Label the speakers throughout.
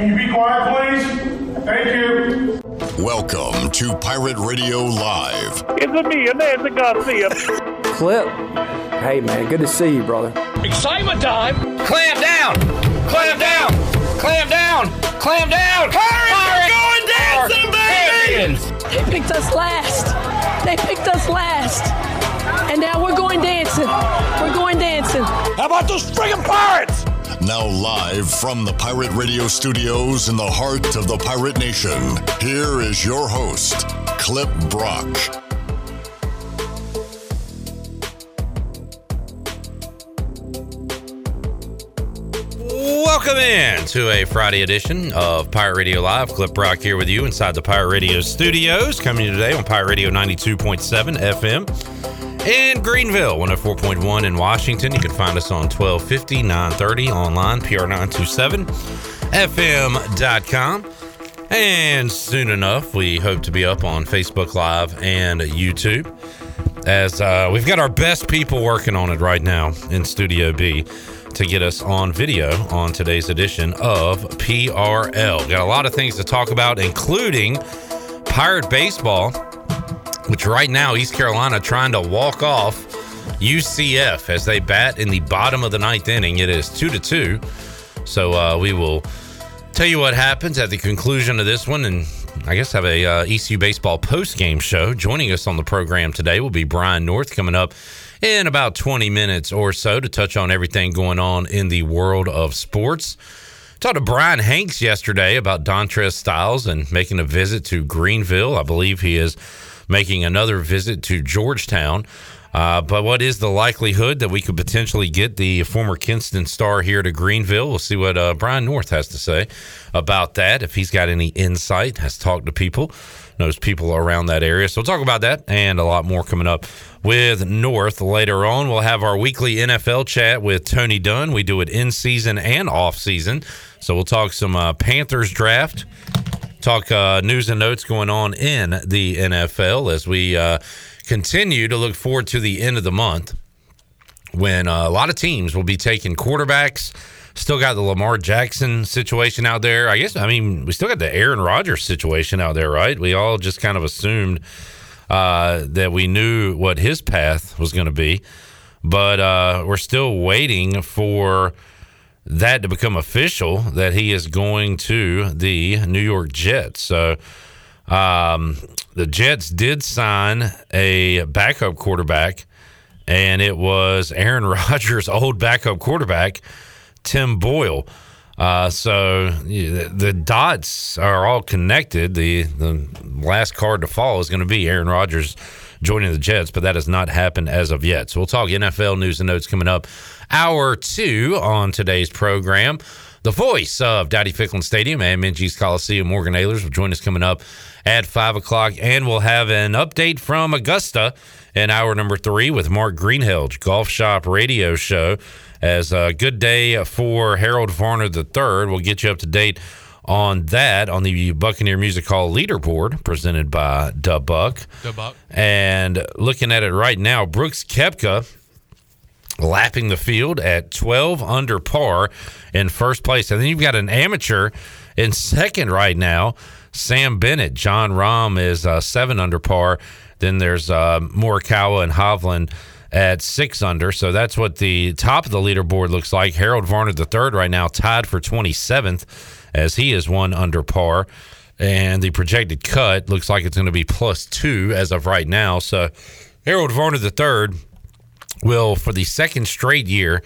Speaker 1: Can you be quiet, please? Thank you.
Speaker 2: Welcome to Pirate Radio Live.
Speaker 3: It's me, Nancy Garcia.
Speaker 4: Clip. Hey, man, good to see you, brother.
Speaker 5: Excitement time! Clam down! Clam down! Clam down! Clam down! Pirates,
Speaker 6: going dancing, baby!
Speaker 7: They picked us last. They picked us last. And now we're going dancing. We're going dancing.
Speaker 5: How about those friggin' pirates?
Speaker 2: Now, live from the Pirate Radio studios in the heart of the Pirate Nation, here is your host, Clip Brock.
Speaker 8: Welcome in to a Friday edition of Pirate Radio Live. Clip Brock here with you inside the Pirate Radio studios, coming to you today on Pirate Radio 92.7 FM in Greenville, 104.1 in Washington. You can find us on 1250, 930 online, PR927FM.com. And soon enough, we hope to be up on Facebook Live and YouTube. As uh, we've got our best people working on it right now in Studio B to get us on video on today's edition of PRL. Got a lot of things to talk about, including Pirate Baseball, which right now East Carolina trying to walk off UCF as they bat in the bottom of the ninth inning. It is two to two. So uh, we will tell you what happens at the conclusion of this one and I guess have a uh, ECU baseball post game show. Joining us on the program today will be Brian North coming up in about 20 minutes or so to touch on everything going on in the world of sports. Talked to Brian Hanks yesterday about Dontrez Styles and making a visit to Greenville. I believe he is making another visit to Georgetown. Uh, but what is the likelihood that we could potentially get the former Kinston star here to Greenville? We'll see what uh, Brian North has to say about that. If he's got any insight, has talked to people, knows people around that area. So we'll talk about that and a lot more coming up with North later on. We'll have our weekly NFL chat with Tony Dunn. We do it in season and off season. So we'll talk some uh, Panthers draft, talk uh, news and notes going on in the NFL as we uh, continue to look forward to the end of the month when uh, a lot of teams will be taking quarterbacks. Still got the Lamar Jackson situation out there. I guess, I mean, we still got the Aaron Rodgers situation out there, right? We all just kind of assumed uh, that we knew what his path was going to be, but uh, we're still waiting for that to become official that he is going to the New York Jets. So um, the Jets did sign a backup quarterback, and it was Aaron Rodgers' old backup quarterback, Tim Boyle. Uh, so the, dots are all connected. The the last card to fall is going to be Aaron Rodgers joining the Jets, but that has not happened as of yet. So we'll talk NFL news and notes coming up. Hour two on today's program. The voice of Dowdy Ficklen Stadium and Minges Coliseum, Morgan Ahlers, will join us coming up at five o'clock, and we'll have an update from Augusta in hour number three with Mark Greenhalgh, Golf Shop Radio Show as a good day for Harold Varner III. We'll get you up to date on that on the Buccaneer Music Hall leaderboard presented by Dub Buck.
Speaker 9: Buck.
Speaker 8: And looking at it right now, Brooks Koepka lapping the field at 12 under par in first place. And then you've got an amateur in second right now, Sam Bennett. Jon Rahm is uh, seven under par. Then there's uh, Morikawa and Hovland at six under. So that's what the top of the leaderboard looks like. Harold Varner the third right now tied for 27th as he is one under par. And the projected cut looks like it's going to be plus two as of right now. So Harold Varner III will, for the second straight year,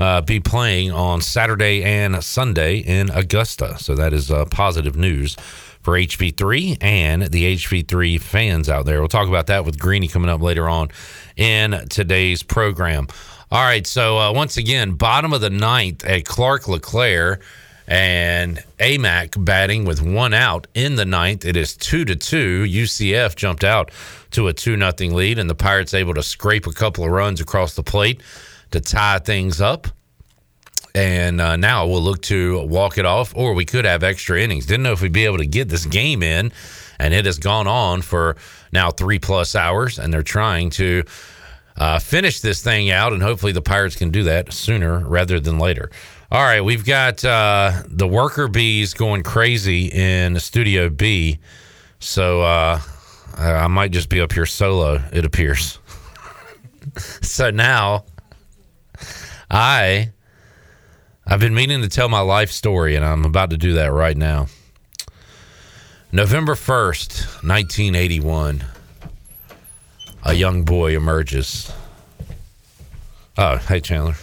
Speaker 8: uh, be playing on Saturday and Sunday in Augusta. So that is uh, positive news for HV3 and the HV3 fans out there. We'll talk about that with Greeny coming up later on in today's program. All right, so uh, once again, bottom of the ninth at Clark LeClair and AMAC batting with one out in the ninth. It is two to two. UCF jumped out to a two nothing lead, and the Pirates able to scrape a couple of runs across the plate to tie things up. And uh, now we'll look to walk it off, or we could have extra innings. Didn't know if we'd be able to get this game in, and it has gone on for now three plus hours, and they're trying to uh, finish this thing out, and hopefully the Pirates can do that sooner rather than later. All right, we've got uh, the worker bees going crazy in Studio B. So uh, I might just be up here solo, it appears. so now I I've been meaning to tell my life story and I'm about to do that right now. November 1st, 1981. A young boy emerges. Oh, hey Chandler.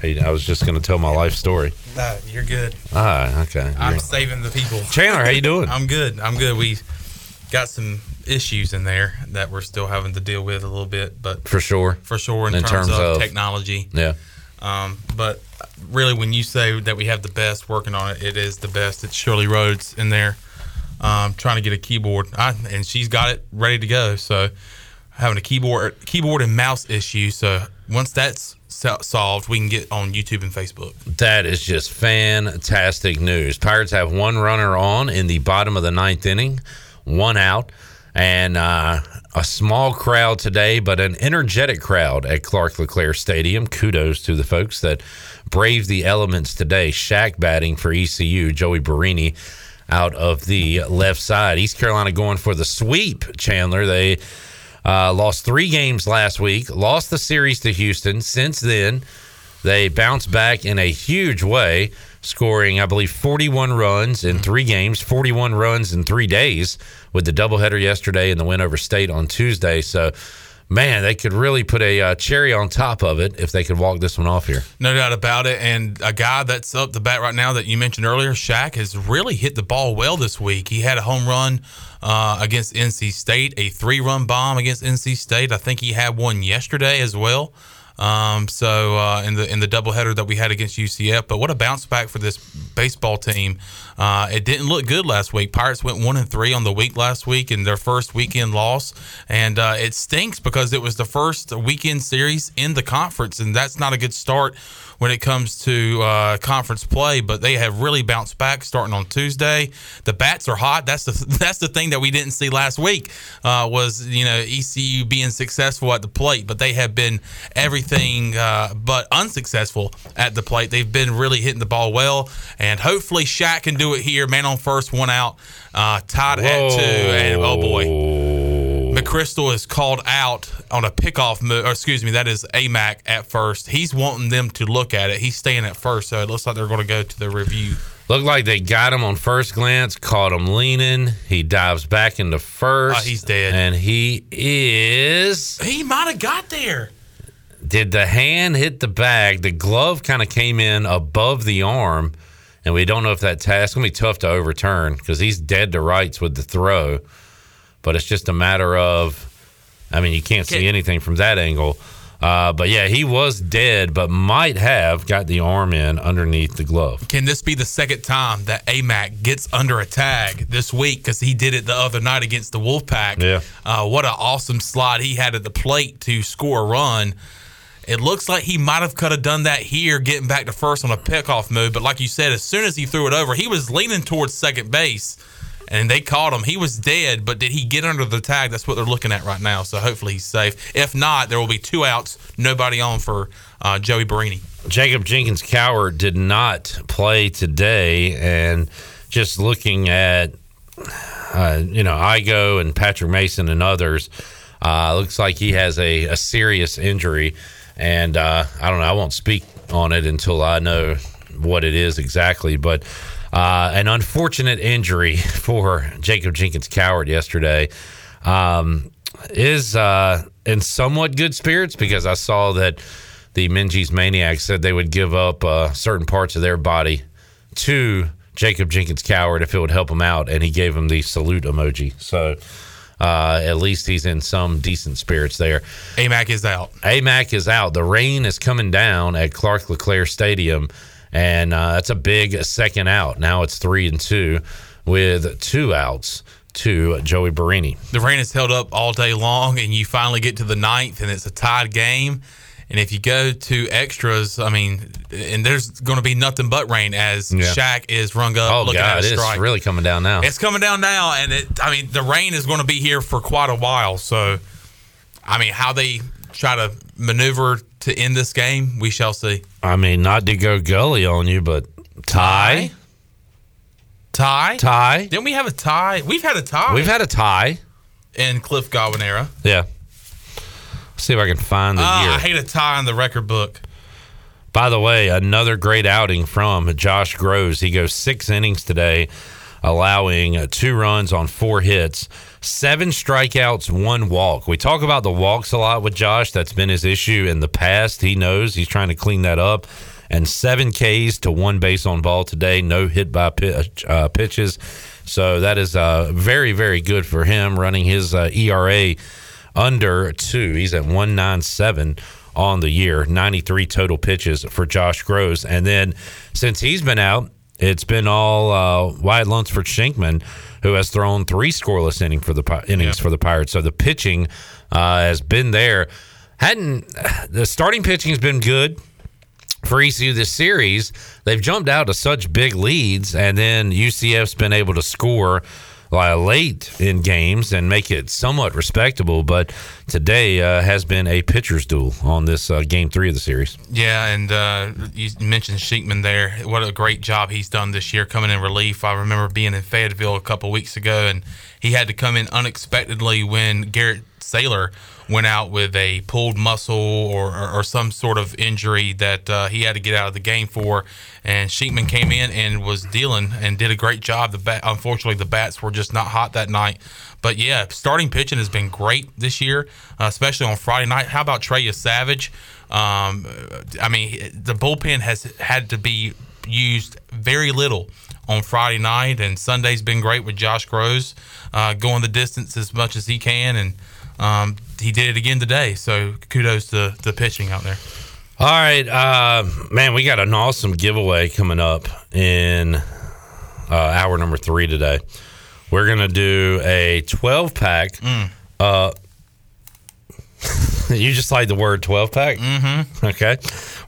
Speaker 8: Hey, I was just going to tell my life story.
Speaker 9: No, you're good.
Speaker 8: Ah, okay.
Speaker 9: I'm
Speaker 8: You're-
Speaker 9: saving the people.
Speaker 8: Chandler, how you doing?
Speaker 9: I'm good. I'm good. We got some issues in there that we're still having to deal with a little bit, but
Speaker 8: for sure.
Speaker 9: for sure in,
Speaker 8: In
Speaker 9: terms,
Speaker 8: terms
Speaker 9: of,
Speaker 8: of-
Speaker 9: technology.
Speaker 8: Yeah.
Speaker 9: Um, but really, when you say that we have the best working on it, it is the best. It's Shirley Rhodes in there um, trying to get a keyboard, I, and she's got it ready to go. So having a keyboard keyboard and mouse issue. So once that's so- solved, we can get on YouTube and Facebook.
Speaker 8: That is just fantastic news. Pirates have one runner on in the bottom of the ninth inning, one out, and uh, a small crowd today, but an energetic crowd at Clark LeClair Stadium. Kudos to the folks that braved the elements today. Shaq batting for ECU, Joey Barini out of the left side. East Carolina going for the sweep, Chandler. They uh, lost three games last week, lost the series to Houston. Since then, they bounced back in a huge way, scoring, I believe, 41 runs in three games, 41 runs in three days with the doubleheader yesterday and the win over State on Tuesday. So, man, they could really put a uh, cherry on top of it if they could walk this one off here.
Speaker 9: No doubt about it. And a guy that's up the bat right now that you mentioned earlier, Shaq, has really hit the ball well this week. He had a home run uh, against NC State, a three run bomb against NC State. I think he had one yesterday as well. Um, so uh, in the in the doubleheader that we had against UCF, but what a bounce back for this baseball team. Uh, it didn't look good last week. Pirates went one and three on the week last week in their first weekend loss, and uh, it stinks because it was the first weekend series in the conference, and that's not a good start when it comes to uh, conference play. But they have really bounced back starting on Tuesday. The bats are hot. That's the that's the thing that we didn't see last week uh, was you know ECU being successful at the plate, but they have been everything uh, but unsuccessful at the plate. They've been really hitting the ball well, and hopefully Shaq can do it here. Man on first, one out, uh, tied at two, and oh boy. McChrystal is called out on a pickoff move. Or excuse me, that is AMAC at first. He's wanting them to look at it. He's staying at first, so it looks like they're going to go to the review.
Speaker 8: Looked like they got him on first glance, caught him leaning. He dives back into first.
Speaker 9: Oh, he's dead.
Speaker 8: And he is.
Speaker 9: He might have got there.
Speaker 8: Did the hand hit the bag? The glove kind of came in above the arm, and we don't know if that task gonna be tough to overturn because he's dead to rights with the throw. But it's just a matter of, I mean, you can't see anything from that angle. Uh, but yeah, he was dead, but might have got the arm in underneath the glove.
Speaker 9: Can this be the second time that AMAC gets under a tag this week? Because he did it the other night against the Wolfpack.
Speaker 8: Yeah.
Speaker 9: Uh, what an awesome slide he had at the plate to score a run. It looks like he might have could have done that here, getting back to first on a pickoff move. But like you said, as soon as he threw it over, he was leaning towards second base, and they caught him. He was dead, but did he get under the tag? That's what they're looking at right now. So hopefully he's safe. If not, there will be two outs, nobody on for uh, Joey Barini.
Speaker 8: Jacob Jenkins Cowart did not play today, and just looking at uh, you know Igo and Patrick Mason and others, uh, looks like he has a, a serious injury, and uh, I don't know. I won't speak on it until I know what it is exactly, but. Uh, an unfortunate injury for Jacob Jenkins Cowart yesterday. Um, is uh, in somewhat good spirits because I saw that the Minges Maniacs said they would give up uh, certain parts of their body to Jacob Jenkins Cowart if it would help him out, and he gave him the salute emoji. So uh, at least he's in some decent spirits there.
Speaker 9: AMAC is out.
Speaker 8: AMAC is out. The rain is coming down at Clark LeClair Stadium, and uh, that's a big second out. Now it's three and two with two outs to Joey Barini.
Speaker 9: the rain has held up all day long, and you finally get to the ninth, and it's a tied game. And if you go to extras, I mean, and there's going to be nothing but rain as
Speaker 8: Yeah.
Speaker 9: Shaq is rung up
Speaker 8: Oh
Speaker 9: looking
Speaker 8: God,
Speaker 9: at a
Speaker 8: it's really coming down now.
Speaker 9: It's coming down now, and it, I mean, the rain is going to be here for quite a while. So, I mean, how they try to maneuver to end this game? We shall see.
Speaker 8: I mean, not to go gully on you, but tie,
Speaker 9: Tie?
Speaker 8: tie.
Speaker 9: Didn't we have a tie? We've had a tie
Speaker 8: We've had a tie.
Speaker 9: in Cliff Godwin era.
Speaker 8: Yeah. See if I can find the
Speaker 9: Ah,
Speaker 8: year.
Speaker 9: I hate a tie in the record book.
Speaker 8: By the way, another great outing from Josh Groves. He goes six innings today, allowing two runs on four hits, seven strikeouts, one walk. We talk about the walks a lot with Josh. That's been his issue in the past. He knows he's trying to clean that up. And seven Ks to one base on ball today, no hit by pitch, uh, pitches. So that is uh, very, very good for him, running his uh, ERA under two. He's at 197 on the year, 93 total pitches for Josh Groves. And then since he's been out, it's been all uh, Wyatt Lunsford Shenkman, who has thrown three scoreless inning for the innings for the Pirates. So the pitching uh, has been there. Hadn't the starting pitching has been good for ECU this series. They've jumped out to such big leads, and then UCF's been able to score late in games and make it somewhat respectable. But today uh, has been a pitcher's duel on this uh, game three of the series.
Speaker 9: Yeah, and uh, you mentioned Shenkman there. What a great job he's done this year coming in relief. I remember being in Fayetteville a couple weeks ago, and he had to come in unexpectedly when Garrett Saylor went out with a pulled muscle or, or, or some sort of injury that uh, he had to get out of the game for. And Shenkman came in and was dealing and did a great job. The bat, unfortunately, the bats were just not hot that night. But yeah, starting pitching has been great this year, uh, especially on Friday night. How about Trey Yesavage? Um, I mean, the bullpen has had to be used very little on Friday night, and Sunday's been great with Josh Groves uh, going the distance as much as he can, and um, he did it again today. So kudos to the pitching out there.
Speaker 8: All right, uh, man, we got an awesome giveaway coming up in uh, hour number three today. We're gonna do a 12 pack.
Speaker 9: Mm.
Speaker 8: Uh, you just like the word 12 pack?
Speaker 9: Mm-hmm.
Speaker 8: Okay,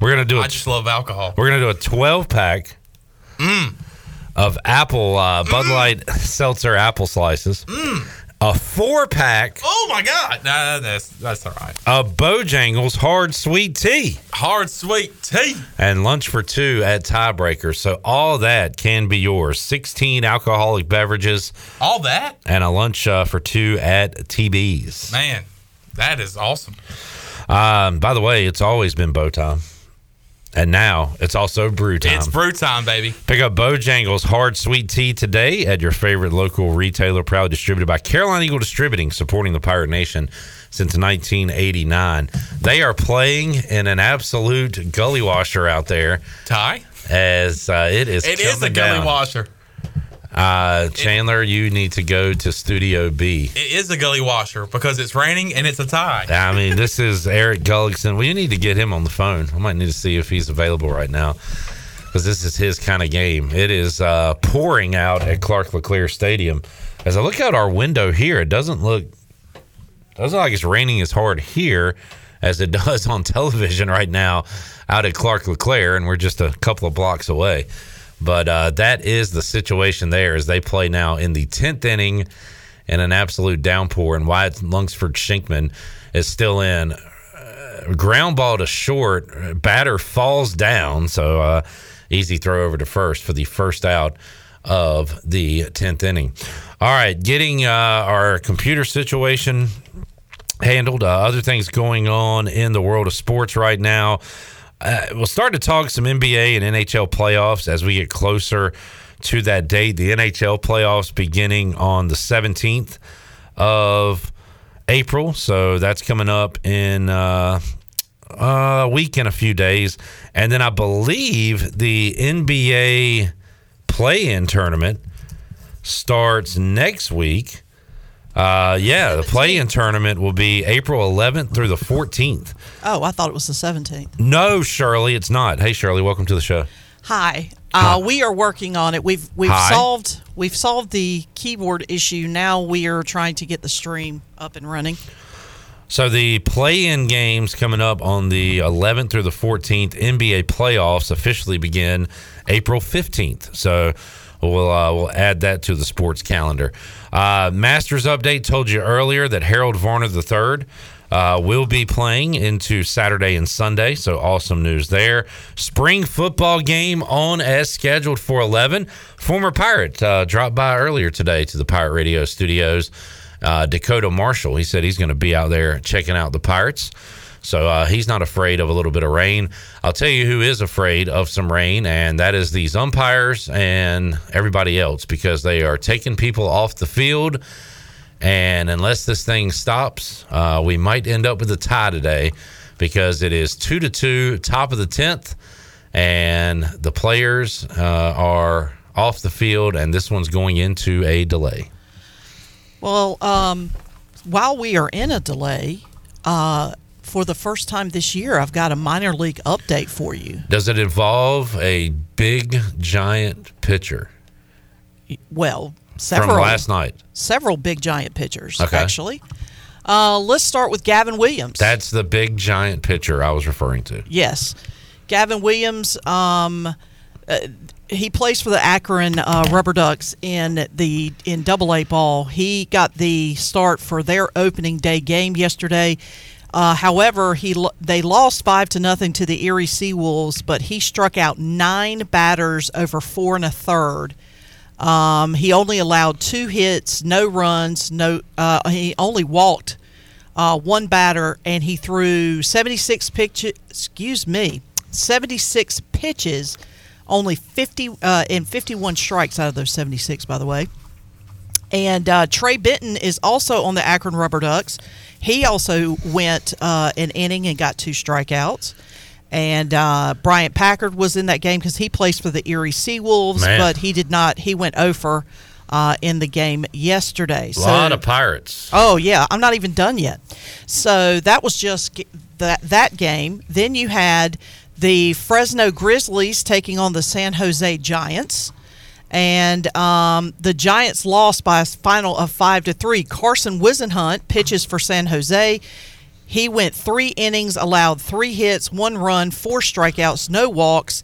Speaker 8: we're gonna do. A,
Speaker 9: I just love alcohol.
Speaker 8: We're gonna do a 12 pack
Speaker 9: Mm.
Speaker 8: of apple uh, Bud Light seltzer apple slices. A four pack
Speaker 9: Oh my God! Nah, that's that's all right.
Speaker 8: of Bojangles hard sweet tea.
Speaker 9: Hard sweet tea.
Speaker 8: and lunch for two at Tiebreaker. So all that can be yours. 16 alcoholic beverages
Speaker 9: All that,
Speaker 8: and a lunch uh, for two at TB's.
Speaker 9: man, that is awesome.
Speaker 8: Um, by the way, it's always been bow time. And now it's also brew time.
Speaker 9: It's brew time, baby.
Speaker 8: Pick up Bojangles Hard Sweet Tea today at your favorite local retailer, proudly distributed by Carolina Eagle Distributing, supporting the Pirate Nation since 1989. They are playing in an absolute gully washer out there
Speaker 9: Ty,
Speaker 8: as uh, it is
Speaker 9: it is a gully
Speaker 8: down.
Speaker 9: washer.
Speaker 8: Uh, Chandler, you need to go to Studio B.
Speaker 9: It is a gully washer because it's raining and it's a tie.
Speaker 8: I mean, this is Eric Gullickson. We need to get him on the phone. I might need to see if he's available right now because this is his kind of game. It is uh, pouring out at Clark LeClair Stadium. As I look out our window here, it doesn't look doesn't look like it's raining as hard here as it does on television right now out at Clark LeClair, and we're just a couple of blocks away. But uh, that is the situation there as they play now in the tenth inning in an absolute downpour, and Wyatt Lunsford Shenkman is still in. Uh, ground ball to short, batter falls down, so uh, easy throw over to first for the first out of the tenth inning. All right, getting uh, our computer situation handled. Uh, other things going on in the world of sports right now. Uh, we'll start to talk some NBA and NHL playoffs as we get closer to that date. The NHL playoffs beginning on the 17th of April. So that's coming up in uh, a week and a few days. And then I believe the NBA play in tournament starts next week. Uh, yeah, the play-in tournament will be April 11th through the 14th.
Speaker 6: Oh, I thought it was the 17th.
Speaker 8: No, Shirley, it's not. Hey, Shirley, welcome to the show.
Speaker 6: Hi. Uh, we are working on it. We've we've
Speaker 8: Hi.
Speaker 6: solved we've solved the keyboard issue. Now we are trying to get the stream up and running.
Speaker 8: So the play-in games coming up on the 11th through the 14th. NBA playoffs officially begin April 15th. So we'll uh, we'll add that to the sports calendar. Uh, Masters update told you earlier that Harold Varner III uh, will be playing into Saturday and Sunday. So awesome news there. Spring football game on as scheduled for 11. Former Pirate uh, dropped by earlier today to the Pirate Radio studios. Uh, Dakota Marshall, he said he's going to be out there checking out the Pirates. So uh, he's not afraid of a little bit of rain. I'll tell you who is afraid of some rain, and that is these umpires and everybody else because they are taking people off the field. And unless this thing stops, uh, we might end up with a tie today because it is two to two, top of the tenth, and the players uh, are off the field, and this one's going into a delay.
Speaker 6: Well, um, while we are in a delay, uh, for the first time this year, I've got a minor league update for you.
Speaker 8: Does it involve a big giant pitcher?
Speaker 6: Well, several
Speaker 8: from last night.
Speaker 6: Several big giant pitchers,
Speaker 8: Okay.
Speaker 6: actually. Uh, let's start with Gavin Williams.
Speaker 8: That's the big giant pitcher I was referring to.
Speaker 6: Yes, Gavin Williams. Um, uh, he plays for the Akron uh, Rubber Ducks in the in Double A ball. He got the start for their opening day game yesterday. Uh, however, he they lost five to nothing to the Erie Seawolves, but he struck out nine batters over four and a third. Um, he only allowed two hits, no runs, no. Uh, he only walked uh, one batter, and he threw 76 pitches. Excuse me, 76 pitches, only 50 uh, and 51 strikes out of those 76. By the way, and uh, Trey Benton is also on the Akron Rubber Ducks. He also went uh, an inning and got two strikeouts. And uh, Bryant Packard was in that game because he plays for the Erie Seawolves,
Speaker 8: Man.
Speaker 6: but he did not. He went over uh, in the game yesterday.
Speaker 8: A lot of pirates.
Speaker 6: Oh yeah, I'm not even done yet. So that was just that that game. Then you had the Fresno Grizzlies taking on the San Jose Giants. And um, the Giants lost by a final of five to three. Carson Whisenhunt pitches for San Jose. He went three innings, allowed three hits, one run, four strikeouts, no walks,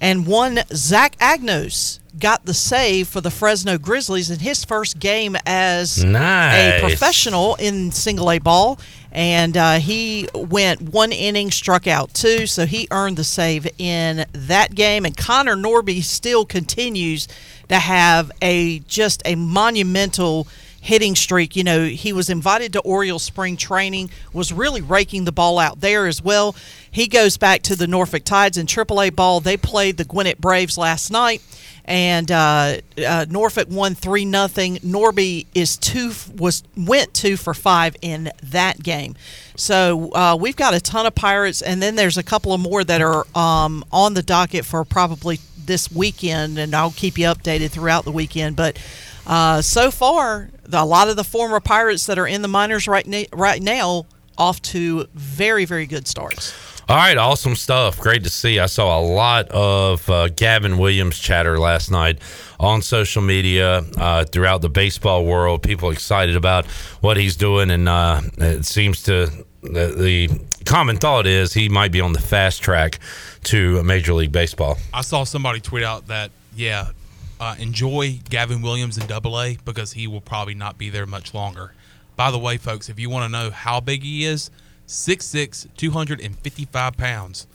Speaker 6: and one Zach Agnos got the save for the Fresno Grizzlies in his first game as
Speaker 8: Nice.
Speaker 6: a professional in single A ball. And uh, he went one inning, struck out two, so he earned the save in that game. And Connor Norby still continues to have a just a monumental hitting streak. You know, he was invited to Orioles spring training, was really raking the ball out there as well. He goes back to the Norfolk Tides in AAA ball. They played the Gwinnett Braves last night, and uh, uh, Norfolk won three nothing. Norby is two was went two for five in that game. So uh, we've got a ton of Pirates, and then there's a couple of more that are um, on the docket for probably this weekend, and I'll keep you updated throughout the weekend. But uh, so far, the, a lot of the former Pirates that are in the minors right na- right now off to very very good starts.
Speaker 8: All right, awesome stuff. Great to see. I saw a lot of uh, Gavin Williams chatter last night on social media uh, throughout the baseball world. People excited about what he's doing, and uh, it seems to the, the common thought is he might be on the fast track to Major League Baseball.
Speaker 9: I saw somebody tweet out that yeah, uh, enjoy Gavin Williams in Double A because he will probably not be there much longer. By the way, folks, if you want to know how big he is, 6'6", 255 pounds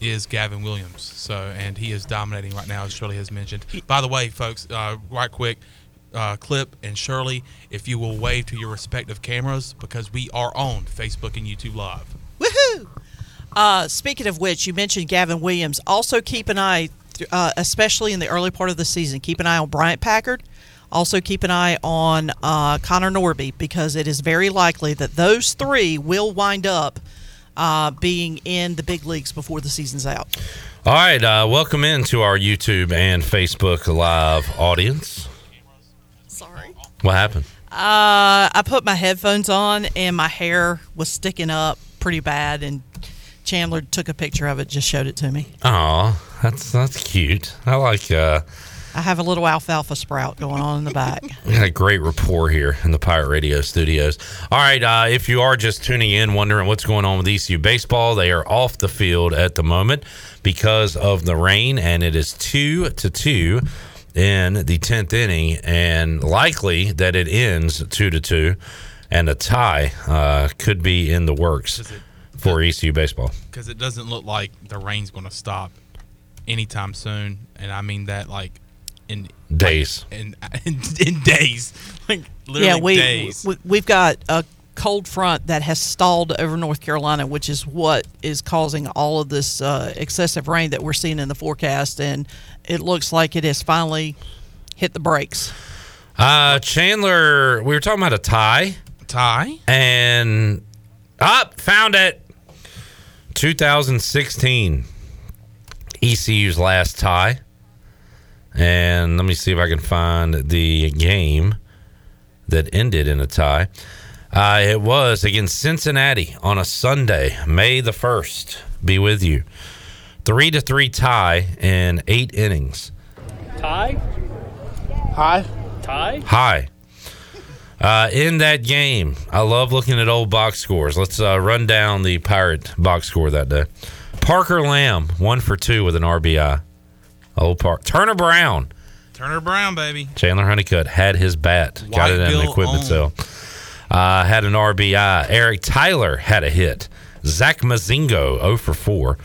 Speaker 9: is Gavin Williams. So, and he is dominating right now, as Shirley has mentioned. By the way, folks, uh, right quick, uh, Clip and Shirley, if you will wave to your respective cameras because we are on Facebook and YouTube Live.
Speaker 6: Woohoo! Uh, speaking of which, you mentioned Gavin Williams. Also, keep an eye, uh, especially in the early part of the season, keep an eye on Bryant Packard. Also, keep an eye on uh, Connor Norby because it is very likely that those three will wind up uh, being in the big leagues before the season's out.
Speaker 8: All right, uh, welcome into our YouTube and Facebook Live audience.
Speaker 6: Sorry.
Speaker 8: What happened?
Speaker 6: Uh, I put my headphones on and my hair was sticking up pretty bad, and Chandler took a picture of it, just showed it to me.
Speaker 8: Oh, that's that's cute. I like. Uh,
Speaker 6: I have a little alfalfa sprout going on in the back.
Speaker 8: We got a great rapport here in the Pirate Radio studios. All right, uh, if you are just tuning in, wondering what's going on with ECU baseball, they are off the field at the moment because of the rain, and it is two to two in the tenth inning, and likely that it ends two to two. and a tie uh, could be in the works for ECU baseball.
Speaker 9: because it doesn't look like the rain's going to stop anytime soon, and I mean that like in
Speaker 8: Days.
Speaker 9: in in, in days, like literally
Speaker 6: yeah, we,
Speaker 9: days.
Speaker 6: we we've got a cold front that has stalled over North Carolina, which is what is causing all of this uh, excessive rain that we're seeing in the forecast, and it looks like it has finally hit the brakes.
Speaker 8: Uh, Chandler, we were talking about a tie.
Speaker 9: Tie?
Speaker 8: And up, found it. 2016, ECU's last tie. And let me see if I can find the game that ended in a tie. Uh, it was against Cincinnati on a Sunday, May the 1st. Be with you. Three to three tie in eight innings.
Speaker 3: Tie?
Speaker 10: Hi.
Speaker 3: Tie?
Speaker 8: Hi. Uh, in that game, I love looking at old box scores. Let's uh, run down the Pirate box score that day. Parker Lamb, one for two with an RBI. Old Park. Turner Brown,
Speaker 9: Turner Brown, baby.
Speaker 8: Chandler Honeycutt had his bat, got it in the equipment cell. Uh, had an RBI. Eric Tyler had a hit. Zach Mazingo, 0 for 4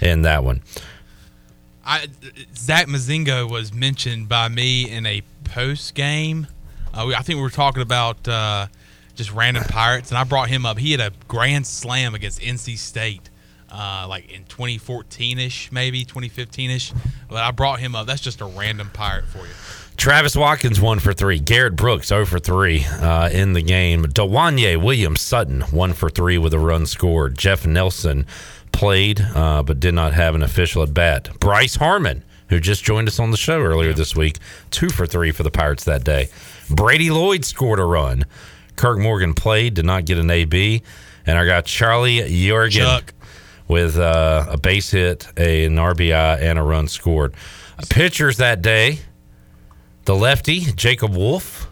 Speaker 8: in that one.
Speaker 9: I Zach Mazingo was mentioned by me in a post game. Uh, we, I think we were talking about uh, just random pirates, and I brought him up. He had a grand slam against NC State, uh, like in 2014 ish, maybe 2015 ish. But I brought him up. That's just a random pirate for you.
Speaker 8: Travis Watkins one for three. Garrett Brooks 0 for three uh, in the game. Dwanya Williams Sutton one for three with a run scored. Jeff Nelson played uh, but did not have an official at bat. Bryce Harmon, who just joined us on the show earlier this week, two for three for the Pirates that day. Brady Lloyd scored a run. Kirk Morgan played, did not get an AB, and I got Charlie Jorgen
Speaker 9: Chuck.
Speaker 8: With uh, a base hit, a, an RBI, and a run scored. Pitchers that day the lefty, Jacob Wolf,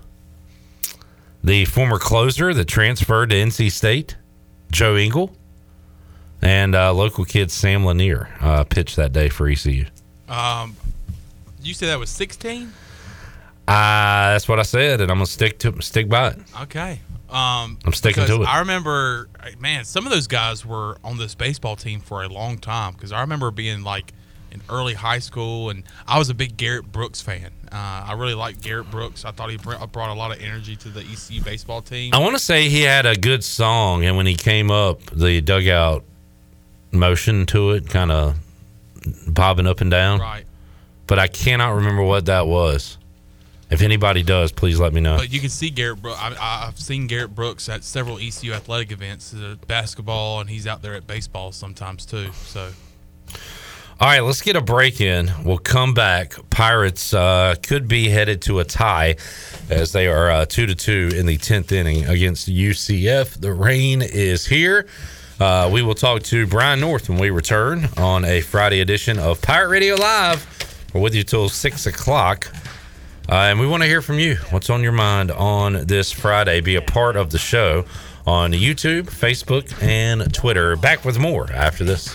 Speaker 8: the former closer that transferred to NC State, Joe Engel, and uh, local kid Sam Lanier uh, pitched that day for ECU.
Speaker 9: Um, you said that was 16.
Speaker 8: Uh, that's what I said, and I'm gonna stick to stick by it.
Speaker 9: Okay. Um,
Speaker 8: I'm sticking to it.
Speaker 9: I remember, man, some of those guys were on this baseball team for a long time. Because I remember being like in early high school, and I was a big Garrett Brooks fan. Uh, I really liked Garrett Brooks. I thought he brought a lot of energy to the ECU baseball team.
Speaker 8: I want to say he had a good song, and when he came up, the dugout motion to it, kind of bobbing up and down.
Speaker 9: Right.
Speaker 8: But I cannot remember what that was. If anybody does, please let me know.
Speaker 9: But you can see Garrett Brooks. I, I've seen Garrett Brooks at several ECU athletic events, uh, basketball, and he's out there at baseball sometimes too. So
Speaker 8: All right, let's get a break in. We'll come back. Pirates uh, could be headed to a tie as they are uh, two to two in the tenth inning against UCF. The rain is here. Uh, we will talk to Brian North when we return on a Friday edition of Pirate Radio Live. We're with you till six o'clock. Uh, and we want to hear from you. What's on your mind on this Friday? Be a part of the show on YouTube, Facebook, and Twitter. Back with more after this.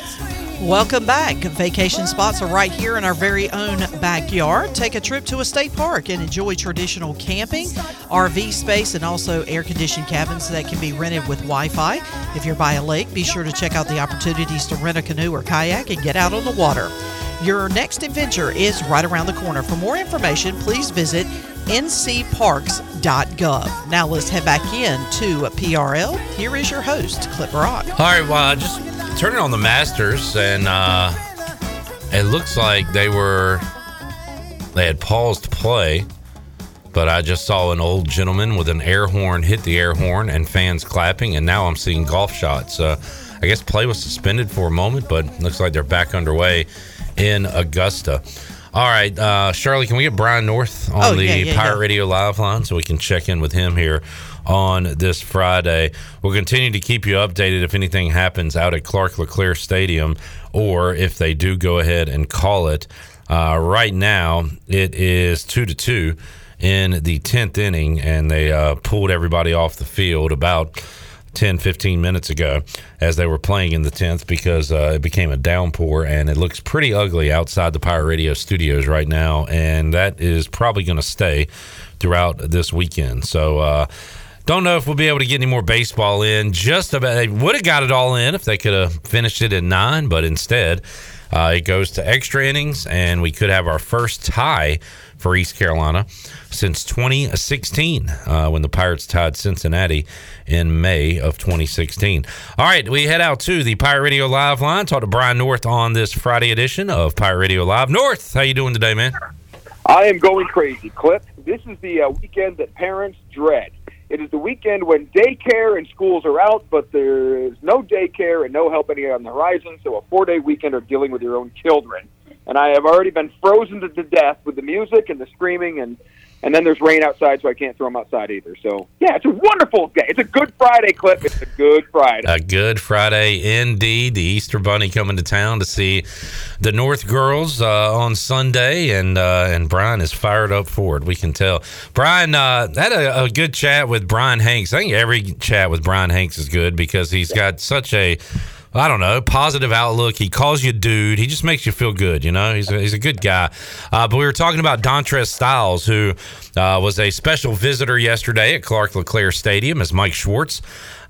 Speaker 6: Welcome back. Vacation spots are right here in our very own backyard. Take a trip to a state park and enjoy traditional camping, RV space, and also air conditioned cabins that can be rented with Wi Fi. If you're by a lake, be sure to check out the opportunities to rent a canoe or kayak and get out on the water. Your next adventure is right around the corner. For more information, please visit ncparks.gov. Now let's head back in to PRL. Here is your host, Clip Brock.
Speaker 8: All right, well, I just turning on the Masters, and uh, it looks like they were they had paused to play but I just saw an old gentleman with an air horn hit the air horn and fans clapping, and now I'm seeing golf shots. Uh, I guess play was suspended for a moment, but looks like they're back underway in Augusta. All right, uh, Shirley, can we get Brian North on
Speaker 6: Oh,
Speaker 8: the
Speaker 6: yeah, yeah,
Speaker 8: Pirate
Speaker 6: yeah.
Speaker 8: Radio Live line so we can check in with him here on this Friday? We'll continue to keep you updated if anything happens out at Clark LeClair Stadium or if they do go ahead and call it. Uh, right now, it is two to two in the 10th inning, and they uh, pulled everybody off the field about 10, 15 minutes ago as they were playing in the 10th because uh, it became a downpour and it looks pretty ugly outside the Pirate Radio studios right now. And that is probably going to stay throughout this weekend. So, uh, don't know if we'll be able to get any more baseball in. Just about, they would have got it all in if they could have finished it at nine, but instead, uh, it goes to extra innings, and we could have our first tie for East Carolina since 2016 uh, when the Pirates tied Cincinnati in May of 2016. All right, we head out to the Pirate Radio Live line. Talk to Brian North on this Friday edition of Pirate Radio Live. North, how you doing today, man?
Speaker 11: I am going crazy, Clip. This is the uh, weekend that parents dread. It is the weekend when daycare and schools are out, but there is no daycare and no help anywhere on the horizon. So a four-day weekend of dealing with your own children. And I have already been frozen to, to death with the music and the screaming, and and then there's rain outside, so I can't throw them outside either. So yeah, it's a wonderful day. It's a Good Friday, Clip. It's a Good Friday.
Speaker 8: A good Friday indeed. The Easter Bunny coming to town to see the North girls uh, on Sunday, and uh, and Brian is fired up for it. We can tell. Brian uh, had a, a good chat with Brian Hanks. I think every chat with Brian Hanks is good because he's got such a I don't know, positive outlook. He calls you dude. He just makes you feel good, you know? He's a, he's a good guy. Uh, but we were talking about Dontrez Styles, who uh, was a special visitor yesterday at Clark LeClair Stadium as Mike Schwartz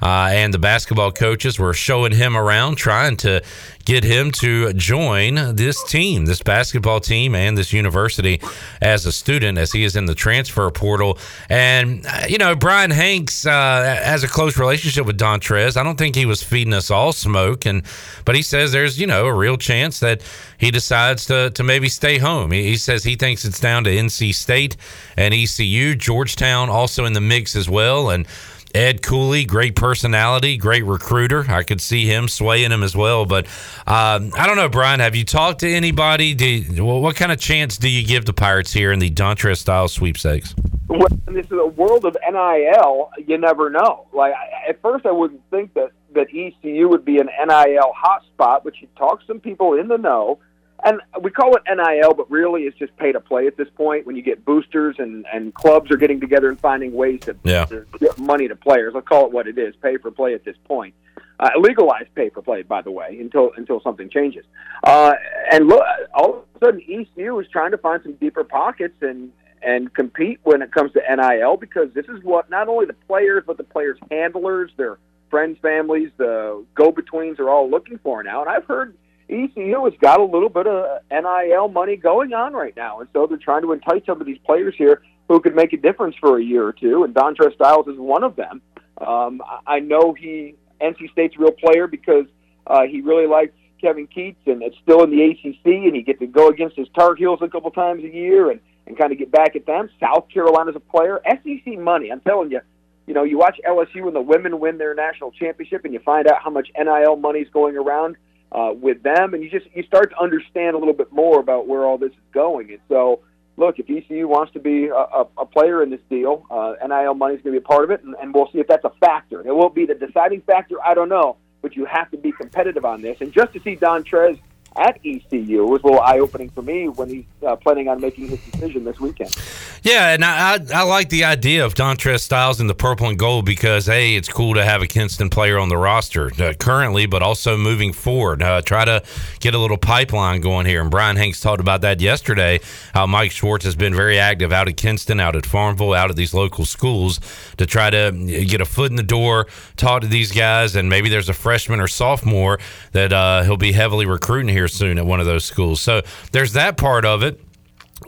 Speaker 8: uh, and the basketball coaches were showing him around, trying to get him to join this team, this basketball team, and this university as a student, as he is in the transfer portal. And uh, you know, Brian Hanks uh, has a close relationship with Dontrez. I don't think he was feeding us all smoke, and but he says there's you know a real chance that he decides to to maybe stay home. He, he says he thinks it's down to NC State and ECU, Georgetown also in the mix as well, and. Ed Cooley, great personality, great recruiter. I could see him swaying him as well. But um, I don't know, Brian. Have you talked to anybody? You, well, what kind of chance do you give the Pirates here in the Dontrez style sweepstakes?
Speaker 11: Well, this is a world of NIL. You never know. Like at first, I wouldn't think that that ECU would be an NIL hotspot, but you talk some people in the know, and we call it NIL, but really it's just pay to play at this point. When you get boosters and and clubs are getting together and finding ways to,
Speaker 8: Yeah.
Speaker 11: get money to players. Let's call it what it is: pay for play at this point. Uh, legalized pay for play, by the way, until until something changes. Uh, and look, all of a sudden, ECU is trying to find some deeper pockets and and compete when it comes to NIL because this is what not only the players but the players' handlers, their friends, families, the go-betweens are all looking for now. And I've heard ECU has got a little bit of NIL money going on right now, and so they're trying to entice some of these players here who could make a difference for a year or two. And Dontrez Styles is one of them. Um, I I know he NC State's real player because uh, he really likes Kevin Keatts, and it's still in the ACC, and he gets to go against his Tar Heels a couple times a year and and kind of get back at them. South Carolina's a player. SEC money, I'm telling you. You know, you watch LSU when the women win their national championship, and you find out how much NIL money's going around uh, with them, and you just you start to understand a little bit more about where all this is going. And so, look, if ECU wants to be a, a, a player in this deal, uh, NIL money is going to be a part of it, and, and we'll see if that's a factor. It won't be the deciding factor, I don't know, but you have to be competitive on this. And just to see Don Trez at ECU was a little eye opening for me when he's uh, planning on making his decision this weekend.
Speaker 8: Yeah, and I, I, I like the idea of Dontrez Styles in the purple and gold because hey, it's cool to have a Kinston player on the roster uh, currently, but also moving forward. Uh, try to get a little pipeline going here. And Brian Hanks talked about that yesterday. How Mike Schwartz has been very active out at Kinston, out at Farmville, out at these local schools to try to get a foot in the door, talk to these guys, and maybe there's a freshman or sophomore that uh, he'll be heavily recruiting here soon at one of those schools. So there's that part of it.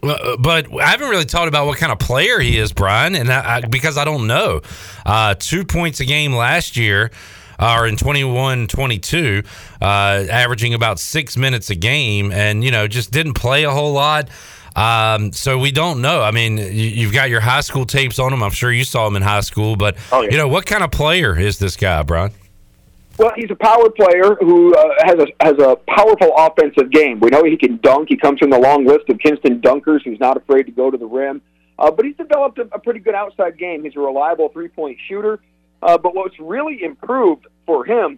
Speaker 8: Uh, But I haven't really talked about what kind of player he is, Brian, and I, I, because I don't know. Uh, two points a game last year, uh, or in 21 22, uh, averaging about six minutes a game, and, you know, just didn't play a whole lot. Um, so we don't know. I mean, you, you've got your high school tapes on him. I'm sure you saw him in high school, but
Speaker 11: Oh, yeah.
Speaker 8: you know what kind of player is this guy, Brian?
Speaker 11: Well, he's a power player who uh, has a has a powerful offensive game. We know he can dunk. He comes from the long list of Kinston dunkers. Who's not afraid to go to the rim. Uh, but he's developed a, a pretty good outside game. He's a reliable three point shooter. Uh, but what's really improved for him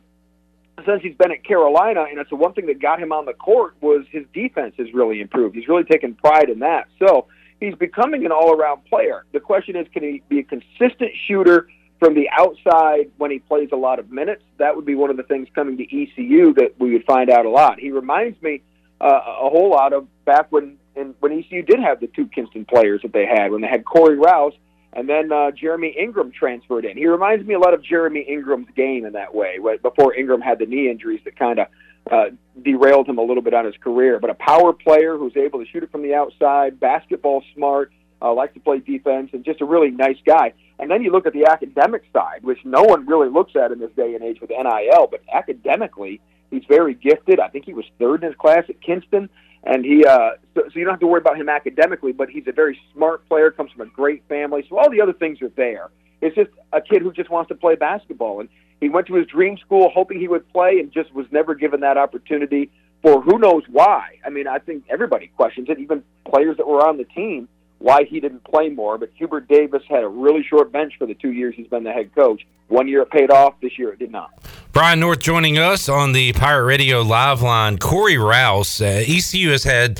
Speaker 11: since he's been at Carolina, and it's the one thing that got him on the court was his defense has really improved. He's really taken pride in that. So he's becoming an all around player. The question is, can he be a consistent shooter? From the outside, when he plays a lot of minutes, that would be one of the things coming to ECU that we would find out a lot. He reminds me uh, a whole lot of back when in, when ECU did have the two Kinston players that they had when they had Corey Rouse and then uh, Jeremy Ingram transferred in. He reminds me a lot of Jeremy Ingram's game in that way, before Ingram had the knee injuries that kind of uh, derailed him a little bit on his career. But a power player who's able to shoot it from the outside, basketball smart, uh, likes to play defense, and just a really nice guy. And then you look at the academic side, which no one really looks at in this day and age with NIL, but academically, he's very gifted. I think he was third in his class at Kinston. And he, uh, so, so you don't have to worry about him academically, but he's a very smart player, comes from a great family. So all the other things are there. It's just a kid who just wants to play basketball. And he went to his dream school hoping he would play and just was never given that opportunity for who knows why. I mean, I think everybody questions it, even players that were on the team, why he didn't play more. But Hubert Davis had a really short bench for the two years he's been the head coach. One year it paid off, this year it did not.
Speaker 8: Brian North joining us on the Pirate Radio live line. Corey Rouse, uh, ECU has had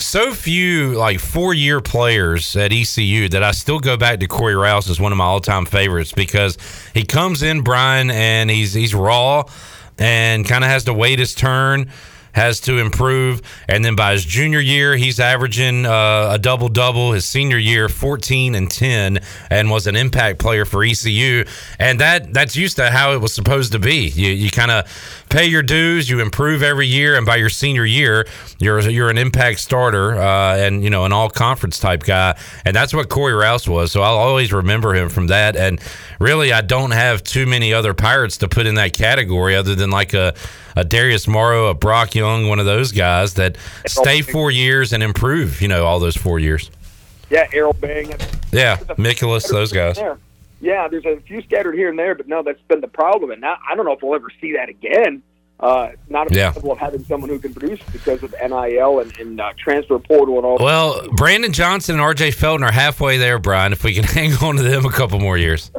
Speaker 8: so few like four year players at ECU that I still go back to Corey Rouse as one of my all time favorites because he comes in, Brian, and he's he's raw and kind of has to wait his turn. Has to improve, and then by his junior year, he's averaging uh, a double double. His senior year, fourteen and ten, and was an impact player for ECU. And that that's used to how it was supposed to be. You you kind of pay your dues, you improve every year, and by your senior year, you're you're an impact starter uh, and you know an all conference type guy. And that's what Corey Rouse was. So I'll always remember him from that. And really, I don't have too many other Pirates to put in that category other than like a a Darius Morrow, a Brock Young, one of those guys that stay four years and improve. You know, all those four years.
Speaker 11: Yeah, Errol Bang.
Speaker 8: Yeah, Nicholas, those guys.
Speaker 11: There. Yeah, there's a few scattered here and there, but no, that's been the problem. And now I don't know if we'll ever see that again. Uh, not a
Speaker 8: Yeah.
Speaker 11: of having someone who can produce because of NIL and, and uh, transfer portal and all.
Speaker 8: Well, Brandon Johnson and RJ Felton are halfway there, Brian. If we can hang on to them a couple more years.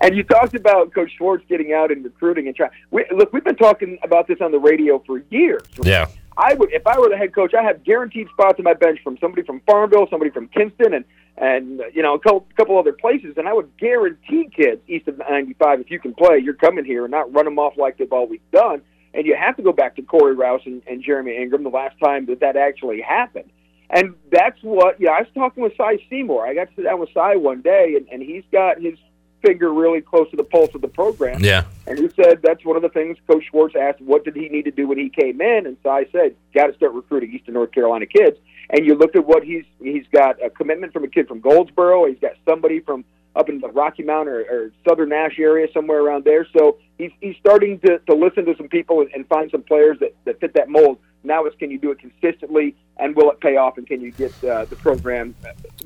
Speaker 11: And you talked about Coach Schwartz getting out and recruiting and trying. We, look, we've been talking about this on the radio for years.
Speaker 8: Yeah.
Speaker 11: I would, if I were the head coach, I have guaranteed spots on my bench from somebody from Farmville, somebody from Kinston, and and you know a couple, couple other places. And I would guarantee kids east of 95, if you can play, you're coming here and not run them off like they've always done. And you have to go back to Corey Rouse and, and Jeremy Ingram the last time that that actually happened. And that's what, yeah, I was talking with Cy Seymour. I got to sit down with Cy one day, and, and he's got his finger really close to the pulse of the program.
Speaker 8: Yeah.
Speaker 11: And he said that's one of the things Coach Schwartz asked, what did he need to do when he came in? And Cy said, got to start recruiting Eastern North Carolina kids. And you look at what he's he's got a commitment from a kid from Goldsboro. He's got somebody from up in the Rocky Mountain or, or Southern Nash area, somewhere around there. So he's he's starting to, to listen to some people and, and find some players that, that fit that mold. Now it's can you do it consistently and will it pay off and can you get uh, the program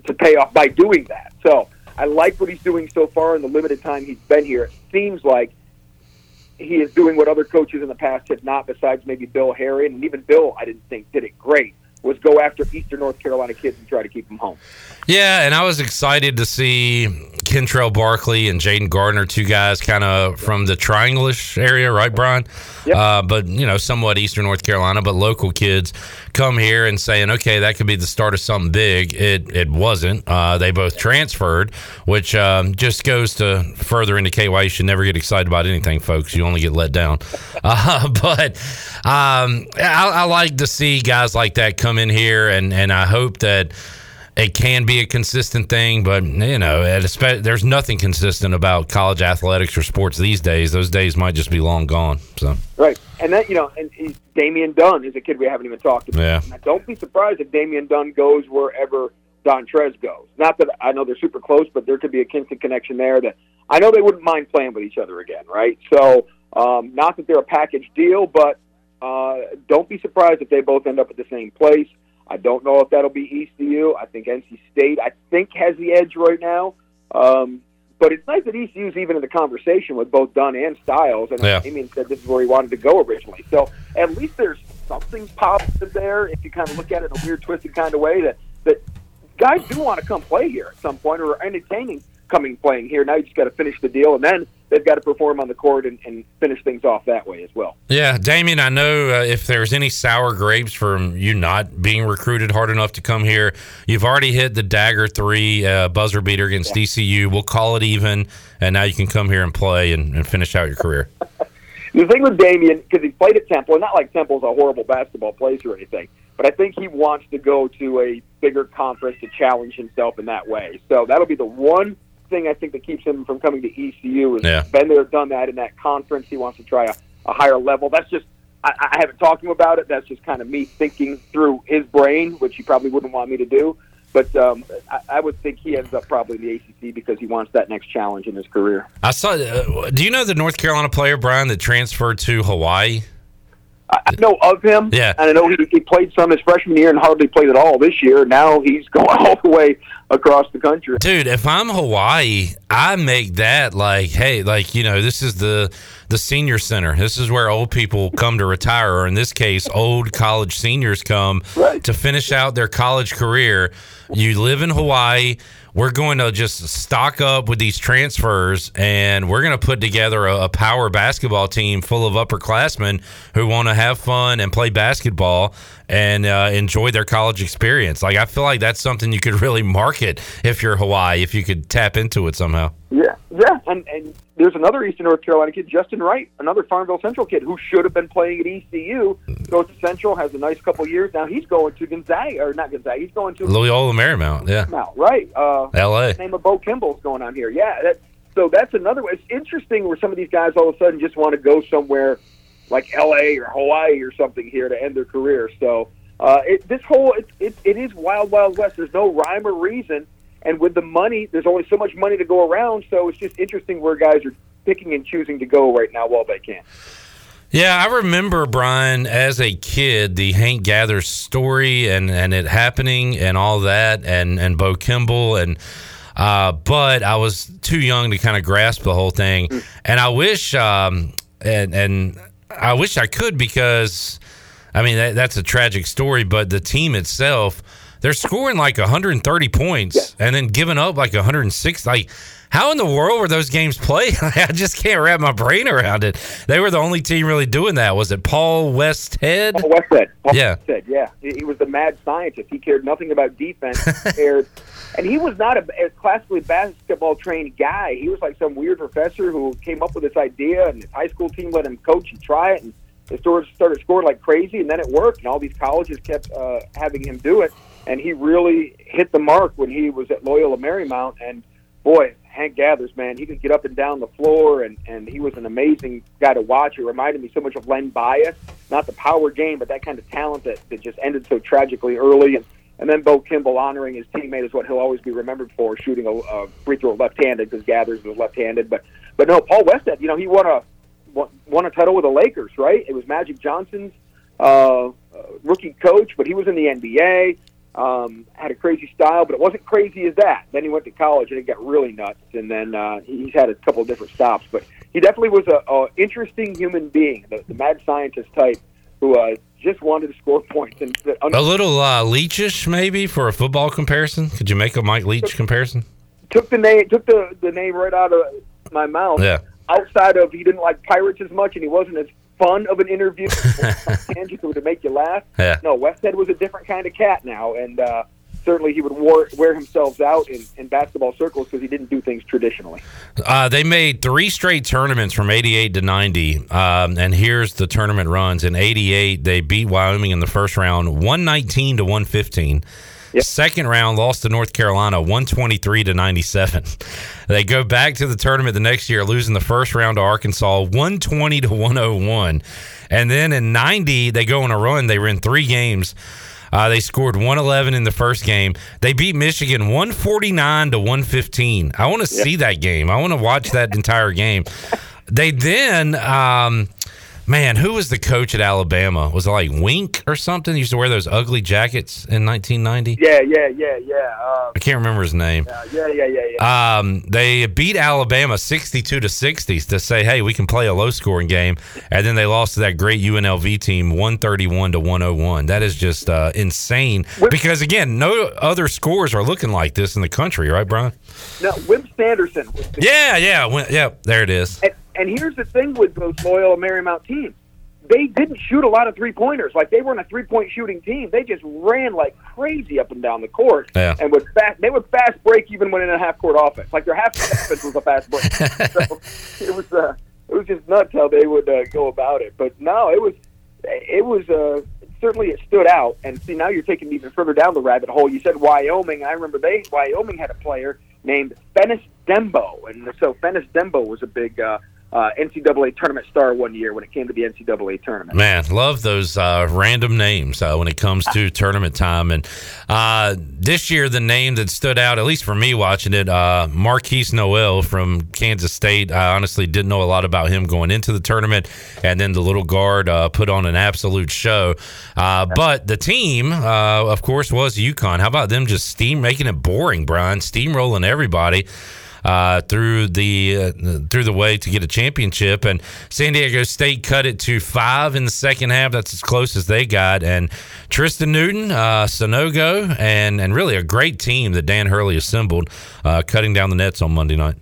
Speaker 11: to pay off by doing that? So I like what he's doing so far in the limited time he's been here. It seems like he is doing what other coaches in the past have not, besides maybe Bill Herrion, and even Bill, I didn't think did it great. Was go after Eastern North Carolina kids and try to keep them home.
Speaker 8: Yeah, and I was excited to see Kentrell Barkley and Jayden Gardner, two guys kind of from the Triangle-ish area, right, Brian? Uh, but you know, somewhat Eastern North Carolina, but local kids come here and saying, okay, that could be the start of something big. It it wasn't. Uh, they both transferred, which um, just goes to further indicate why you should never get excited about anything, folks. You only get let down. Uh, but um, I, I like to see guys like that come in here, and and I hope that it can be a consistent thing, but you know, at a spe- there's nothing consistent about college athletics or sports these days. Those days might just be long gone. So
Speaker 11: Right, and that you know, and Damian Dunn is a kid we haven't even talked about.
Speaker 8: Yeah.
Speaker 11: Now, don't be surprised if Damian Dunn goes wherever Dontrez goes. Not that I know they're super close, but there could be a Kinston connection there. That I know they wouldn't mind playing with each other again, right? So, um, not that they're a package deal, but uh, don't be surprised if they both end up at the same place. I don't know if that'll be ECU. I think NC State, I think, has the edge right now. Um, but it's nice that ECU's even in the conversation with both Dunn and Styles. And
Speaker 8: Yeah.
Speaker 11: Damian said this is where he wanted to go originally. So at least there's something positive there if you kind of look at it in a weird, twisted kind of way that, that guys do want to come play here at some point or are entertaining coming playing here. Now you just got to finish the deal, and then they've got to perform on the court and, and finish things off that way as well.
Speaker 8: Yeah, Damian, I know uh, if there's any sour grapes from you not being recruited hard enough to come here, you've already hit the dagger three uh, buzzer beater against ECU. We'll call it even, and now you can come here and play and, and finish out your career.
Speaker 11: The thing with Damian, because he played at Temple, and not like Temple's a horrible basketball place or anything, but I think he wants to go to a bigger conference to challenge himself in that way. So that'll be the one thing I think that keeps him from coming to ECU. Is
Speaker 8: Yeah.
Speaker 11: been there, done that in that conference. He wants to try a, a higher level. That's just I, I haven't talked to him about it. That's just kind of me thinking through his brain, which he probably wouldn't want me to do. But um, I, I would think he ends up probably in the ACC because he wants that next challenge in his career.
Speaker 8: I saw. Uh, do you know the North Carolina player Brian that transferred to Hawaii?
Speaker 11: I know of him.
Speaker 8: Yeah.
Speaker 11: And I know he, he played some his freshman year and hardly played at all this year. Now he's going all the way across the country.
Speaker 8: Dude, if I'm Hawaii, I make that like, hey, like you know, this is the the senior center. This is where old people come to retire, or in this case, old college seniors come to finish out their college career. You live in Hawaii. We're going to just stock up with these transfers, and we're going to put together a, a power basketball team full of upperclassmen who want to have fun and play basketball and uh, enjoy their college experience. Like I feel like that's something you could really market if you're Hawaii, if you could tap into it somehow.
Speaker 11: Yeah, yeah, and and there's another Eastern North Carolina kid, Justin Wright, another Farmville Central kid who should have been playing at ECU. Goes to Central, has a nice couple years. Now he's going to Gonzaga, or not Gonzaga. He's going to
Speaker 8: Loyola Marymount, yeah,
Speaker 11: now, right? Uh,
Speaker 8: L.A.
Speaker 11: Name of Bo Kimble's going on here. Yeah, that, so that's another way. It's interesting where some of these guys all of a sudden just want to go somewhere like L.A. or Hawaii or something here to end their career. So uh, it, this whole it, it, it is wild, wild west. There's no rhyme or reason, and with the money, there's only so much money to go around. So it's just interesting where guys are picking and choosing to go right now while they can.
Speaker 8: Yeah, I remember Brian as a kid, the Hank Gathers story and and it happening and all that, and and Bo Kimble and. Uh, but I was too young to kind of grasp the whole thing, and I wish, um, and and I wish I could because, I mean that, that's a tragic story. But the team itself, they're scoring like 130 points and then giving up like 106. Like, how in the world were those games played? I just can't wrap my brain around it. They were the only team really doing that. Was it Paul Westhead?
Speaker 11: Paul Westhead. Paul
Speaker 8: Yeah.
Speaker 11: Westhead, yeah. He, he was the mad scientist. He cared nothing about defense. He cared, and he was not a, a classically basketball trained guy. He was like some weird professor who came up with this idea, and his high school team let him coach and try it, and the stores started scoring like crazy, and then it worked, and all these colleges kept uh, having him do it, and he really hit the mark when he was at Loyola Marymount, and boy, Hank Gathers, man, he could get up and down the floor, and and he was an amazing guy to watch. It reminded me so much of Len Bias, not the power game, but that kind of talent that, that just ended so tragically early. And and then Bo Kimble honoring his teammate is what he'll always be remembered for, shooting a, a free throw left-handed because Gathers was left-handed. But but no, Paul Westhead, you know, he won a won a title with the Lakers, right? It was Magic Johnson's uh, rookie coach, but he was in the NBA. Um, had a crazy style, but it wasn't crazy as that. Then he went to college and it got really nuts, and then uh, he's had a couple of different stops. But he definitely was a, a interesting human being, the, the mad scientist type, who uh, just wanted to score points. And
Speaker 8: A little uh, Leachish, maybe for a football comparison. Could you make a Mike Leach comparison?
Speaker 11: took the name took the, the name right out of my mouth.
Speaker 8: Yeah.
Speaker 11: Outside of he didn't like pirates as much, and he wasn't as fun of an interview. tangent to make you laugh.
Speaker 8: Yeah.
Speaker 11: No, Westhead was a different kind of cat now, and uh, certainly he would wear, wear himself out in, in basketball circles because he didn't do things traditionally.
Speaker 8: Uh, they made three straight tournaments from 88 to 90. Um, and here's the tournament runs. In 88, they beat Wyoming in the first round, 119 to 115. Second round, lost to North Carolina, 123 to 97. They go back to the tournament the next year, losing the first round to Arkansas, 120 to 101. And then in 90, they go on a run. They win three games. Uh, they scored 111 in the first game. They beat Michigan 149 to 115. I want to see that game. I want to watch that entire game. They then um, Man, who was the coach at Alabama? Was it like Wink or something? He used to wear those ugly jackets in 1990.
Speaker 11: Yeah, yeah, yeah, yeah. Uh,
Speaker 8: I can't remember his name.
Speaker 11: uh, yeah, yeah, yeah, yeah.
Speaker 8: Um, they beat Alabama 62 to 60 to say, hey, we can play a low scoring game. And then they lost to that great UNLV team 131 to 101. That is just uh, insane because, again, no other scores are looking like this in the country, right, Brian?
Speaker 11: no, Wimp Sanderson. Was the
Speaker 8: Yeah, yeah. Yeah, there it is.
Speaker 11: And, and here's the thing with those Loyola Marymount teams. They didn't shoot a lot of three pointers. Like they weren't a three point shooting team. They just ran like crazy up and down the court.
Speaker 8: Yeah.
Speaker 11: And would fast they would fast break even when in a half court offense. Like their half court offense was a fast break. so it was uh it was just nuts how they would uh, go about it. But no, it was it was uh certainly it stood out. And see now you're taking it even further down the rabbit hole. You said Wyoming. I remember they Wyoming had a player named Fennis Dembo, and so Fennis Dembo was a big uh, uh, NCAA tournament star one year when it came to the NCAA tournament.
Speaker 8: Man, love those uh, random names uh, when it comes to tournament time. And uh, this year, the name that stood out, at least for me watching it, uh, Markquis Nowell from Kansas State. I honestly didn't know a lot about him going into the tournament. And then the little guard uh, put on an absolute show. Uh, but the team, of course, was UConn. How about them just steam making it boring, Brian? Steamrolling everybody uh, through the uh, through the way to get a championship. And San Diego State cut it to five in the second half. That's as close as they got. And Tristan Newton, uh, Sanogo, and and really a great team that Dan Hurley assembled, uh, cutting down the nets on Monday night.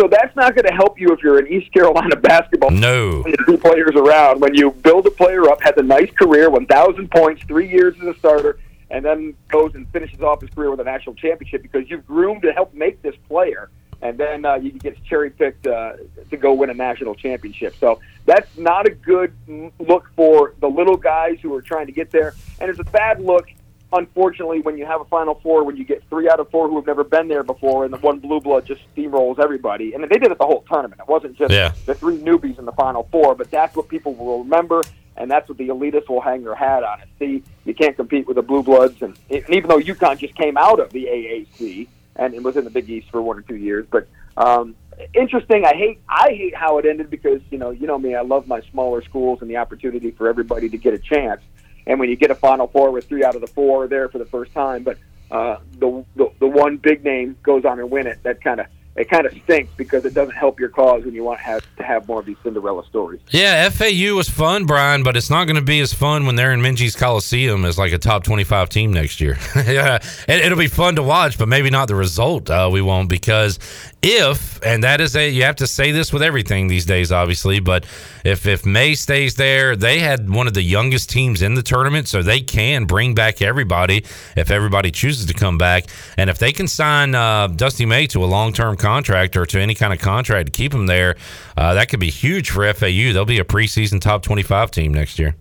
Speaker 11: So that's not going to help you if you're an East Carolina basketball.
Speaker 8: No.
Speaker 11: When you two players around, when you build a player up, has a nice career, 1,000 points, three years as a starter, and then goes and finishes off his career with a national championship because you've groomed to help make this player, and then uh, he gets cherry picked uh, to go win a national championship. So that's not a good look for the little guys who are trying to get there, and it's a bad look. Unfortunately, when you have a Final Four, when you get three out of four who have never been there before, and the one blue blood just steamrolls everybody, and they did it the whole tournament. It wasn't just
Speaker 8: Yeah.
Speaker 11: the three newbies in the Final Four, but that's what people will remember, and that's what the elitists will hang their hat on. And see, you can't compete with the Blue Bloods, and, and even though UConn just came out of the AAC and it was in the Big East for one or two years, but um, interesting. I hate I hate how it ended because you know you know me. I love my smaller schools and the opportunity for everybody to get a chance. And when you get a Final Four with three out of the four there for the first time, but uh, the, the the one big name goes on and win it, that kind of it kind of stinks because it doesn't help your cause when you want to have to have more of these Cinderella stories.
Speaker 8: Yeah, FAU was fun, Brian, but it's not going to be as fun when they're in Minges Coliseum as like a top 25 team next year. yeah, it, it'll be fun to watch, but maybe not the result. Uh, we won't because if, and that is a, you have to say this with everything these days, obviously, but if, if May stays there, they had one of the youngest teams in the tournament, so they can bring back everybody if everybody chooses to come back. And if they can sign uh, Dusty May to a long term contract or to any kind of contract to keep him there, uh, that could be huge for FAU. They'll be a preseason top 25 team next year.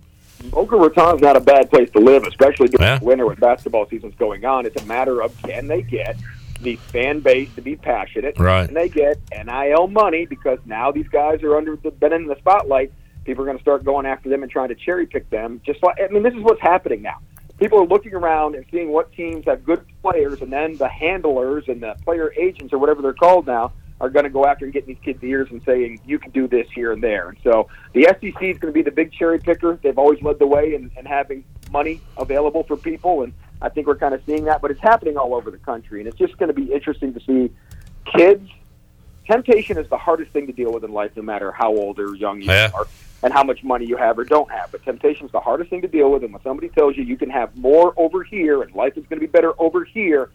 Speaker 11: Boca Raton's not a bad place to live, especially during the winter when basketball season's going on. It's a matter of can they get the fan base to be passionate,
Speaker 8: Right.
Speaker 11: and they get NIL money because now these guys are under the been in the spotlight. People are going to start going after them and trying to cherry pick them. Just like I mean, this is what's happening now. People are looking around and seeing what teams have good players, and then the handlers and the player agents or whatever they're called now are going to go after and get these kids' ears and saying you can do this here and there. And so the SEC is going to be the big cherry picker. They've always led the way in, in having money available for people, and I think we're kind of seeing that. But it's happening all over the country, and it's just going to be interesting to see kids. Temptation is the hardest thing to deal with in life, no matter how old or young you
Speaker 8: Yeah.
Speaker 11: are and how much money you have or don't have. But temptation is the hardest thing to deal with, and when somebody tells you you can have more over here and life is going to be better over here,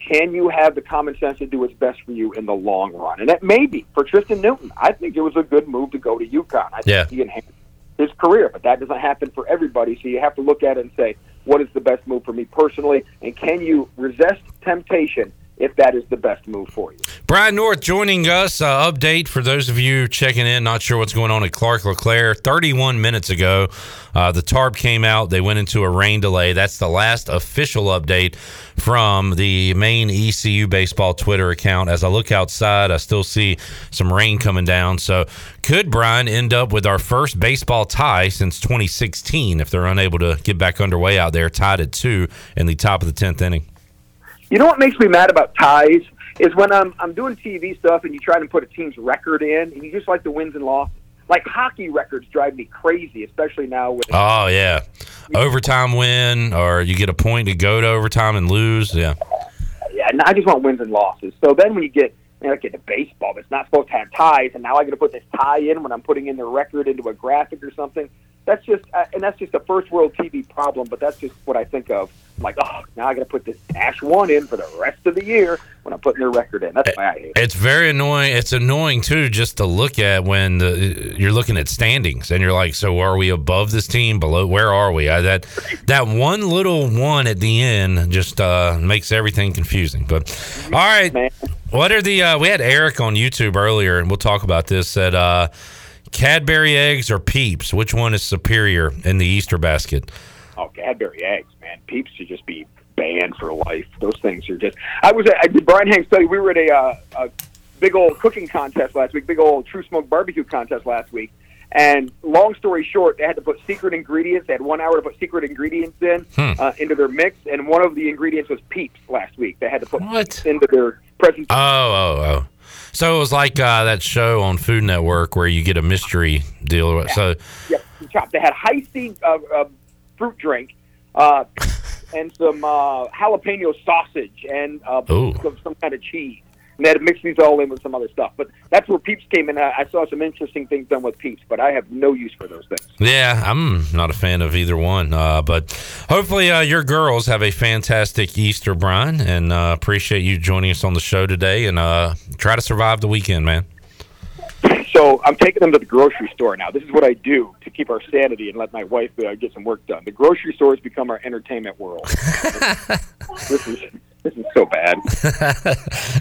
Speaker 11: can you have the common sense to do what's best for you in the long run? And that may be for Tristan Newton. I think it was a good move to go to UConn. I think
Speaker 8: Yeah.
Speaker 11: he enhanced his career, but that doesn't happen for everybody. So you have to look at it and say, what is the best move for me personally, and can you resist temptation if that is the best move for you?
Speaker 8: Brian North joining us. Uh, update for those of you checking in, not sure what's going on at Clark LeClair. 31 minutes ago, uh, the tarp came out. They went into a rain delay. That's the last official update from the main ECU baseball Twitter account. As I look outside, I still see some rain coming down. So, could Brian end up with our first baseball tie since 2016 if they're unable to get back underway out there, tied at two in the top of the 10th inning?
Speaker 11: You know what makes me mad about ties is when I'm I'm doing TV stuff and you try to put a team's record in and you just like the wins and losses. like hockey records drive me crazy, especially now with
Speaker 8: Oh yeah, overtime win, or you get a point to go to overtime and lose. Yeah,
Speaker 11: yeah. and I just want wins and losses. So then when you get you know, like into baseball, it's not supposed to have ties, and now I got to put this tie in when I'm putting in the record into a graphic or something. That's just, uh, and that's just a first world TV problem. But that's just what I think of. I'm like, oh, now I got to put this dash one in for the rest of the year when I'm putting the record in. That's why I hate it.
Speaker 8: it's very annoying. It's annoying too, just to look at when the, you're looking at standings and you're like, so are we above this team? Below? Where are we? I, that that one little one at the end just uh, makes everything confusing. But all right, what are the? Uh, we had Eric on YouTube earlier, and we'll talk about this. That uh, Cadbury eggs or Peeps? Which one is superior in the Easter basket?
Speaker 11: Oh, Cadbury eggs, man. Peeps should just be banned for life. Those things are just. I was. At, I did Brian Hanks tell you we were at a, uh, a big old cooking contest last week, big old True Smoke barbecue contest last week. And long story short, they had to put secret ingredients. They had one hour to put secret ingredients in
Speaker 8: Hmm.
Speaker 11: uh, into their mix, and one of the ingredients was Peeps last week. They had to put Peeps into their presentation.
Speaker 8: Oh, oh, oh. So it was like uh, that show on Food Network where you get a mystery deal. So
Speaker 11: Yep, chopped. They had high C uh, uh, fruit drink, uh, and some uh, jalapeno sausage and uh, some, some kind of cheese. And they had to mix these all in with some other stuff. But that's where Peeps came in. I, I saw some interesting things done with Peeps, but I have no use for those things.
Speaker 8: Yeah, I'm not a fan of either one. Uh, but hopefully, uh, your girls have a fantastic Easter, Brian, and uh, appreciate you joining us on the show today. And uh, try to survive the weekend, man.
Speaker 11: So I'm taking them to the grocery store now. This is what I do to keep our sanity and let my wife uh, get some work done. The grocery store has become our entertainment world. this is this is so bad.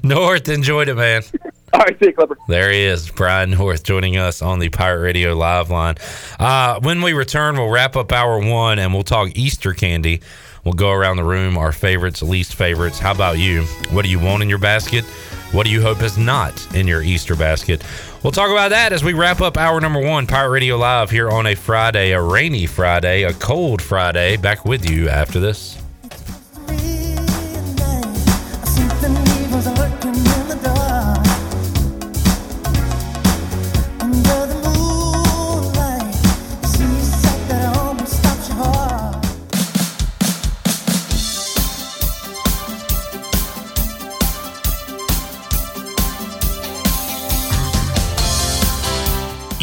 Speaker 8: North enjoyed it, man.
Speaker 11: All right, see you, Clipper.
Speaker 8: There he is, Brian North, joining us on the Pirate Radio live line. Uh, when we return, we'll wrap up hour one and we'll talk Easter candy. We'll go around the room, our favorites, least favorites. How about you? What do you want in your basket? What do you hope is not in your Easter basket? We'll talk about that as we wrap up hour number one, Pirate Radio Live, here on a Friday, a rainy Friday, a cold Friday. Back with you after this.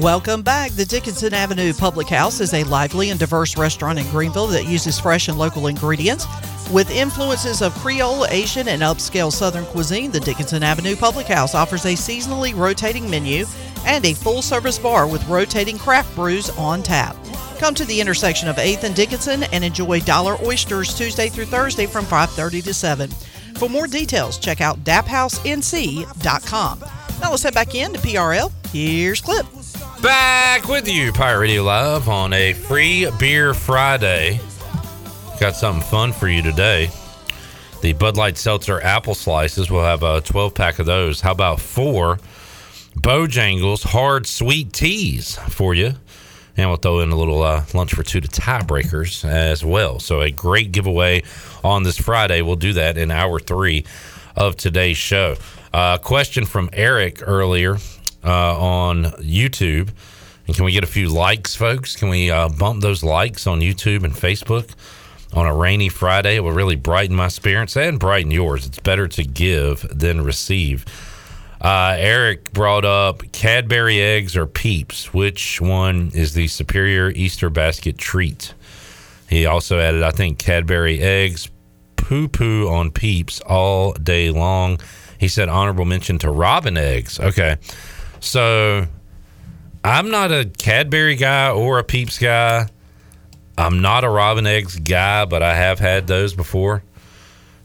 Speaker 6: Welcome back. The Dickinson Avenue Public House is a lively and diverse restaurant in Greenville that uses fresh and local ingredients. With influences of Creole, Asian, and upscale Southern cuisine, the Dickinson Avenue Public House offers a seasonally rotating menu and a full service bar with rotating craft brews on tap. Come to the intersection of 8th and Dickinson and enjoy dollar oysters Tuesday through Thursday from 5:30 to 7. For more details, check out daphousenc.com. Now let's head back in to PRL. Here's Clip.
Speaker 8: Back with you, Pirate Radio Live, on a free beer Friday. Got something fun for you today. The Bud Light Seltzer apple slices. We'll have a 12 pack of those. How about four Bojangles hard sweet teas for you? And we'll throw in a little uh, lunch for two to tiebreakers as well. So, a great giveaway on this Friday. We'll do that in hour three of today's show. Uh, question from Eric earlier uh, on YouTube. And can we get a few likes, folks? Can we uh, bump those likes on YouTube and Facebook on a rainy Friday? It will really brighten my spirits and brighten yours. It's better to give than receive. Uh, Eric brought up Cadbury eggs or Peeps. Which one is the superior Easter basket treat? He also added, I think, Cadbury eggs, poo poo on Peeps all day long. He said, honorable mention to Robin eggs. Okay. So I'm not a Cadbury guy or a Peeps guy. I'm not a Robin eggs guy, but I have had those before.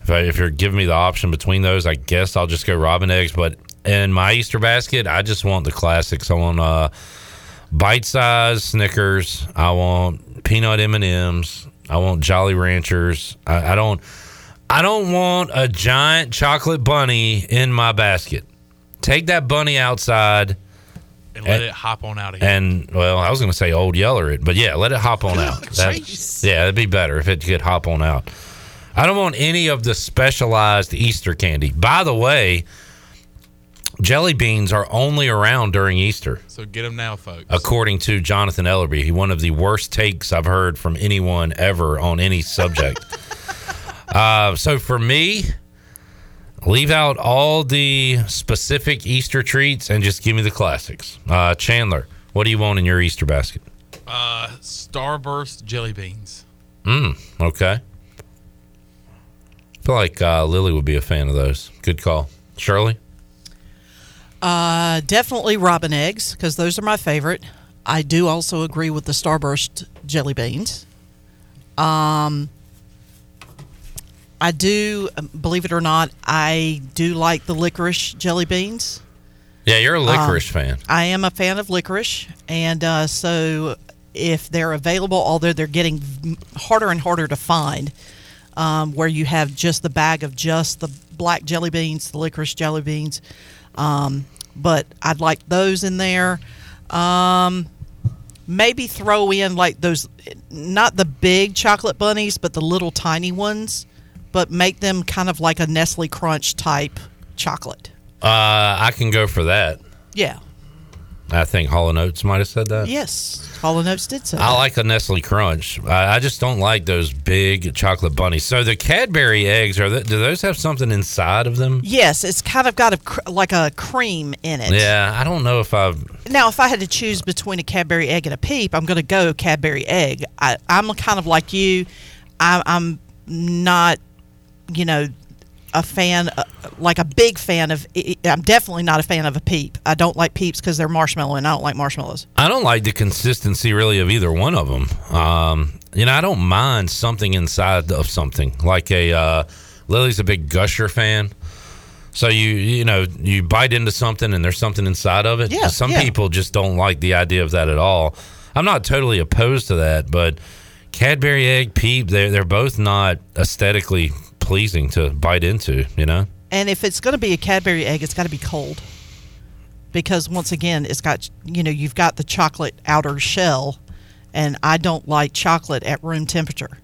Speaker 8: If, I, if you're giving me the option between those, I guess I'll just go Robin eggs. But in my Easter basket, I just want the classics. I want uh, bite-sized Snickers. I want peanut M and M's. I want Jolly Ranchers. I, I don't. I don't want a giant chocolate bunny in my basket. Take that bunny outside
Speaker 9: and let it hop on out of here.
Speaker 8: and well, I was going to say old yeller it, but yeah, let it hop on out. That- yeah, it'd be better if it could hop on out. I don't want any of the specialized Easter candy. By the way, jelly beans are only around during Easter,
Speaker 9: so get them now, folks.
Speaker 8: according to Jonathan Ellerby. One of the worst takes I've heard from anyone ever on any subject. uh, so for me, leave out all the specific Easter treats and just give me the classics. Uh, Chandler, what do you want in your Easter basket?
Speaker 9: Uh, Starburst jelly beans.
Speaker 8: Mm, okay. I feel like uh, Lily would be a fan of those. Good call. Shirley?
Speaker 6: Uh, definitely robin eggs because those are my favorite. I do also agree with the Starburst jelly beans. Um, I do, um, believe it or not, I do like the licorice jelly beans.
Speaker 8: Yeah, you're a licorice
Speaker 6: Um,
Speaker 8: fan.
Speaker 6: I am a fan of licorice, and uh, so if they're available, although they're getting harder and harder to find, um, where you have just the bag of just the black jelly beans, the licorice jelly beans, um, but I'd like those in there. Um, maybe throw in like those, not the big chocolate bunnies, but the little tiny ones, but make them kind of like a Nestle Crunch type chocolate.
Speaker 8: Uh, I can go for that.
Speaker 6: Yeah.
Speaker 8: I think Hall and Oates might have said that.
Speaker 6: Yes, Hall and Oates did so.
Speaker 8: I like a Nestle Crunch. I, I just don't like those big chocolate bunnies. So the Cadbury eggs are. th do those have something inside of them?
Speaker 6: Yes, it's kind of got a cr- like a cream in it.
Speaker 8: Yeah, I don't know if I've.
Speaker 6: Now, if I had to choose between a Cadbury egg and a Peep, I'm going to go Cadbury egg. I, I'm kind of like you. I, I'm not, you know, a fan, uh, like a big fan of. I'm definitely not a fan of a Peep. I don't like Peeps because they're marshmallow, and I don't like marshmallows.
Speaker 8: I don't like the consistency really of either one of them. Um, you know, I don't mind something inside of something. Like a uh, Lily's a big Gusher fan. So you you know you bite into something and there's something inside of it.
Speaker 6: Yeah,
Speaker 8: Some
Speaker 6: yeah.
Speaker 8: people just don't like the idea of that at all. I'm not totally opposed to that, but Cadbury egg, Peep, they're they're both not aesthetically pleasing to bite into. You know.
Speaker 6: And if it's going to be a Cadbury egg, it's got to be cold. Because once again, it's got, you know, you've got the chocolate outer shell, and I don't like chocolate at room temperature.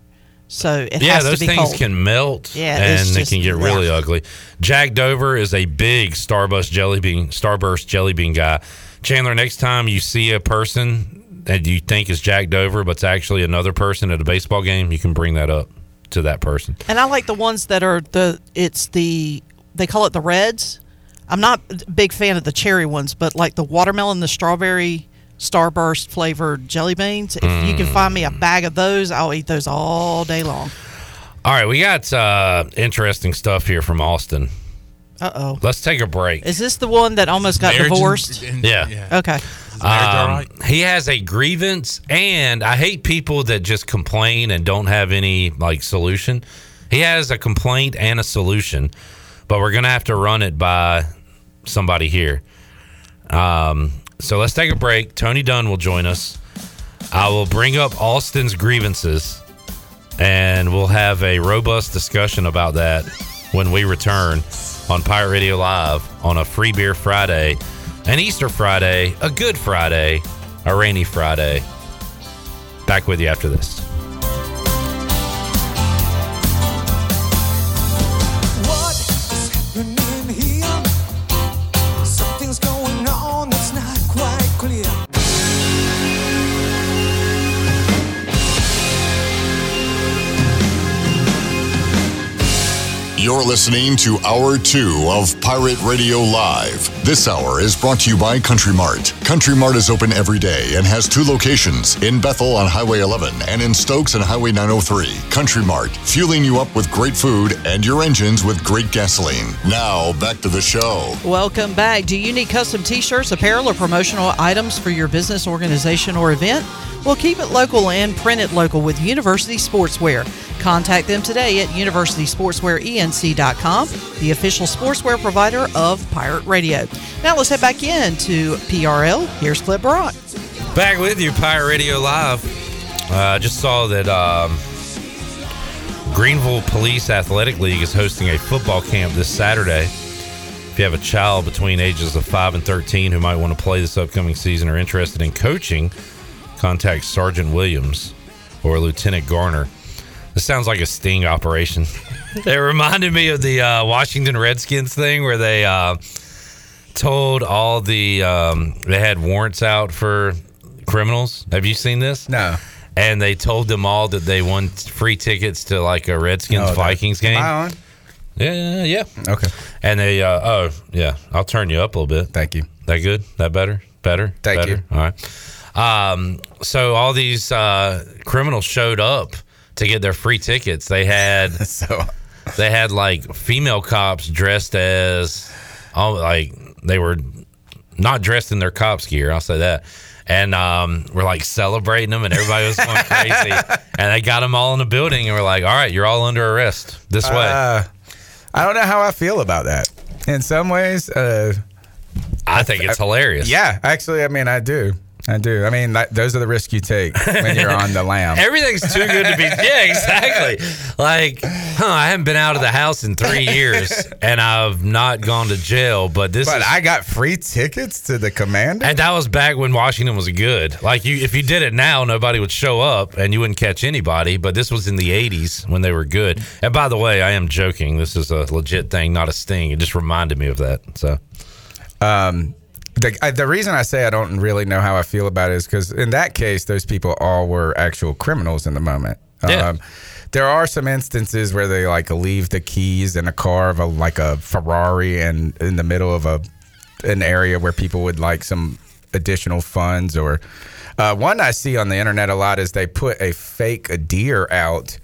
Speaker 6: So it
Speaker 8: yeah,
Speaker 6: has
Speaker 8: those
Speaker 6: to be
Speaker 8: things
Speaker 6: cold.
Speaker 8: can melt
Speaker 6: Yeah,
Speaker 8: and they can get really ugly. Jack Dover is a big Starburst jelly bean, Starburst jelly bean guy. Chandler, next time you see a person that you think is Jack Dover, but it's actually another person at a baseball game, you can bring that up to that person.
Speaker 6: And I like the ones that are the, it's the, they call it the reds. I'm not a big fan of the cherry ones, but like the watermelon, the strawberry, starburst flavored jelly beans. If you can find me a bag of those, I'll eat those all day long.
Speaker 8: All right, we got uh, interesting stuff here from Austin.
Speaker 6: Uh oh.
Speaker 8: Let's take a break.
Speaker 6: Is this the one that almost got
Speaker 9: Marriage and-
Speaker 6: divorced?
Speaker 9: and-
Speaker 8: Yeah.
Speaker 6: Okay.
Speaker 8: Um, He has a grievance, and I hate people that just complain and don't have any like solution. He has a complaint and a solution, but we're gonna have to run it by somebody here. Um, so let's take a break. Tony Dunn will join us. I will bring up Austin's grievances, and we'll have a robust discussion about that when we return on Pirate Radio Live on a Free Beer Friday, an Easter Friday, a Good Friday, a rainy Friday. Back with you after this.
Speaker 2: You're listening to Hour 2 of Pirate Radio Live. This hour is brought to you by Country Mart. Country Mart is open every day and has two locations in Bethel on Highway 11 and in Stokes on Highway 903. Country Mart, fueling you up with great food and your engines with great gasoline. Now, back to the show.
Speaker 6: Welcome back. Do you need custom t shirts, apparel, or promotional items for your business, organization, or event? Well, keep it local and print it local with University Sportswear. Contact them today at universitysportswearenc.com, the official sportswear provider of Pirate Radio. Now let's head back in to PRL. Here's Clip Brock.
Speaker 8: Back with you, Pirate Radio Live. Uh, I just saw that um, Greenville Police Athletic League is hosting a football camp this Saturday. If you have a child between ages of 5 and 13 who might want to play this upcoming season or interested in coaching, contact Sergeant Williams or Lieutenant Garner. This sounds like a sting operation. it reminded me of the uh, Washington Redskins thing where they uh, told all the um, they had warrants out for criminals. Have you seen this?
Speaker 12: No.
Speaker 8: And they told them all that they won free tickets to like a Redskins
Speaker 12: Oh,
Speaker 8: Vikings
Speaker 12: am
Speaker 8: game.
Speaker 12: I on?
Speaker 8: Yeah, yeah.
Speaker 12: Okay.
Speaker 8: And they, uh, oh, yeah, I'll turn you up a little bit.
Speaker 12: Thank you.
Speaker 8: That good? That better? Better?
Speaker 12: Thank
Speaker 8: Better?
Speaker 12: you.
Speaker 8: All right. Um, so all these uh, criminals showed up to get their free tickets. They had
Speaker 12: so
Speaker 8: they had like female cops dressed as, all like they were not dressed in their cops gear. I'll say that. And um, we're like celebrating them, and everybody was going crazy. and they got them all in the building, and we're like, "All right, you're all under arrest this way."
Speaker 12: Uh, I don't know how I feel about that. In some ways, uh,
Speaker 8: I think it's hilarious.
Speaker 12: yeah, actually, I mean, I do. I do. I mean, that, those are the risks you take when you're on the lam.
Speaker 8: Everything's too good to be. Yeah, exactly. Like, huh? I haven't been out of the house in three years, and I've not gone to jail. But this
Speaker 12: But
Speaker 8: is,
Speaker 12: I got free tickets to the commander.
Speaker 8: and that was back when Washington was good. Like, you, if you did it now, nobody would show up, and you wouldn't catch anybody. But this was in the '80s when they were good. And by the way, I am joking. This is a legit thing, not a sting. It just reminded me of that. So,
Speaker 12: Um, the I, the reason I say I don't really know how I feel about it is because in that case, those people all were actual criminals in the moment.
Speaker 8: Yeah.
Speaker 12: Um, there are some instances where they like leave the keys in a car of a like a Ferrari and in the middle of a an area where people would like some additional funds or uh, one I see on the internet a lot is they put a fake deer out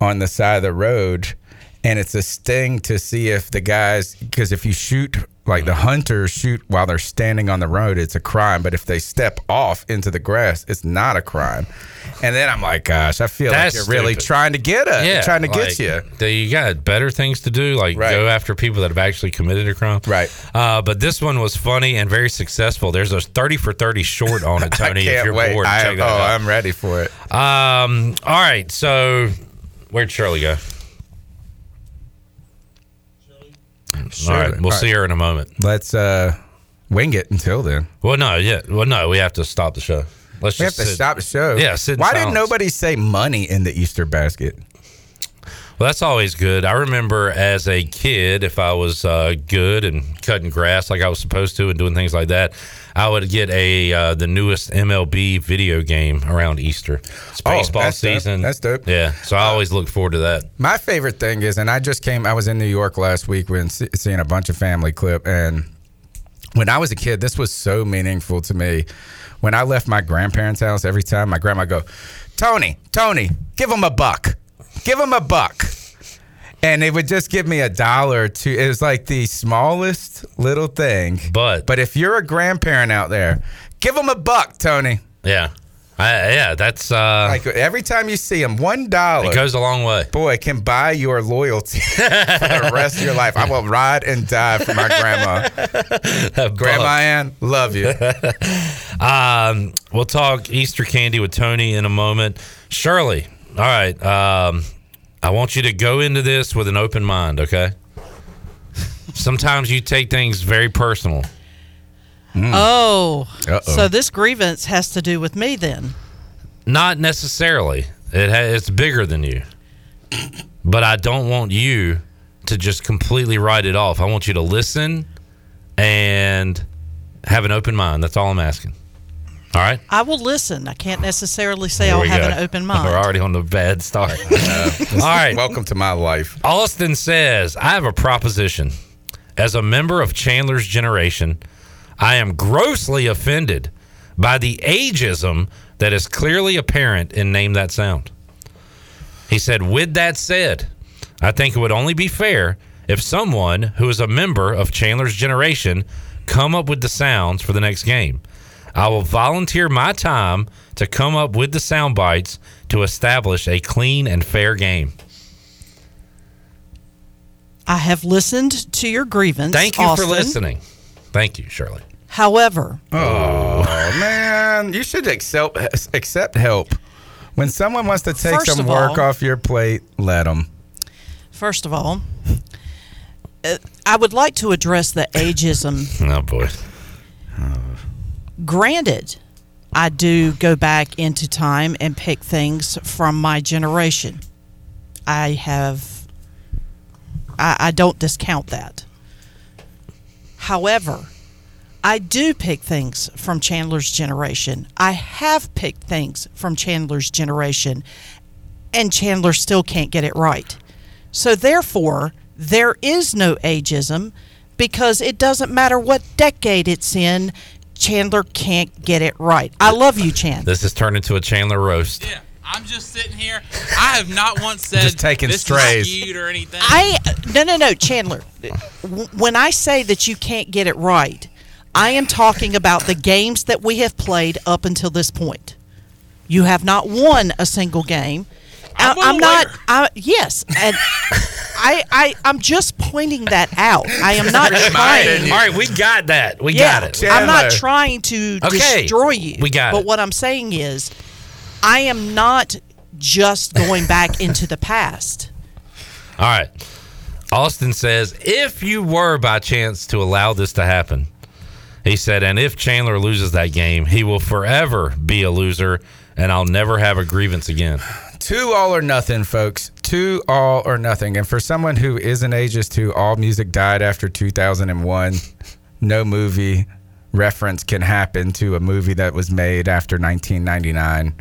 Speaker 12: on the side of the road and it's a sting to see if the guys because if you shoot like the hunters shoot while they're standing on the road it's a crime but if they step off into the grass it's not a crime and then i'm like gosh i feel
Speaker 8: That's
Speaker 12: like you're really trying to get us
Speaker 8: yeah,
Speaker 12: trying to
Speaker 8: like,
Speaker 12: get you
Speaker 8: do You got better things to do, like
Speaker 12: Right.
Speaker 8: go after people that have actually committed a crime.
Speaker 12: Right.
Speaker 8: Uh, but this one was funny and very successful. There's a 30 for 30 short on it, Tony. if you're
Speaker 12: wait.
Speaker 8: bored,
Speaker 12: I,
Speaker 8: check
Speaker 12: oh,
Speaker 8: out.
Speaker 12: I'm ready for it.
Speaker 8: Um, all right. So, where'd Shirley go? All right. We'll
Speaker 12: All
Speaker 8: see
Speaker 12: right.
Speaker 8: her in a moment.
Speaker 12: Let's uh, wing it until then.
Speaker 8: Well, no, yeah. Well, no, we have to stop the show. Let's
Speaker 12: We have to
Speaker 8: sit-
Speaker 12: stop the show.
Speaker 8: Yeah, sit
Speaker 12: Why didn't
Speaker 8: silence.
Speaker 12: nobody say money in the Easter basket?
Speaker 8: Well, that's always good. I remember as a kid, if I was uh, good and cutting grass like I was supposed to and doing things like that, I would get a uh, the newest MLB video game around Easter. It's
Speaker 12: Oh,
Speaker 8: baseball
Speaker 12: that's dope.
Speaker 8: season.
Speaker 12: That's dope.
Speaker 8: Yeah, so I always look forward to that.
Speaker 12: My favorite thing is, and I just came. I was in New York last week when se- seeing a bunch of family clip, and when I was a kid, this was so meaningful to me. When I left my grandparents' house, every time my grandma go, Tony, Tony, give him a buck, give him a buck, and they would just give me a dollar two. It was like the smallest little thing,
Speaker 8: but
Speaker 12: but if you're a grandparent out there, give them a buck, Tony.
Speaker 8: Yeah, I, yeah, that's uh,
Speaker 12: Like every time you see him, one dollar.
Speaker 8: it goes a long way.
Speaker 12: Boy, can buy your loyalty for the rest of your life. I will ride and die for my grandma. grandma Ann, love you.
Speaker 8: Um, we'll talk Easter candy with Tony in a moment. Shirley, all right. Um, I want you to go into this with an open mind, okay? Sometimes you take things very personal. Mm.
Speaker 6: Oh,
Speaker 8: Uh-oh.
Speaker 6: so this grievance has to do with me then.
Speaker 8: Not necessarily. It ha- it's bigger than you. But I don't want you to just completely write it off. I want you to listen and have an open mind. That's all I'm asking. All right.
Speaker 6: I will listen. I can't necessarily say
Speaker 8: Here
Speaker 6: I'll have
Speaker 8: go.
Speaker 6: an open mind.
Speaker 8: We're already on the bad start. all right.
Speaker 12: Welcome to my life.
Speaker 8: Austin says, I have a proposition. As a member of Chandler's generation, I am grossly offended by the ageism that is clearly apparent in Name That Sound. He said, With that said, I think it would only be fair if someone who is a member of Chandler's generation come up with the sounds for the next game. I will volunteer my time to come up with the sound bites to establish a clean and fair game.
Speaker 6: I have listened to your grievance.
Speaker 8: Thank you
Speaker 6: Austin.
Speaker 8: for listening. Thank you, Shirley.
Speaker 6: However,
Speaker 12: Oh man, you should accept accept help. When someone wants to take some
Speaker 6: of
Speaker 12: work
Speaker 6: all-
Speaker 12: off your plate, let them.
Speaker 6: first of all, uh, I would like to address the ageism.
Speaker 8: Oh boy.
Speaker 6: Granted, I do go back into time and pick things from my generation. I have. I, I don't discount that. However, I do pick things from Chandler's generation. I have picked things from Chandler's generation, and Chandler still can't get it right. So, therefore, there is no ageism because it doesn't matter what decade it's in, Chandler can't get it right. I love you, Chan.
Speaker 8: This has turned into a Chandler roast. Yeah.
Speaker 9: I'm just sitting here. I have not once said
Speaker 8: Just taking
Speaker 9: this
Speaker 8: strays.
Speaker 9: is skewed or anything.
Speaker 6: I no no no Chandler. When I say that you can't get it right, I am talking about the games that we have played up until this point. You have not won a single game. I,
Speaker 9: won a
Speaker 6: am not. I, yes, and I, I I'm just pointing that out. I am not trying.
Speaker 8: All right, we got that. We
Speaker 6: yeah,
Speaker 8: got it.
Speaker 6: I'm not trying to
Speaker 8: Okay,
Speaker 6: destroy you.
Speaker 8: we got
Speaker 6: But
Speaker 8: it.
Speaker 6: what I'm saying is, I am not just going back into the past.
Speaker 8: All right. Austin says, if you were by chance to allow this to happen, he said, and if Chandler loses that game, he will forever be a loser and I'll never have a grievance again.
Speaker 12: Two all or nothing, folks. Two all or nothing. And for someone who isn't ageist, who all music died after 2001, no movie reference can happen to a movie that was made after 1999.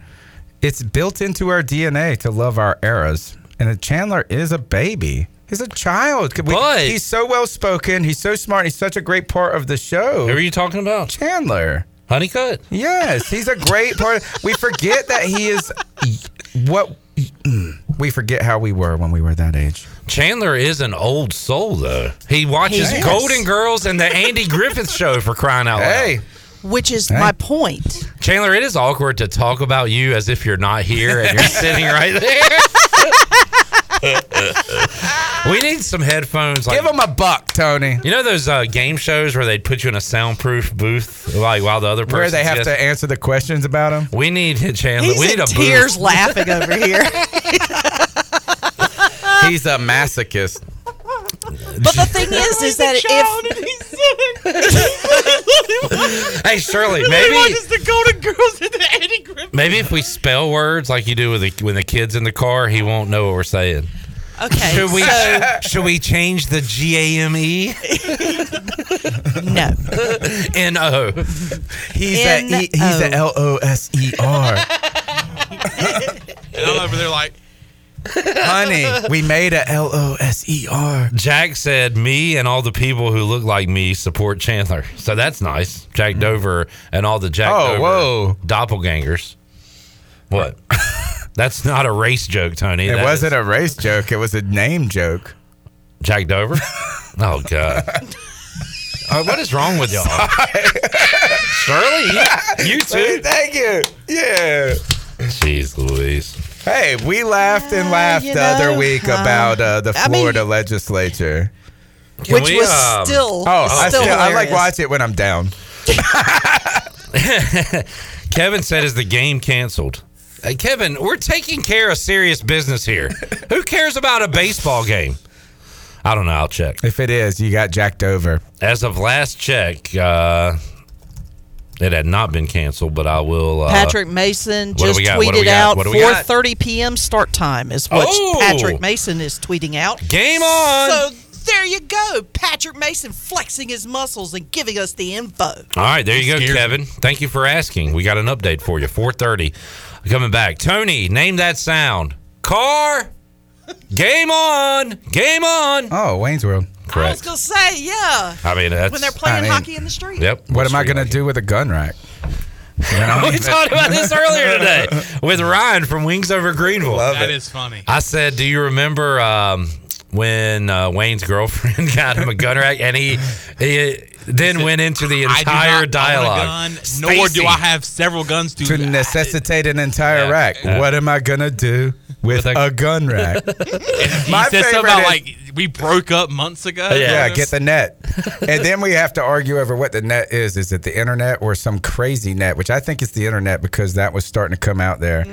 Speaker 12: It's built into our DNA to love our eras. And Chandler is a baby. He's a child. We-
Speaker 8: But-
Speaker 12: he's so well spoken. He's so smart. He's such a great part of the show.
Speaker 8: Who are you talking about?
Speaker 12: Chandler.
Speaker 8: Honeycutt?
Speaker 12: Yes, he's a great part. we forget that he is what we forget how we were when we were that age.
Speaker 8: Chandler is an old soul, though. He watches
Speaker 6: He.
Speaker 8: Golden Girls and the Andy Griffith Show for crying out loud.
Speaker 12: Hey,
Speaker 6: Which is
Speaker 8: Hey.
Speaker 6: my point.
Speaker 8: Chandler, it is awkward to talk about you as if you're not here and you're sitting right there. we need some headphones. Like,
Speaker 12: give him a buck, Tony.
Speaker 8: You know those uh, game shows where they'd put you in a soundproof booth, like while the other person
Speaker 12: Where they have to answer the questions about him.
Speaker 8: We need Chandler.
Speaker 6: He's
Speaker 8: we need
Speaker 6: in
Speaker 8: a
Speaker 6: tears
Speaker 8: booth.
Speaker 6: laughing over here.
Speaker 12: He's a masochist.
Speaker 6: But the thing is, is that if
Speaker 8: hey Shirley, maybe
Speaker 3: He
Speaker 8: maybe
Speaker 3: watches the Golden Girls and the Eddie Griffin.
Speaker 8: Maybe if we spell words like you do with the when the kids in the car, he won't know what we're saying.
Speaker 6: okay,
Speaker 8: Should we
Speaker 6: so
Speaker 8: should we change the G A M E?
Speaker 6: no,
Speaker 8: N O.
Speaker 12: He's a e, he's a L O S E R.
Speaker 9: And I'm over there like,
Speaker 12: Honey, we made a L O S E R.
Speaker 8: Jack said, "Me and all the people who look like me support Chandler." So that's nice. Jack mm-hmm. Dover and all the Jack
Speaker 12: Oh,
Speaker 8: Dover
Speaker 12: whoa.
Speaker 8: doppelgangers. What? that's not a race joke, Tony.
Speaker 12: It
Speaker 8: That
Speaker 12: wasn't
Speaker 8: is-
Speaker 12: a race joke. It was a name joke.
Speaker 8: Jack Dover. oh God. Uh, what is wrong with y'all? Shirley, you, you too.
Speaker 12: Thank you. Yeah.
Speaker 8: Jeez Louise.
Speaker 12: Hey, we laughed and laughed
Speaker 6: you
Speaker 12: the other week
Speaker 6: uh,
Speaker 12: about uh, the
Speaker 6: I mean-
Speaker 12: Florida legislature.
Speaker 8: Can
Speaker 6: which
Speaker 8: we,
Speaker 6: was
Speaker 8: um,
Speaker 6: still,
Speaker 12: Oh, I,
Speaker 6: still
Speaker 12: still, I like
Speaker 6: hilarious.
Speaker 12: watch it when I'm down.
Speaker 8: Kevin said, "Is the game canceled?" Hey, Kevin, we're taking care of serious business here. Who cares about a baseball game? I don't know. I'll check.
Speaker 12: If it is, you got Jack Dover.
Speaker 8: As of last check, uh, it had not been canceled, but I will. Uh,
Speaker 6: Patrick Mason just
Speaker 8: we got? What do we
Speaker 6: tweeted out
Speaker 8: What do we got?
Speaker 6: 4:30 p.m. start time is what
Speaker 8: Oh!
Speaker 6: Patrick Mason is tweeting out.
Speaker 8: Game on!
Speaker 6: So there you go, Patrick Mason flexing his muscles and giving us the info.
Speaker 8: All right, there you go, Kevin. Thank you for asking. We got an update for you. 4:30. Coming back. Tony, name that sound. Car. Game on. Game on.
Speaker 12: Oh, Wayne's World. Correct.
Speaker 6: I was gonna say, yeah,
Speaker 8: I mean, that's
Speaker 6: when they're playing
Speaker 12: I mean-
Speaker 6: hockey in the street.
Speaker 8: Yep.
Speaker 12: What am I going to do with a gun rack? You know?
Speaker 8: We talked about this earlier today with Ryan from Wings Over Greenville.
Speaker 9: that is funny.
Speaker 8: I said, "Do you remember um, when uh, Wayne's girlfriend got him a gun rack and he, he then went into the
Speaker 9: I do
Speaker 8: entire
Speaker 9: not own a
Speaker 8: dialogue?
Speaker 9: gun, nor do I have several guns to.
Speaker 12: to necessitate an entire
Speaker 8: Yeah.
Speaker 12: rack.
Speaker 8: Yeah.
Speaker 12: What am I going to do? With a gun rack.
Speaker 9: He
Speaker 12: My
Speaker 9: said something
Speaker 12: favorite
Speaker 9: about
Speaker 12: is-
Speaker 9: like we broke up months ago.
Speaker 12: Yeah, get the net. and then we have to argue over what the net is. Is it the internet or some crazy net? Which I think it's the internet because that was starting to come out there.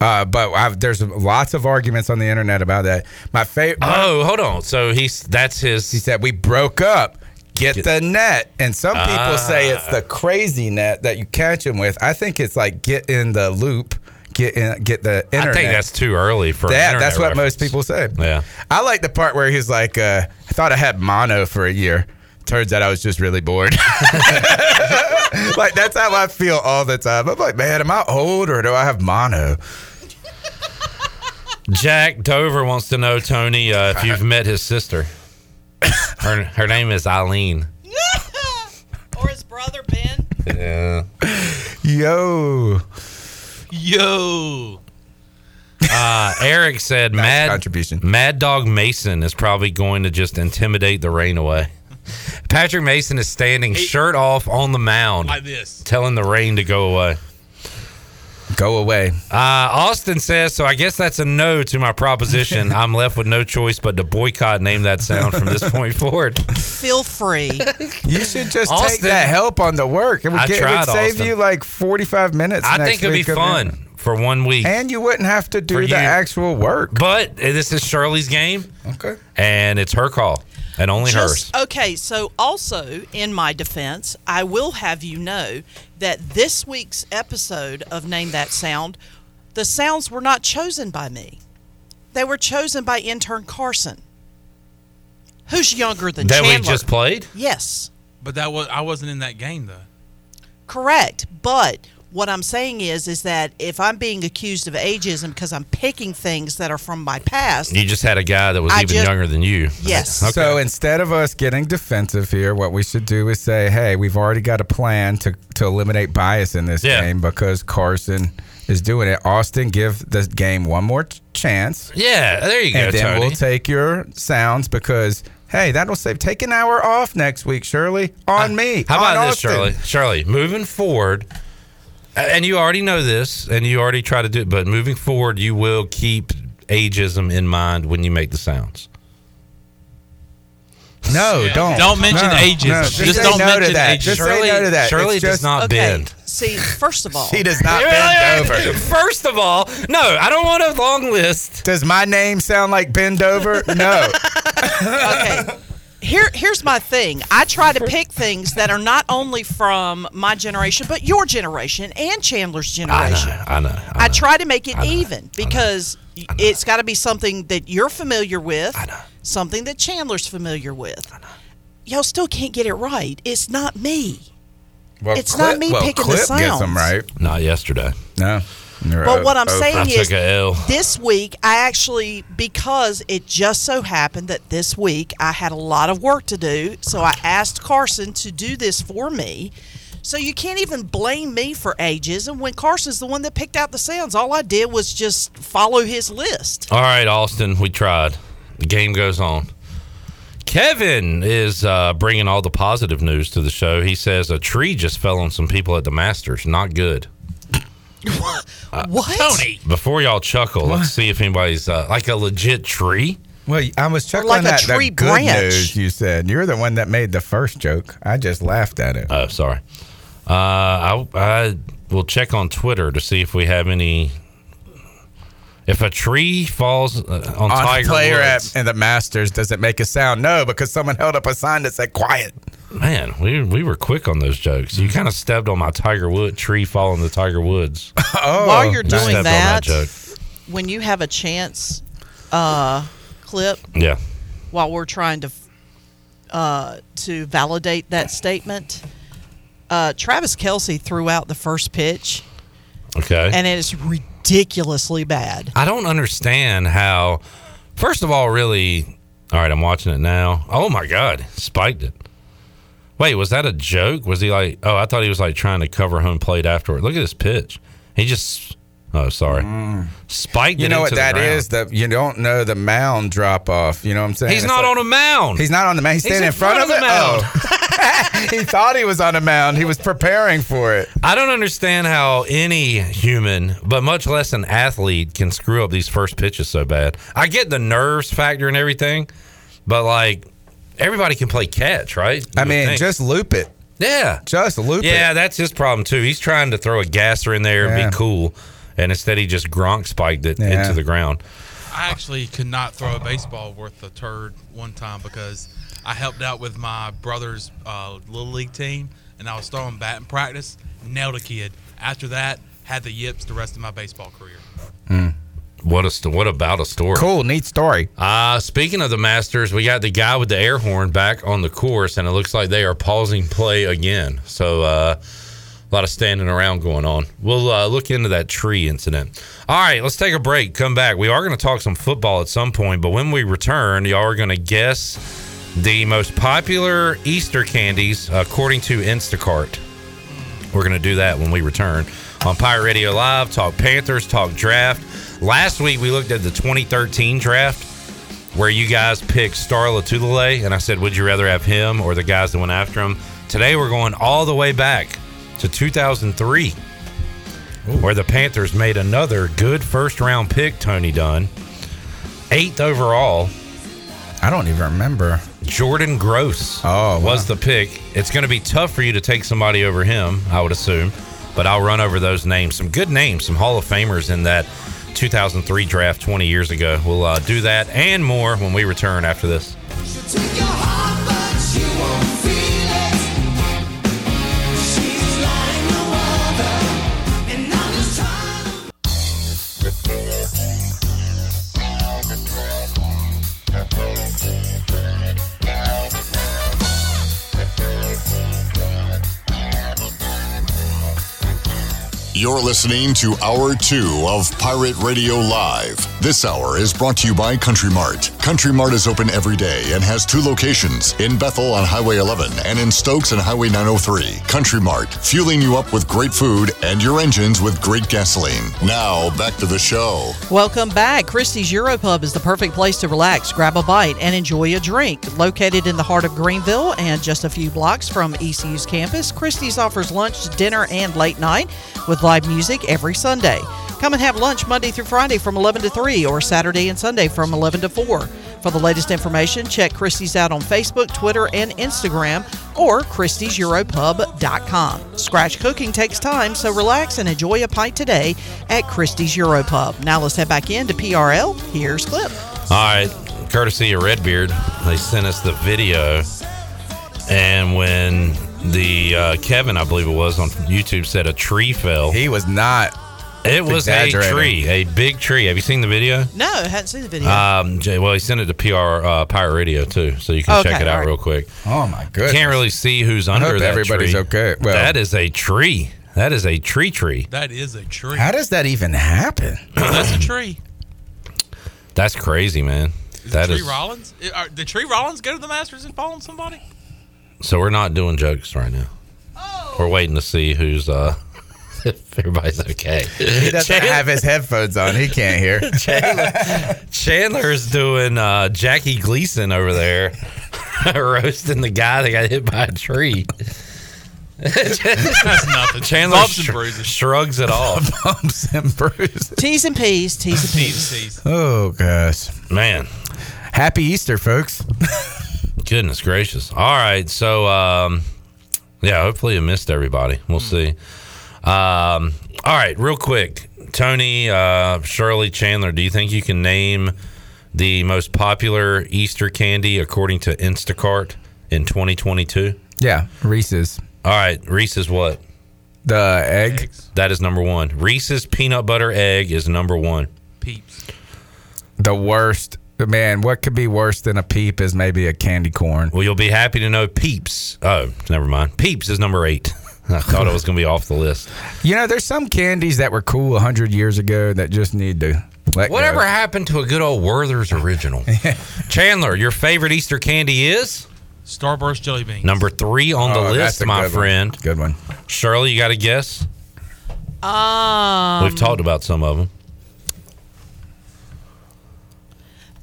Speaker 12: Uh, but I've, there's lots of arguments on the internet about that. My favorite.
Speaker 8: Oh, hold on. So he's that's his.
Speaker 12: He said we broke up. Get the net. And some people say it's the crazy net that you catch him with. I think it's like get in the loop. Get in, get the internet.
Speaker 8: I think that's too early for
Speaker 12: that.
Speaker 8: internet
Speaker 12: That's what
Speaker 8: reference.
Speaker 12: most people say.
Speaker 8: Yeah.
Speaker 12: I like the part where he's like, uh, I thought I had mono for a year. Turns out I was just really bored. like that's how I feel all the time. I'm like, man, am I old or do I have mono?
Speaker 8: Jack Dover wants to know, Tony, uh, if you've met his sister. Her her name is Eileen.
Speaker 6: or his brother Ben.
Speaker 8: Yeah.
Speaker 12: Yo.
Speaker 9: Yo.
Speaker 8: Uh, Eric said Mad
Speaker 12: contribution.
Speaker 8: Mad Dog Mason is probably going to just intimidate the rain away. Patrick Mason is standing shirt off on the mound,
Speaker 9: Like this.
Speaker 8: telling the rain to go away.
Speaker 12: Go away.
Speaker 8: Uh, Austin says, so I guess that's a no to my proposition. I'm left with no choice but to boycott name that sound from this point forward.
Speaker 6: Feel free.
Speaker 12: You should just take that help on the work. It would,
Speaker 8: I
Speaker 12: get, it would save
Speaker 8: Austin.
Speaker 12: you like 45 minutes.
Speaker 8: I
Speaker 12: next
Speaker 8: think it'd be fun
Speaker 12: it.
Speaker 8: for one week.
Speaker 12: And you wouldn't have to do the
Speaker 8: you.
Speaker 12: actual work.
Speaker 8: But this is Shirley's game,
Speaker 12: Okay.
Speaker 8: and it's her call, and only hers.
Speaker 6: Okay, so also in my defense, I will have you know that this week's episode of Name That Sound, the sounds were not chosen by me. They were chosen by intern Carson, who's younger than
Speaker 8: That we
Speaker 6: Chandler.
Speaker 8: just played?
Speaker 6: Yes,
Speaker 9: But that was I wasn't in that game though.
Speaker 6: correct. But what I'm saying is, is that if I'm being accused of ageism because I'm picking things that are from my past,
Speaker 8: You just had a guy that was
Speaker 6: I
Speaker 8: even
Speaker 6: just-
Speaker 8: younger than you.
Speaker 6: Yes.
Speaker 8: Okay.
Speaker 12: So instead of us getting defensive here, what we should do is say, "Hey, we've already got a plan to to eliminate bias in this
Speaker 8: Yeah.
Speaker 12: game because Carson is doing it. Austin, give the game one more ch- chance,
Speaker 8: yeah, there you go,
Speaker 12: and then
Speaker 8: Tony.
Speaker 12: we'll take your sounds because." Hey, that'll save. Take an hour off next week, Shirley. On uh, me.
Speaker 8: How
Speaker 12: on
Speaker 8: about this,
Speaker 12: Austin.
Speaker 8: Shirley? Shirley, moving forward, a- and you already know this, and you already try to do it, but moving forward, you will keep ageism in mind when you make the sounds.
Speaker 12: No, don't.
Speaker 9: Don't mention
Speaker 12: No,
Speaker 9: ages.
Speaker 12: no,
Speaker 9: Just
Speaker 12: say
Speaker 9: don't
Speaker 12: no to
Speaker 9: mention
Speaker 12: that.
Speaker 9: ages.
Speaker 12: Just
Speaker 8: Shirley-
Speaker 12: say no to that.
Speaker 8: Shirley
Speaker 12: It's
Speaker 8: does not
Speaker 6: okay.
Speaker 8: bend.
Speaker 6: See, first of all,
Speaker 12: She does not bend over.
Speaker 8: First of all, no, I don't want a long list.
Speaker 12: Does my name sound like bend over? No.
Speaker 6: okay. Here, here's my thing. I try to pick things that are not only from my generation, but your generation and Chandler's generation.
Speaker 8: I
Speaker 6: generation.
Speaker 8: know, I know.
Speaker 6: I try to make it even because it's got to be something that you're familiar with, something that Chandler's familiar with. Y'all still can't get it right. It's not me.
Speaker 12: Well,
Speaker 6: It's not me picking the
Speaker 12: Clip gets
Speaker 6: sounds.
Speaker 12: them right.
Speaker 8: Not yesterday.
Speaker 12: No.
Speaker 6: But what I'm saying is,
Speaker 8: took a L.
Speaker 6: this week I actually because it just so happened that this week I had a lot of work to do, so I asked Carson to do this for me. So you can't even blame me for ageism when Carson's the one that picked out the sounds. All I did was just follow his list.
Speaker 8: All right, Austin, we tried. The game goes on. Kevin is uh, bringing all the positive news to the show. He says a tree just fell on some people at the Masters. Not good.
Speaker 6: What?
Speaker 9: Tony.
Speaker 8: Before y'all chuckle, let's see if anybody's uh, like a legit tree.
Speaker 12: Well, I was chuckling
Speaker 6: like a
Speaker 12: at the
Speaker 6: tree
Speaker 12: good
Speaker 6: branch.
Speaker 12: news you said. You're the one that made the first joke. I just laughed at it.
Speaker 8: Oh, sorry. Uh, I, I will check on Twitter to see if we have any. If a tree falls uh, on,
Speaker 12: On a
Speaker 8: Tiger
Speaker 12: player
Speaker 8: Woods,
Speaker 12: at in the Masters, does it make a sound? No, because someone held up a sign that said "quiet."
Speaker 8: Man, we we were quick on those jokes. You kind of stepped on my Tiger Wood tree falling the Tiger Woods.
Speaker 12: Oh,
Speaker 6: While you're doing
Speaker 8: stepped on
Speaker 6: that,
Speaker 8: joke.
Speaker 6: when you have a chance, uh, clip
Speaker 8: Yeah.
Speaker 6: while we're trying to uh, to validate that statement. Uh, Travis Kelce threw out the first pitch,
Speaker 8: Okay.
Speaker 6: and it is ridiculously bad.
Speaker 8: I don't understand how. First of all, really. All right, I'm watching it now. Oh my God, spiked it. Wait, was that a joke? Was he like? Oh, I thought he was like trying to cover home plate afterward. Look at this pitch. He just. Oh, sorry. Mm. Spiked
Speaker 12: You know what that
Speaker 8: ground.
Speaker 12: is? The you don't know the mound drop off. You know what I'm saying?
Speaker 8: He's
Speaker 12: It's
Speaker 8: not
Speaker 12: like-
Speaker 8: on a mound.
Speaker 12: He's not on the mound. He's
Speaker 8: He's
Speaker 12: standing
Speaker 8: in
Speaker 12: front,
Speaker 8: front
Speaker 12: of,
Speaker 8: of the
Speaker 12: it. Oh. he thought he was on a mound. He was preparing for it.
Speaker 8: I don't understand how any human, but much less an athlete, can screw up these first pitches so bad. I get the nerves factor and everything, but like everybody can play catch, right?
Speaker 12: I
Speaker 8: You would
Speaker 12: mean,
Speaker 8: think.
Speaker 12: just loop it.
Speaker 8: yeah,
Speaker 12: Just loop it.
Speaker 8: yeah.
Speaker 12: it.
Speaker 8: That's his problem too. He's trying to throw a gasser in there and
Speaker 12: Yeah.
Speaker 8: be cool, and instead he just Gronk spiked it
Speaker 12: Yeah.
Speaker 8: into the ground.
Speaker 9: I actually could not throw a baseball worth a turd one time because I helped out with my brother's uh, little league team, and I was throwing bat in practice. Nailed a kid. After that, had the yips the rest of my baseball career.
Speaker 8: What a st- what about a story?
Speaker 12: Cool, neat story.
Speaker 8: Uh, speaking of the Masters, we got the guy with the air horn back on the course, and it looks like they are pausing play again. So, uh, a lot of standing around going on. We'll uh, look into that tree incident. All right, let's take a break. Come back. We are going to talk some football at some point, but when we return, y'all are going to guess the most popular Easter candies according to Instacart. We're going to do that when we return on Pirate Radio Live. Talk Panthers, talk draft. Last week we looked at the 2013 draft where you guys picked Star Lotulelei, and I said, would you rather have him or the guys that went after him? Today we're going all the way back to 2003, where the Panthers made another good first round pick, Tony Dunn. Eighth overall,
Speaker 12: I don't even remember.
Speaker 8: Jordan Gross
Speaker 12: Oh,
Speaker 8: was the pick. It's going to be tough for you to take somebody over him, I would assume, but I'll run over those names. Some good names, some Hall of Famers in that 2003 draft 20 years ago. We'll uh, do that and more when we return after this.
Speaker 2: You're listening to Hour 2 of Pirate Radio Live. This hour is brought to you by Country Mart. Country Mart is open every day and has two locations in Bethel on Highway 11 and in Stokes on Highway 903. Country Mart, fueling you up with great food and your engines with great gasoline. Now, back to the show.
Speaker 6: Welcome back. Christie's Europub is the perfect place to relax, grab a bite, and enjoy a drink. Located in the heart of Greenville and just a few blocks from ECU's campus, Christie's offers lunch, dinner, and late night with live music every Sunday. Come and have lunch Monday through Friday from 11 to 3 or Saturday and Sunday from 11 to 4. For the latest information, check Christie's out on Facebook, Twitter, and Instagram or Christie'sEuropub.com. Scratch cooking takes time, so relax and enjoy a pint today at Christie's Europub. Now let's head back into PRL. Here's Clip.
Speaker 8: All right, courtesy of Redbeard, they sent us the video, and when the uh, Kevin, I believe it was on YouTube, said a tree fell.
Speaker 12: He was not.
Speaker 8: It was a tree, a big tree. Have you seen the video?
Speaker 6: No, I hadn't seen the video.
Speaker 8: Um, Jay, well, he sent it to PR uh, Pirate Radio too, so you can
Speaker 6: Okay,
Speaker 8: check it out
Speaker 6: all right.
Speaker 8: real quick.
Speaker 12: Oh my goodness.
Speaker 8: Can't really see who's
Speaker 12: I
Speaker 8: under
Speaker 12: hope
Speaker 8: that
Speaker 12: everybody's
Speaker 8: tree.
Speaker 12: okay. Well-
Speaker 8: that is a tree. That is a tree tree.
Speaker 9: That is a tree.
Speaker 12: How does that even happen?
Speaker 9: That's a tree.
Speaker 8: That's crazy, man.
Speaker 9: Is
Speaker 8: That
Speaker 9: the
Speaker 8: is
Speaker 9: tree Rollins? Are- Did Tree Rollins go to the Masters and fall on somebody?
Speaker 8: so. We're not doing jokes right now.
Speaker 9: Oh.
Speaker 8: We're waiting to see who's uh if everybody's okay.
Speaker 12: He doesn't have his headphones on. He can't hear.
Speaker 8: Chandler, Chandler's doing uh, Jackie Gleason over there, roasting the guy that got hit by a tree.
Speaker 9: That's nothing.
Speaker 8: Chandler
Speaker 9: Bumps and
Speaker 8: sh-
Speaker 9: bruises.
Speaker 8: shrugs it off.
Speaker 12: Bumps and bruises.
Speaker 6: T's and P's, T's and P's.
Speaker 9: Tease.
Speaker 12: Oh gosh.
Speaker 8: Man,
Speaker 12: Happy Easter, folks.
Speaker 8: goodness gracious. All right, so um, yeah, hopefully you missed everybody. We'll see. Um, all right, real quick, Tony, uh, Shirley, Chandler. Do you think you can name the most popular Easter candy according to Instacart in 2022?
Speaker 12: Yeah, Reese's.
Speaker 8: All right, Reese's what?
Speaker 12: The egg.
Speaker 9: Eggs.
Speaker 8: That is number one. Reese's peanut butter egg is number one.
Speaker 9: Peeps.
Speaker 12: The worst. Man, what could be worse than a peep is maybe a candy corn.
Speaker 8: Well, you'll be happy to know Peeps. Oh, never mind. Peeps is number eight. I thought it was going to be off the list.
Speaker 12: You know, there's some candies that were cool 100 years ago that just need to let
Speaker 8: Whatever
Speaker 12: go.
Speaker 8: happened to a good old Werther's original? Chandler, your favorite Easter candy is
Speaker 9: Starburst jelly beans.
Speaker 8: number three on the
Speaker 12: Oh,
Speaker 8: list, my
Speaker 12: good one.
Speaker 8: friend.
Speaker 12: Good one.
Speaker 8: Shirley, you got a guess?
Speaker 6: Um,
Speaker 8: We've talked about some of them.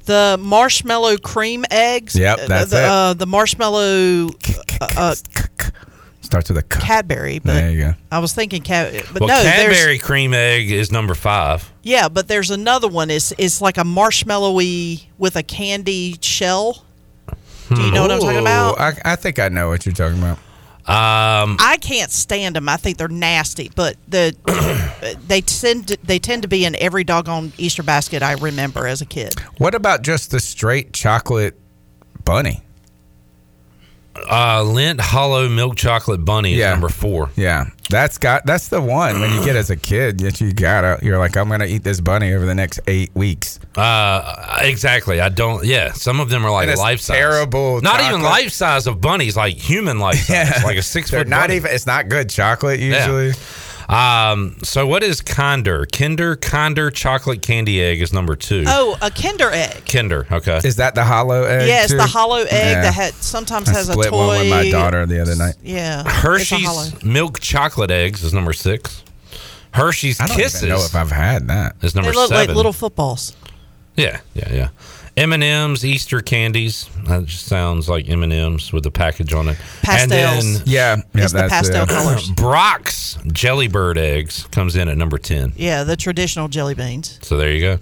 Speaker 6: the marshmallow cream eggs.
Speaker 12: Yep,
Speaker 6: uh,
Speaker 12: that's
Speaker 6: the,
Speaker 12: it.
Speaker 6: Uh, the marshmallow uh, uh,
Speaker 12: Starts with a C.
Speaker 6: Cadbury. But
Speaker 12: There you go.
Speaker 6: I was thinking Cad, but
Speaker 8: well,
Speaker 6: no, there's
Speaker 8: Cadbury cream egg is number five.
Speaker 6: yeah, but there's another one. It's it's like a marshmallowy with a candy shell. Do you know what I'm talking about?
Speaker 12: I, I think I know what you're talking about.
Speaker 8: Um,
Speaker 6: I can't stand them. I think they're nasty. But the they tend to, they tend to be in every doggone Easter basket I remember as a kid.
Speaker 12: What about just the straight chocolate bunny?
Speaker 8: Uh, Lindt Hollow Milk Chocolate Bunny is
Speaker 12: Yeah.
Speaker 8: number four.
Speaker 12: Yeah, that's got that's the one when you get as a kid that you gotta you're like I'm gonna eat this bunny over the next eight weeks.
Speaker 8: Uh, exactly. I don't. Yeah, some of them are like life size.
Speaker 12: terrible
Speaker 8: Not even life size of bunnies, like human life size, like a six foot.
Speaker 12: not
Speaker 8: bunny.
Speaker 12: even. It's not good chocolate usually.
Speaker 8: Yeah. Um. So what is Kinder? Kinder Kinder chocolate candy egg is number two.
Speaker 6: Oh, a Kinder egg.
Speaker 8: Kinder. Okay.
Speaker 12: Is that the hollow egg?
Speaker 6: Yes,
Speaker 12: too?
Speaker 6: the hollow egg
Speaker 12: Yeah.
Speaker 6: that had sometimes
Speaker 12: I
Speaker 6: has a
Speaker 12: split
Speaker 6: toy.
Speaker 12: one with my daughter the other night.
Speaker 6: Yeah, it's a hollow.
Speaker 8: Hershey's milk chocolate eggs is number six. Hershey's
Speaker 12: I don't
Speaker 8: Kisses
Speaker 12: even know if I've had that.
Speaker 8: is number
Speaker 6: They look
Speaker 8: seven.
Speaker 6: like little footballs.
Speaker 8: Yeah, yeah, yeah. M and M's Easter candies. That just sounds like M and M's with the package on it.
Speaker 6: Pastels.
Speaker 8: And then
Speaker 12: Yeah, yeah,
Speaker 6: It's the pastel
Speaker 12: it.
Speaker 6: colors.
Speaker 8: Brach's Jelly Bird eggs comes in at number ten.
Speaker 6: Yeah, the traditional jelly beans.
Speaker 8: So there you go.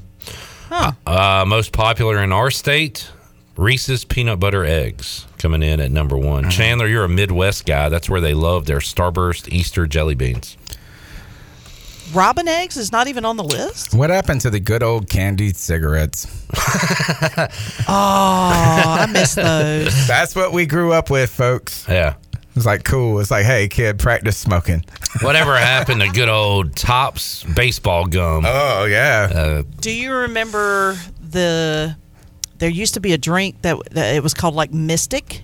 Speaker 6: Huh.
Speaker 8: Uh, most popular in our state, Reese's peanut butter eggs coming in at number one.
Speaker 12: Uh-huh.
Speaker 8: Chandler, you're a Midwest guy. That's where they love their Starburst Easter jelly beans.
Speaker 6: Robin eggs is not even on the list.
Speaker 12: What happened to the good old candied cigarettes?
Speaker 6: Oh, I miss those.
Speaker 12: That's what we grew up with, folks.
Speaker 8: Yeah.
Speaker 12: It's like cool. It's like, hey, kid, practice smoking.
Speaker 8: Whatever happened to good old Tops baseball gum?
Speaker 12: Oh yeah.
Speaker 8: Uh,
Speaker 6: Do you remember the? There used to be a drink that, that it was called like Mistic,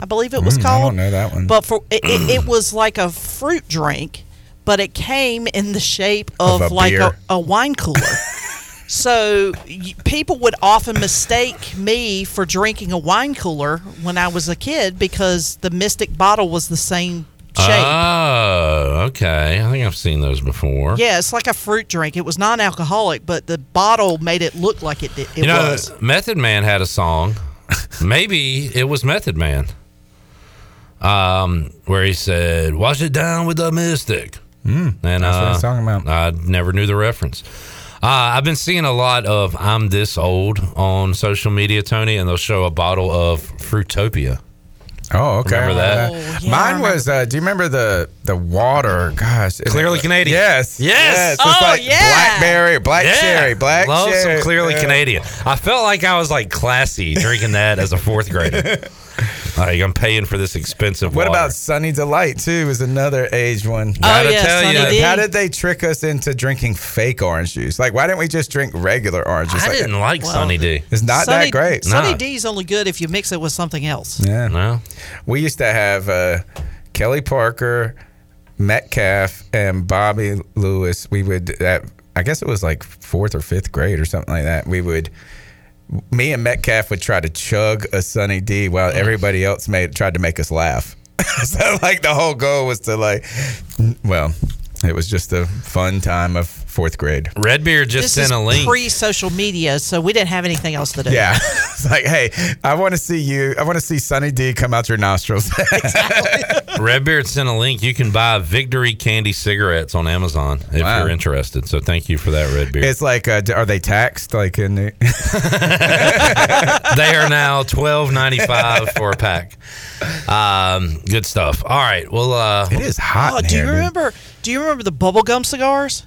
Speaker 6: I believe it was
Speaker 12: Mm, I
Speaker 6: called.
Speaker 12: don't know that one.
Speaker 6: But for it, it, it was like a fruit drink, but it came in the shape of,
Speaker 12: Of a
Speaker 6: like a, a wine cooler. so y- people would often mistake me for drinking a wine cooler when I was a kid because the Mistic bottle was the same shape.
Speaker 8: Oh, okay. I think I've seen those before.
Speaker 6: yeah, it's like a fruit drink. It was non-alcoholic, but the bottle made it look like it did. It
Speaker 8: you know,
Speaker 6: was.
Speaker 8: Method Man had a song. Maybe it was Method Man. Um, where he said, "Wash it down with the Mistic."
Speaker 12: Mm,
Speaker 8: and
Speaker 12: that's what
Speaker 8: uh,
Speaker 12: he's talking about.
Speaker 8: I never knew the reference. Uh, I've been seeing a lot of "I'm this old" on social media, Tony, and they'll show a bottle of Fruitopia.
Speaker 12: Oh, okay.
Speaker 8: Remember that?
Speaker 6: Oh, yeah,
Speaker 12: Mine was. Uh, do you remember the the water? Gosh,
Speaker 8: Clearly
Speaker 12: it-
Speaker 8: Canadian.
Speaker 12: Yes.
Speaker 8: Yes.
Speaker 12: It's
Speaker 6: Oh,
Speaker 12: like
Speaker 6: yeah.
Speaker 12: blackberry, black cherry, black
Speaker 8: Love
Speaker 12: cherry.
Speaker 8: some clearly
Speaker 12: Yeah.
Speaker 8: Canadian. I felt like I was like classy drinking that as a fourth grader. like I'm paying for this expensive.
Speaker 12: What
Speaker 8: water.
Speaker 12: about Sunny Delight too? Is another aged one.
Speaker 8: Gotta
Speaker 6: Oh, yeah,
Speaker 8: tell
Speaker 6: Sunny
Speaker 8: you,
Speaker 6: D.
Speaker 12: How did they trick us into drinking fake orange juice? Like, why didn't we just drink regular orange juice?
Speaker 8: I
Speaker 12: Like,
Speaker 8: didn't like
Speaker 6: Well,
Speaker 8: Sunny D.
Speaker 12: It's not
Speaker 6: Sunny,
Speaker 12: that great.
Speaker 6: Sunny
Speaker 8: Nah.
Speaker 6: D is only good if you mix it with something else.
Speaker 12: Yeah.
Speaker 8: No.
Speaker 12: We used to have uh, Kelly Parker, Metcalf, and Bobby Lewis. We would, at, I guess it was like fourth or fifth grade or something like that. We would, me and Metcalf would try to chug a Sunny D while everybody else made tried to make us laugh. so like the whole goal was to like, well, it was just a fun time of fourth grade.
Speaker 8: Redbeard just
Speaker 6: This
Speaker 8: sent
Speaker 6: is
Speaker 8: a link.
Speaker 6: pre-social media, so we didn't have anything else to do.
Speaker 12: Yeah, it's like, hey, I want to see you. I want to see Sunny D come out your nostrils.
Speaker 8: Redbeard sent a link. You can buy Victory Candy cigarettes on Amazon if
Speaker 12: Wow.
Speaker 8: you're interested. So thank you for that, Redbeard.
Speaker 12: it's like, uh, are they taxed? Like in the.
Speaker 8: they are now twelve ninety five for a pack. Um, good stuff. All right. Well, uh,
Speaker 12: It is hot.
Speaker 6: Oh,
Speaker 12: in
Speaker 6: do you
Speaker 12: here, dude.
Speaker 6: remember? Do you remember the bubblegum cigars?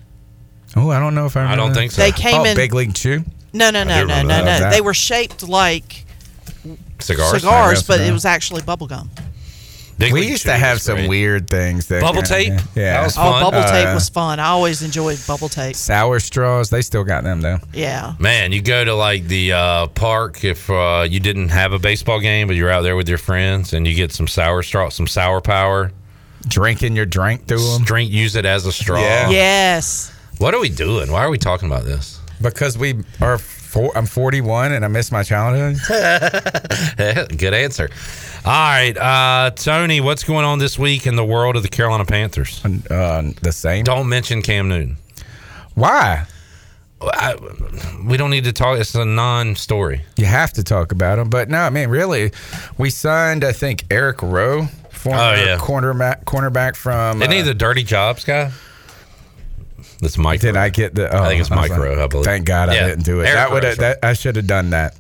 Speaker 12: Oh, I don't know if I.
Speaker 8: I don't
Speaker 12: that.
Speaker 8: think so.
Speaker 6: They came
Speaker 12: oh,
Speaker 6: in.
Speaker 12: Big League Chew.
Speaker 6: no, no,
Speaker 8: I
Speaker 6: no, no,
Speaker 8: remember
Speaker 6: no,
Speaker 12: that.
Speaker 6: no. They were shaped like
Speaker 8: cigars.
Speaker 6: cigars, but it was actually bubblegum.
Speaker 8: Big
Speaker 12: we used to have some
Speaker 8: great.
Speaker 12: weird things. That
Speaker 8: Bubble tape?
Speaker 12: Yeah.
Speaker 8: That was
Speaker 6: Oh,
Speaker 8: fun.
Speaker 6: bubble tape
Speaker 12: Uh,
Speaker 6: was fun. I always enjoyed bubble tape.
Speaker 12: Sour straws. They still got them though.
Speaker 6: Yeah.
Speaker 8: Man, you go to like the uh, park if uh, you didn't have a baseball game, but you're out there with your friends, and you get some sour straw, some sour power.
Speaker 12: Drinking your drink through them
Speaker 8: Drink, use it as a straw.
Speaker 12: Yeah.
Speaker 6: Yes.
Speaker 8: What are we doing? Why are we talking about this?
Speaker 12: because we are Four, I'm 41 and I miss my childhood.
Speaker 8: Good answer. All right, uh, Tony, what's going on this week in the world of the Carolina Panthers?
Speaker 12: Uh, the same.
Speaker 8: Don't mention Cam Newton.
Speaker 12: Why?
Speaker 8: I, we don't need to talk. It's a non-story.
Speaker 12: You have to talk about him, but no, I mean, really, we signed, I think, Eric Rowe, former
Speaker 8: Oh, yeah.
Speaker 12: cornerback, cornerback from.
Speaker 8: Isn't he
Speaker 12: uh,
Speaker 8: the Dirty Jobs guy? That's Mike.
Speaker 12: Did I get the? Oh,
Speaker 8: I think it's
Speaker 12: was
Speaker 8: Mike
Speaker 12: like,
Speaker 8: I believe.
Speaker 12: Thank God
Speaker 8: Yeah.
Speaker 12: I didn't do it.
Speaker 8: Eric
Speaker 12: that would that I should have done that.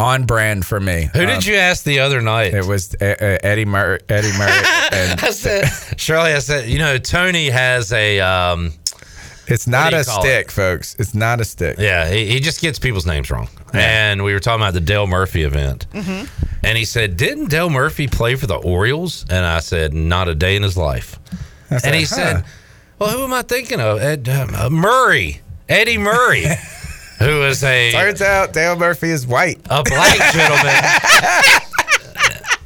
Speaker 12: On brand for me.
Speaker 8: Who
Speaker 12: Um,
Speaker 8: did you ask the other night?
Speaker 12: It was uh, uh, Eddie Murray. Eddie Murray. and
Speaker 8: I said, Shirley, I said, you know, Tony has a. Um,
Speaker 12: it's not a stick, folks. It's not a stick.
Speaker 8: Yeah, he, he just gets people's names wrong. And we were talking about the Dale Murphy event.
Speaker 6: Mm-hmm.
Speaker 8: And he said, Didn't Dale Murphy play for the Orioles? And I said, Not a day in his life. And he
Speaker 12: huh.
Speaker 8: said, Well, who am I thinking of? Ed, uh, Murray, Eddie Murray, who is a,
Speaker 12: Turns out Dale Murphy is white.
Speaker 8: a black gentleman.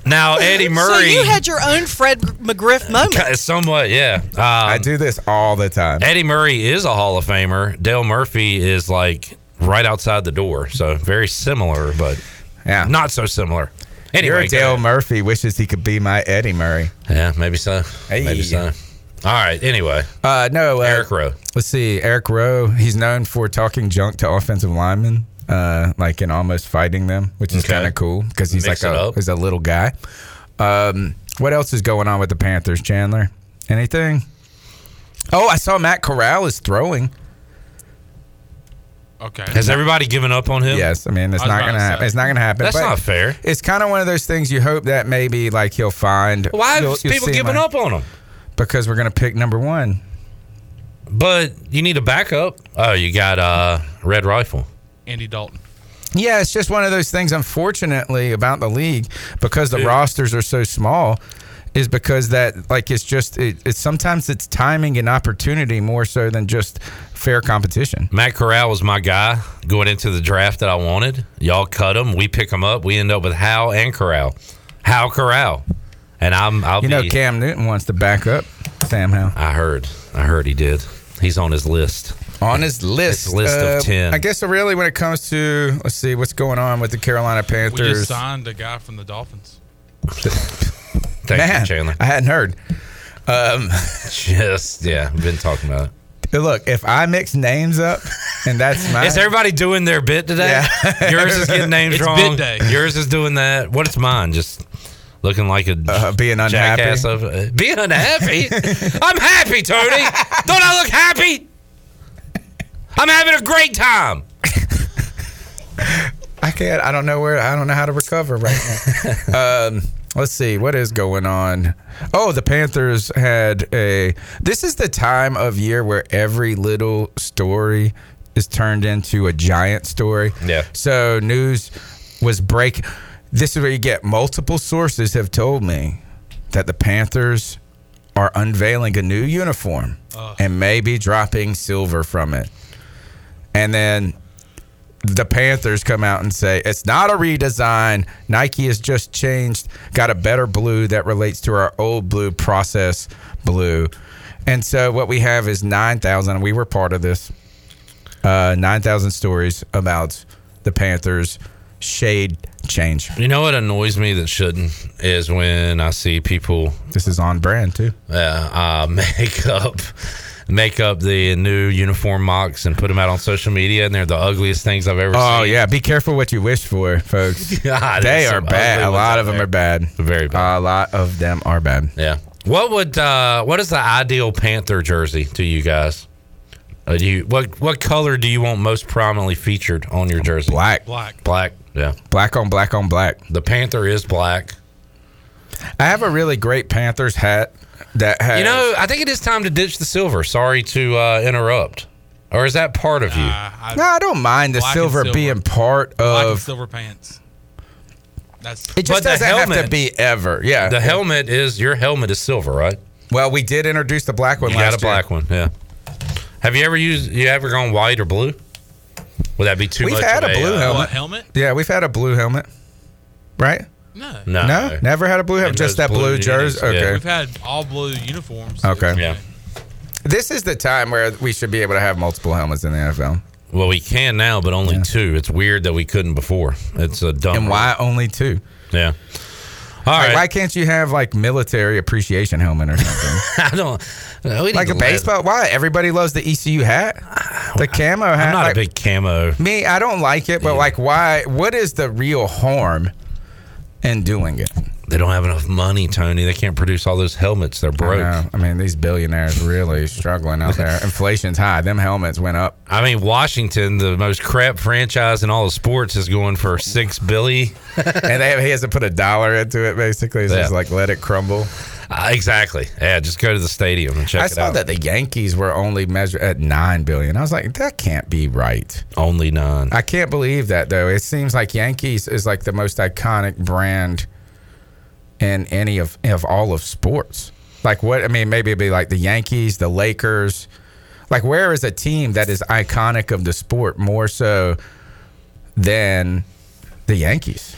Speaker 8: now, Eddie Murray.
Speaker 6: So you had your own Fred McGriff moment.
Speaker 8: Somewhat, yeah. Um,
Speaker 12: I do this all the time.
Speaker 8: Eddie Murray is a Hall of Famer. Dale Murphy is like right outside the door. So very similar, but
Speaker 12: yeah,
Speaker 8: not so similar. Anyway,
Speaker 12: Your
Speaker 8: go
Speaker 12: Dale. Murphy wishes he could be my Eddie Murray.
Speaker 8: Yeah, maybe so.
Speaker 12: Hey.
Speaker 8: Maybe so. All right. Anyway,
Speaker 12: Uh, no, uh,
Speaker 8: Eric Rowe.
Speaker 12: Let's see, Eric Rowe. He's known for talking junk to offensive linemen, uh, like and almost fighting them, which is
Speaker 8: Okay.
Speaker 12: kind of cool because he's
Speaker 8: Mix
Speaker 12: like a
Speaker 8: up.
Speaker 12: he's a little guy. Um, what else is going on with the Panthers, Chandler? Anything? Oh, I saw Matt Corral is throwing.
Speaker 9: Okay.
Speaker 8: Has everybody given up on him?
Speaker 12: Yes, I mean it's
Speaker 9: I
Speaker 12: not gonna
Speaker 9: to
Speaker 12: happen. It's not gonna happen.
Speaker 8: That's
Speaker 12: but
Speaker 8: not fair.
Speaker 12: It's kind of one of those things you hope that maybe like he'll find.
Speaker 8: Why
Speaker 12: you'll-
Speaker 8: have people
Speaker 12: see
Speaker 8: giving
Speaker 12: like-
Speaker 8: up on him?
Speaker 12: Because we're gonna pick number one.
Speaker 8: But you need a backup. Oh, you got uh Red Rifle.
Speaker 9: Andy Dalton.
Speaker 12: Yeah, it's just one of those things. Unfortunately, about the league because the rosters are so small, is because that like it's just it, it's sometimes it's timing and opportunity more so than just fair competition.
Speaker 8: Matt Corral was my guy going into the draft that I wanted. Y'all cut him. We pick him up. We end up with Howe and Corral. Howe Corral. And I'm I'll
Speaker 12: You know,
Speaker 8: be,
Speaker 12: Cam Newton wants to back up Sam Howell
Speaker 8: I heard. I heard he did. He's on his list.
Speaker 12: on his list.
Speaker 8: His list of
Speaker 12: Uh,
Speaker 8: 10.
Speaker 12: I guess really when it comes to let's see what's going on with the Carolina Panthers,
Speaker 9: We
Speaker 12: Panthers.
Speaker 9: just signed a guy from the Dolphins.
Speaker 8: Thank
Speaker 12: Man,
Speaker 8: you, Chandler.
Speaker 12: I hadn't heard. Um,
Speaker 8: Just yeah, been talking about it.
Speaker 12: look, if I mix names up, and that's my
Speaker 8: Is everybody doing their bit today?
Speaker 12: Yeah.
Speaker 8: Yours is getting names
Speaker 9: It's
Speaker 8: wrong.
Speaker 9: bit day.
Speaker 8: Yours is doing that. What is mine? Just looking like a
Speaker 12: Uh, being unhappy.
Speaker 8: jackass of uh, being unhappy. I'm happy, Tony. Don't I look happy? I'm having a great time.
Speaker 12: I can't. I don't know where. I don't know how to recover right now. um, let's see what is going on. Oh, the Panthers had a. This is the time of year where every little story is turned into a giant story.
Speaker 8: Yeah.
Speaker 12: So news was break. This is where you get multiple sources have told me that the Panthers are unveiling a new uniform and maybe dropping silver from it. And then the Panthers come out and say it's not a redesign. Nike has just changed, got a better blue that relates to our old blue process blue. And so what we have is 9,000. We were part of this. Uh, 9,000 stories about the Panthers shade change.
Speaker 8: You know what annoys me that shouldn't is when I see people
Speaker 12: This is on brand too.
Speaker 8: uh, uh, make up make up the new uniform mocks and put them out on social media, and they're the ugliest things I've ever seen.
Speaker 12: Oh
Speaker 8: seen.
Speaker 12: yeah, be careful what you wish for, folks.
Speaker 8: God,
Speaker 12: they are bad. A lot of them
Speaker 8: there.
Speaker 12: are bad.
Speaker 8: Very bad.
Speaker 12: A lot of them are bad.
Speaker 8: Yeah. What would uh what is the ideal Panther jersey to you guys? Uh, do you what what color do you want most prominently featured on your jersey?
Speaker 12: Black.
Speaker 9: Black.
Speaker 8: Black. Yeah.
Speaker 12: Black on black on black.
Speaker 8: The Panther is black.
Speaker 12: I have a really great Panthers hat that has.
Speaker 8: You know, I think it is time to ditch the silver. Sorry to uh, interrupt. Or is that part of you?
Speaker 9: Uh, I,
Speaker 12: no, I don't mind the silver,
Speaker 9: silver.
Speaker 12: being part
Speaker 9: black and
Speaker 12: of.
Speaker 9: silver pants. That's
Speaker 12: It just doesn't have to be ever. Yeah.
Speaker 8: The helmet is your helmet is silver, right?
Speaker 12: well, we did introduce the black one
Speaker 8: You
Speaker 12: last
Speaker 8: got a black one, yeah. Have you ever used? You ever gone white or blue? Would that be too
Speaker 12: We've
Speaker 8: much?
Speaker 12: had
Speaker 8: of
Speaker 12: a blue
Speaker 8: uh,
Speaker 12: helmet.
Speaker 9: what helmet?
Speaker 12: Yeah, we've had a blue helmet. Right?
Speaker 9: No.
Speaker 8: No,
Speaker 12: No, never had a blue helmet.
Speaker 8: And
Speaker 12: Just that blue,
Speaker 8: blue
Speaker 12: jersey.
Speaker 8: unis, yeah.
Speaker 12: Okay.
Speaker 9: We've had all blue uniforms.
Speaker 12: Okay.
Speaker 8: Yeah.
Speaker 12: This is the time where we should be able to have multiple helmets in the NFL.
Speaker 8: Well, we can now, but only two. It's weird that we couldn't before. It's a dumb.
Speaker 12: And why only two?
Speaker 8: Yeah. All
Speaker 12: Like,
Speaker 8: right.
Speaker 12: Why can't you have like military appreciation helmet or something?
Speaker 8: I don't. We
Speaker 12: like a baseball. Why everybody loves the ECU hat? The camo hat.
Speaker 8: I'm not
Speaker 12: like-
Speaker 8: a big camo.
Speaker 12: Me, I don't like it, but like, why? What is the real harm in doing it?
Speaker 8: They don't have enough money, Tony. They can't produce all those helmets. They're broke.
Speaker 12: know. I mean, these billionaires really struggling out there. Inflation's high. Them helmets went up.
Speaker 8: I mean, Washington, the most crap franchise in all of sports, is going for six billy.
Speaker 12: and they, have, he hasn't put a dollar into it. Basically, he's just like let it crumble.
Speaker 8: Uh, exactly. Yeah, just go to the stadium and check
Speaker 12: I saw
Speaker 8: out.
Speaker 12: that the Yankees were only measured at nine billion. I was like, that can't be right.
Speaker 8: Only nine.
Speaker 12: I can't believe that though. It seems like Yankees is like the most iconic brand in any of of all of sports. Like what? I mean, maybe it'd be like the Yankees, the Lakers. Like where is a team that is iconic of the sport more so than the Yankees?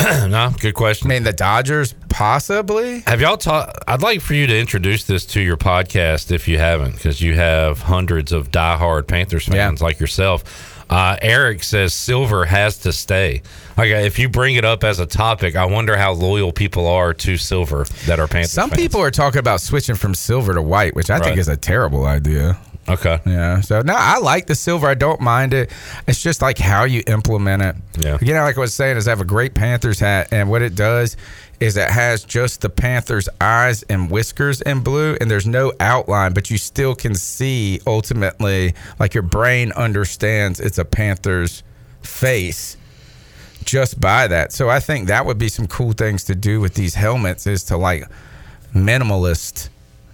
Speaker 8: no, good question.
Speaker 12: I mean, the Dodgers possibly.
Speaker 8: Have y'all taught? I'd like for you to introduce this to your podcast if you haven't, because you have hundreds of diehard Panthers fans like yourself. Uh, Eric says silver has to stay. Like, if you bring it up as a topic, I wonder how loyal people are to silver that are Panthers.
Speaker 12: Some
Speaker 8: fans.
Speaker 12: people are talking about switching from silver to white, which I think is a terrible idea.
Speaker 8: Okay.
Speaker 12: Yeah. So no, I like the silver. I don't mind it. It's just like how you implement it.
Speaker 8: Yeah.
Speaker 12: You know, like I was saying, is I have a great Panthers hat, and what it does is it has just the Panthers' eyes and whiskers in blue, and there's no outline, but you still can see ultimately, like your brain understands it's a Panthers face just by that. So I think that would be some cool things to do with these helmets is to like minimalist,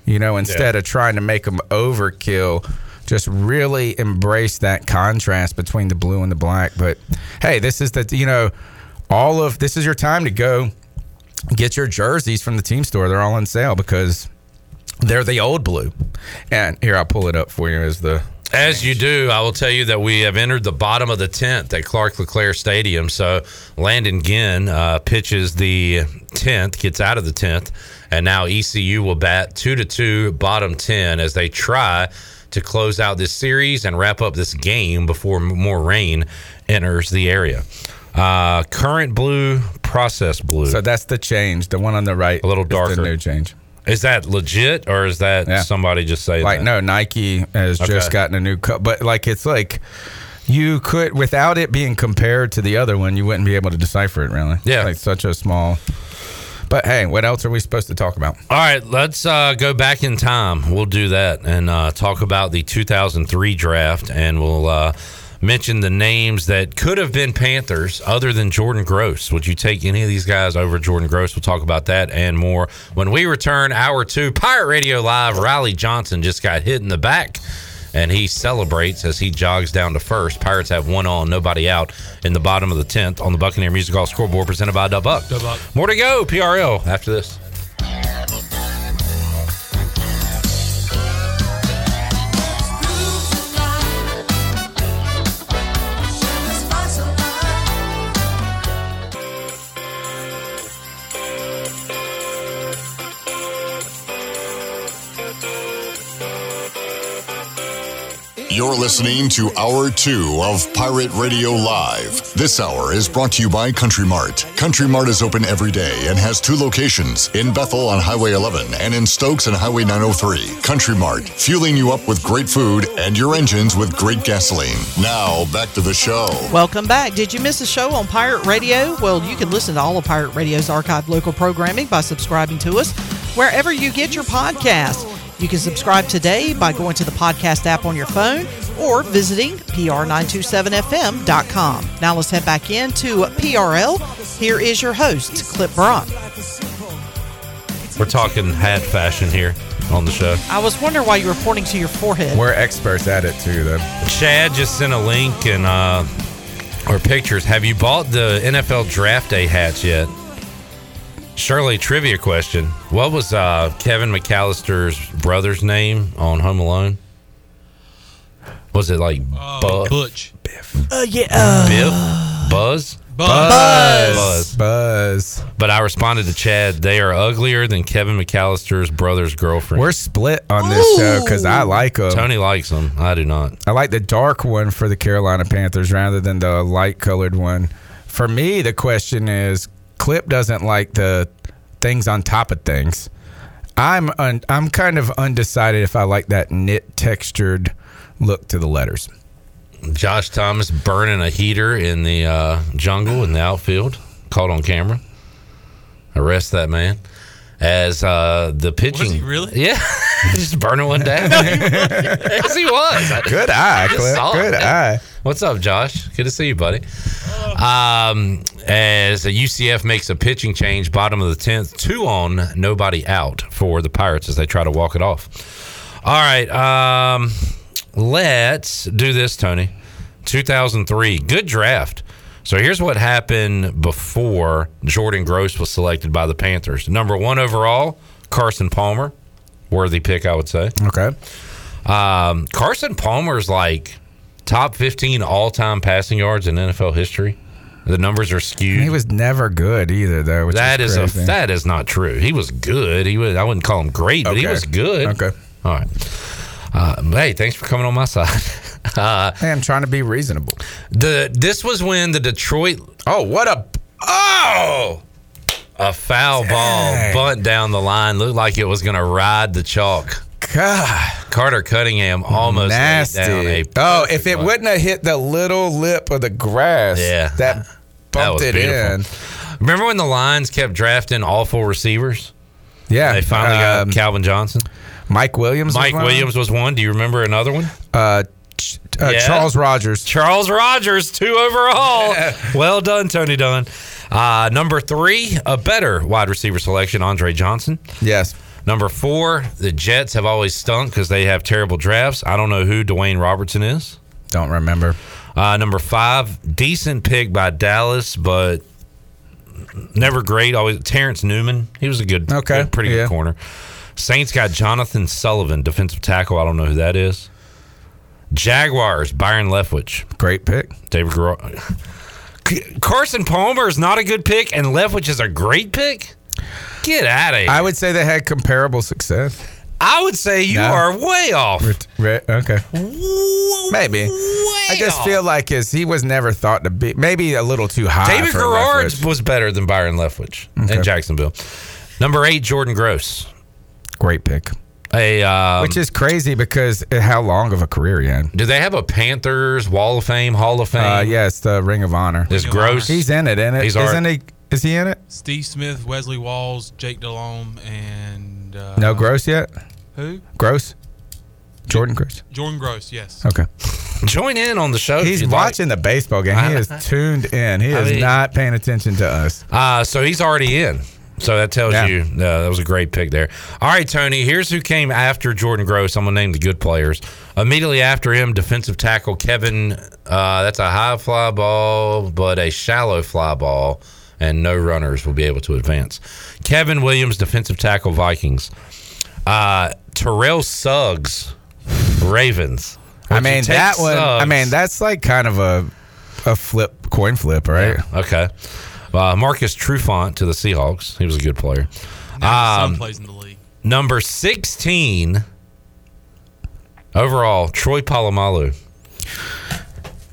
Speaker 12: you know, instead of trying to make them overkill, just really embrace that contrast between the blue and the black. But hey, this is the, you know, all of this is your time to go get your jerseys from the team store. They're all on sale because they're the old blue. And here, I'll pull it up for you as the
Speaker 8: As you do, I will tell you that we have entered the bottom of the tenth at Clark LeClair Stadium. So Landon Ginn uh, pitches the tenth, gets out of the tenth, and now ECU will bat two to two, bottom ten, as they try to close out this series and wrap up this game before more rain enters the area. Uh, current blue, process blue.
Speaker 12: So that's the change. The one on the right,
Speaker 8: a little
Speaker 12: is
Speaker 8: darker.
Speaker 12: the new change.
Speaker 8: Is that legit or is that
Speaker 12: Yeah.
Speaker 8: somebody just saying
Speaker 12: like
Speaker 8: that?
Speaker 12: no nike has
Speaker 8: Okay.
Speaker 12: just gotten a new cut but like it's like you could without it being compared to the other one you wouldn't be able to decipher it really
Speaker 8: Yeah.
Speaker 12: like such a small but hey what else are we supposed to talk about
Speaker 8: All right, let's uh, go back in time. We'll do that and uh, talk about the 2003 draft, and we'll uh, mention the names that could have been Panthers other than Jordan Gross. Would you take any of these guys over Jordan Gross? We'll talk about that and more when we return. Hour two, Pirate Radio Live. Riley Johnson just got hit in the back. And he celebrates as he jogs down to first. Pirates have one on, nobody out in the bottom of the 10th on the Buccaneer Music Hall scoreboard presented by Dub Buck. More to go, PRL, after this.
Speaker 2: You're listening to Hour 2 of Pirate Radio Live. This hour is brought to you by Country Mart. Country Mart is open every day and has two locations in Bethel on Highway 11 and in Stokes on Highway 903. Country Mart, fueling you up with great food and your engines with great gasoline. Now, back to the show.
Speaker 6: Welcome back. Did you miss a show on Pirate Radio? Well, you can listen to all of Pirate Radio's archived local programming by subscribing to us wherever you get your podcast. You can subscribe today by going to the podcast app on your phone or visiting pr927fm.com. Now let's head back into PRL. Here is your host, Clip Brock.
Speaker 8: We're talking hat fashion here on the show.
Speaker 6: I was wondering why you were pointing to your forehead.
Speaker 12: we're experts at it too though
Speaker 8: Chad just sent a link and uh, or pictures. Have you bought the NFL Draft Day hats yet? Shirley, trivia question: What was uh, Kevin McAllister's brother's name on Home Alone? Was it like Bu-
Speaker 9: Butch. Biff.
Speaker 6: Uh, yeah. Uh,
Speaker 8: Biff? Buzz?
Speaker 12: Buzz. Buzz.
Speaker 8: But I responded to Chad. They are uglier than Kevin McAllister's brother's girlfriend.
Speaker 12: We're split on this show because I like them.
Speaker 8: Tony likes them. I do not.
Speaker 12: I like the dark one for the Carolina Panthers rather than the light colored one. For me, the question is Clip doesn't like the things on top of things. I'm un, I'm kind of undecided if I like that knit textured look to the letters.
Speaker 8: Josh Thomas burning a heater in the uh, jungle in the outfield, caught on camera. Arrest that man. As uh, the pitching,
Speaker 9: he really?
Speaker 8: Yeah, just burning one down. Yes, he was.
Speaker 12: Good eye,
Speaker 8: I just
Speaker 12: Clip.
Speaker 8: saw
Speaker 12: Good
Speaker 8: it.
Speaker 12: eye.
Speaker 8: What's up, Josh? Good to see you, buddy. Um, as a UCF makes a pitching change, bottom of the tenth, two on, nobody out for the Pirates as they try to walk it off. All right, um, let's do this, Tony. 2003, good draft. So here's what happened before Jordan Gross was selected by the Panthers. Number one overall, Carson Palmer, worthy pick, I would say.
Speaker 12: Okay.
Speaker 8: Um, Carson Palmer's like top 15 all time passing yards in NFL history. The numbers are skewed.
Speaker 12: He was never good either, though. Which
Speaker 8: That
Speaker 12: is,
Speaker 8: is a that is not true. He was good. He was. I wouldn't call him great, but he was good.
Speaker 12: Okay.
Speaker 8: All right. Uh, hey, thanks for coming on my side. Uh,
Speaker 12: hey, I'm trying to be reasonable.
Speaker 8: The this was when the Detroit.
Speaker 12: Oh, what a
Speaker 8: oh a foul ball bunt down the line looked like it was going to ride the chalk.
Speaker 12: God,
Speaker 8: Carter Cunningham almost
Speaker 12: nasty. oh, if it wouldn't have hit the little lip of the grass,
Speaker 8: Yeah.
Speaker 12: that bumped
Speaker 8: That
Speaker 12: it
Speaker 8: beautiful.
Speaker 12: in.
Speaker 8: Remember when the Lions kept drafting awful receivers?
Speaker 12: Yeah,
Speaker 8: They finally
Speaker 12: um,
Speaker 8: got Calvin Johnson.
Speaker 12: Mike Williams. was
Speaker 8: Mike
Speaker 12: them?
Speaker 8: Williams was one. Do you remember another one?
Speaker 12: Uh, uh,
Speaker 8: Yeah.
Speaker 12: Charles Rogers.
Speaker 8: Charles Rogers, two overall. well done, Tony Dunn. Uh, number three, a better wide receiver selection, Andre Johnson.
Speaker 12: Yes.
Speaker 8: Number four, the Jets have always stunk because they have terrible drafts. I don't know who Dewayne Robertson is.
Speaker 12: Don't remember.
Speaker 8: Uh, number five, decent pick by Dallas, but never great. Always Terrence Newman. He was a good,
Speaker 12: Okay,
Speaker 8: good- pretty
Speaker 12: yeah.
Speaker 8: good corner. Saints got Jonathan Sullivan, defensive tackle. I don't know who that is. Jaguars, Byron Leftwich.
Speaker 12: Great pick.
Speaker 8: David Garrard. Carson Palmer is not a good pick, and Leftwich is a great pick. Get out of here.
Speaker 12: I would say they had comparable success.
Speaker 8: I would say you
Speaker 12: No.
Speaker 8: are way off.
Speaker 12: Re- okay. Maybe. I just
Speaker 8: off.
Speaker 12: feel like his he was never thought to be maybe a little too high.
Speaker 8: David Garrard was better than Byron Leftwich
Speaker 12: Okay.
Speaker 8: in Jacksonville. Number eight, Jordan Gross.
Speaker 12: Great pick.
Speaker 8: A um,
Speaker 12: Which is crazy because how long of a career he had.
Speaker 8: do they have a Panthers Wall of Fame, Hall of Fame?
Speaker 12: Uh, yeah, it's the Ring of Honor.
Speaker 8: Is Gross?
Speaker 12: He's in it, isn't it?
Speaker 8: He's
Speaker 12: Isn't
Speaker 8: already-
Speaker 12: he? Is he in it?
Speaker 9: Steve Smith, Wesley Walls, Jake Delhomme, and uh,
Speaker 12: No, Gross yet.
Speaker 9: Who?
Speaker 12: Gross. Jordan Gross.
Speaker 9: Jordan Gross. Yes.
Speaker 12: Okay.
Speaker 8: Join in on the show.
Speaker 12: He's
Speaker 8: you'd like.
Speaker 12: watching the baseball game. He is tuned in. He
Speaker 8: I
Speaker 12: is
Speaker 8: mean-
Speaker 12: not paying attention to us.
Speaker 8: Uh, so he's already in. So that tells
Speaker 12: Yeah.
Speaker 8: you uh, that was a great pick there. All right, Tony. Here's who came after Jordan Gross. I'm gonna name the good players. Immediately after him, defensive tackle Kevin. Uh, that's a high fly ball, but a shallow fly ball, and no runners will be able to advance. Kevin Williams, defensive tackle Vikings. Uh, Terrell Suggs, Ravens.
Speaker 12: I
Speaker 8: Would you
Speaker 12: mean that one. I mean that's like kind of a a flip coin flip, right?
Speaker 8: Okay. Uh, Marcus Trufant to the Seahawks. He was a good player.
Speaker 9: Now
Speaker 8: Um,
Speaker 9: son plays in the league.
Speaker 8: Number 16 overall, Troy Polamalu.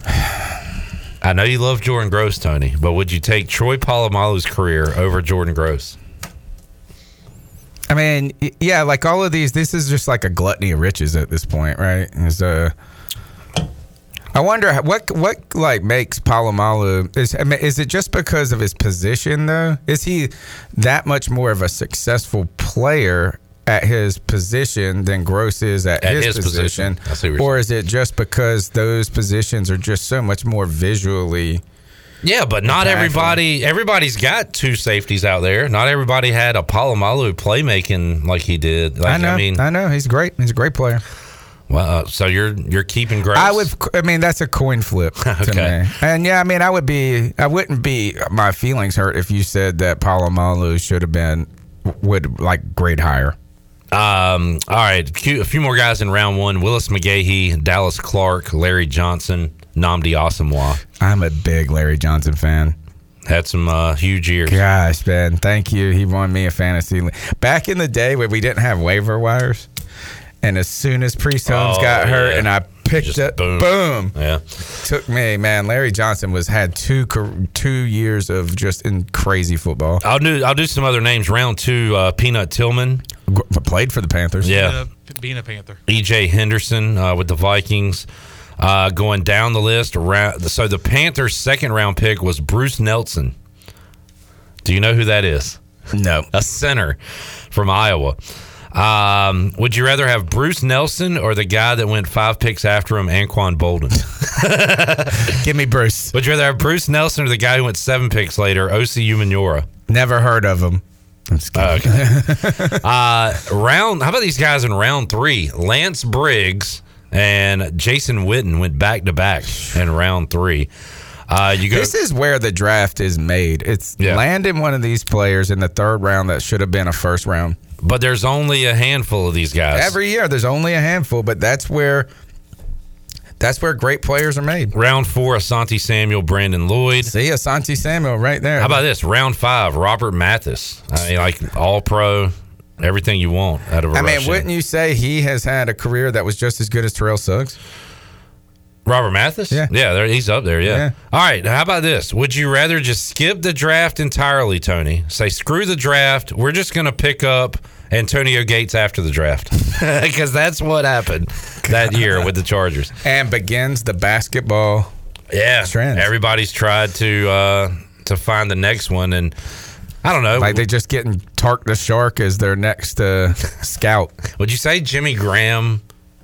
Speaker 8: I know you love Jordan Gross, Tony, but would you take Troy Polamalu's career over Jordan Gross?
Speaker 12: I mean, yeah, like all of these, this is just like a gluttony of riches at this point, right? Is uh, I wonder what what like makes Polamalu is I mean, is it just because of his position though? Is he that much more of a successful player at his position than Gross is at,
Speaker 8: At
Speaker 12: his,
Speaker 8: his position.
Speaker 12: position,
Speaker 8: I see what you're
Speaker 12: or is it just because those positions are just so much more visually?
Speaker 8: Yeah, but not
Speaker 12: Impactful.
Speaker 8: everybody. Everybody's got two safeties out there. Not everybody had a Polamalu playmaking like he did. Like,
Speaker 12: I know, I,
Speaker 8: mean,
Speaker 12: know, he's great. He's a great player.
Speaker 8: Well, uh, so you're you're keeping Gross.
Speaker 12: I would. I mean, that's a coin flip to
Speaker 8: Okay.
Speaker 12: me. And yeah, I mean, I would be. I wouldn't be. My feelings hurt if you said that Polamalu should have been would like grade higher.
Speaker 8: Um, all right, Q- a few more guys in round one: Willis McGahee, Dallas Clark, Larry Johnson, Nnamdi Asomugha.
Speaker 12: I'm a big Larry Johnson fan.
Speaker 8: Had some uh, huge years.
Speaker 12: Gosh, Ben, thank you. He won me a fantasy. league. Back in the day when we didn't have waiver wires, and as soon as Priest Holmes
Speaker 8: Oh,
Speaker 12: got hurt,
Speaker 8: yeah.
Speaker 12: and I picked up,
Speaker 8: boom.
Speaker 12: boom.
Speaker 8: Yeah.
Speaker 12: Took me, man. Larry Johnson was had two two years of just in crazy football.
Speaker 8: I'll do I'll do some other names. Round two, uh, Peanut Tillman.
Speaker 12: Played for the Panthers.
Speaker 8: Yeah.
Speaker 9: Being a Panther.
Speaker 8: EJ Henderson uh, with the Vikings. Uh, going down the list, around, so the Panthers' second round pick was Bruce Nelson. Do you know who that is?
Speaker 12: No.
Speaker 8: A center from Iowa. Um, would you rather have Bruce Nelson or the guy that went five picks after him, Anquan Boldin?
Speaker 12: Give me Bruce.
Speaker 8: Would you rather have Bruce Nelson or the guy who went seven picks later, Osi Umenyiora?
Speaker 12: Never heard of him. Kidding.
Speaker 8: Okay. uh, round. How about these guys in round three? Lance Briggs and Jason Witten went back to back in round three. Uh, you go.
Speaker 12: This is where the draft is made. It's
Speaker 8: Yeah.
Speaker 12: landing one of these players in the third round that should have been a first round.
Speaker 8: But there's only a handful of these guys.
Speaker 12: Every year, there's only a handful, but that's where that's where great players are made.
Speaker 8: round four, Asante Samuel, Brandon Lloyd.
Speaker 12: See, Asante Samuel right there.
Speaker 8: How about this? Round five, Robert Mathis. I mean, like all pro, everything you want out of a
Speaker 12: I mean,
Speaker 8: Russian.
Speaker 12: wouldn't you say he has had a career that was just as good as Terrell Suggs?
Speaker 8: Robert Mathis?
Speaker 12: Yeah.
Speaker 8: Yeah, there, he's up there. Yeah.
Speaker 12: Yeah.
Speaker 8: All right. How about this? Would you rather just skip the draft entirely, Tony? Say, screw the draft. We're just going to pick up Antonio Gates after the draft. Because that's what happened that year with the Chargers.
Speaker 12: And begins the basketball.
Speaker 8: Yeah.
Speaker 12: Trends.
Speaker 8: Everybody's tried to uh, to find the next one. And I don't know.
Speaker 12: Like they just getting Tark the Shark as their next uh, scout.
Speaker 8: Would you say Jimmy Graham?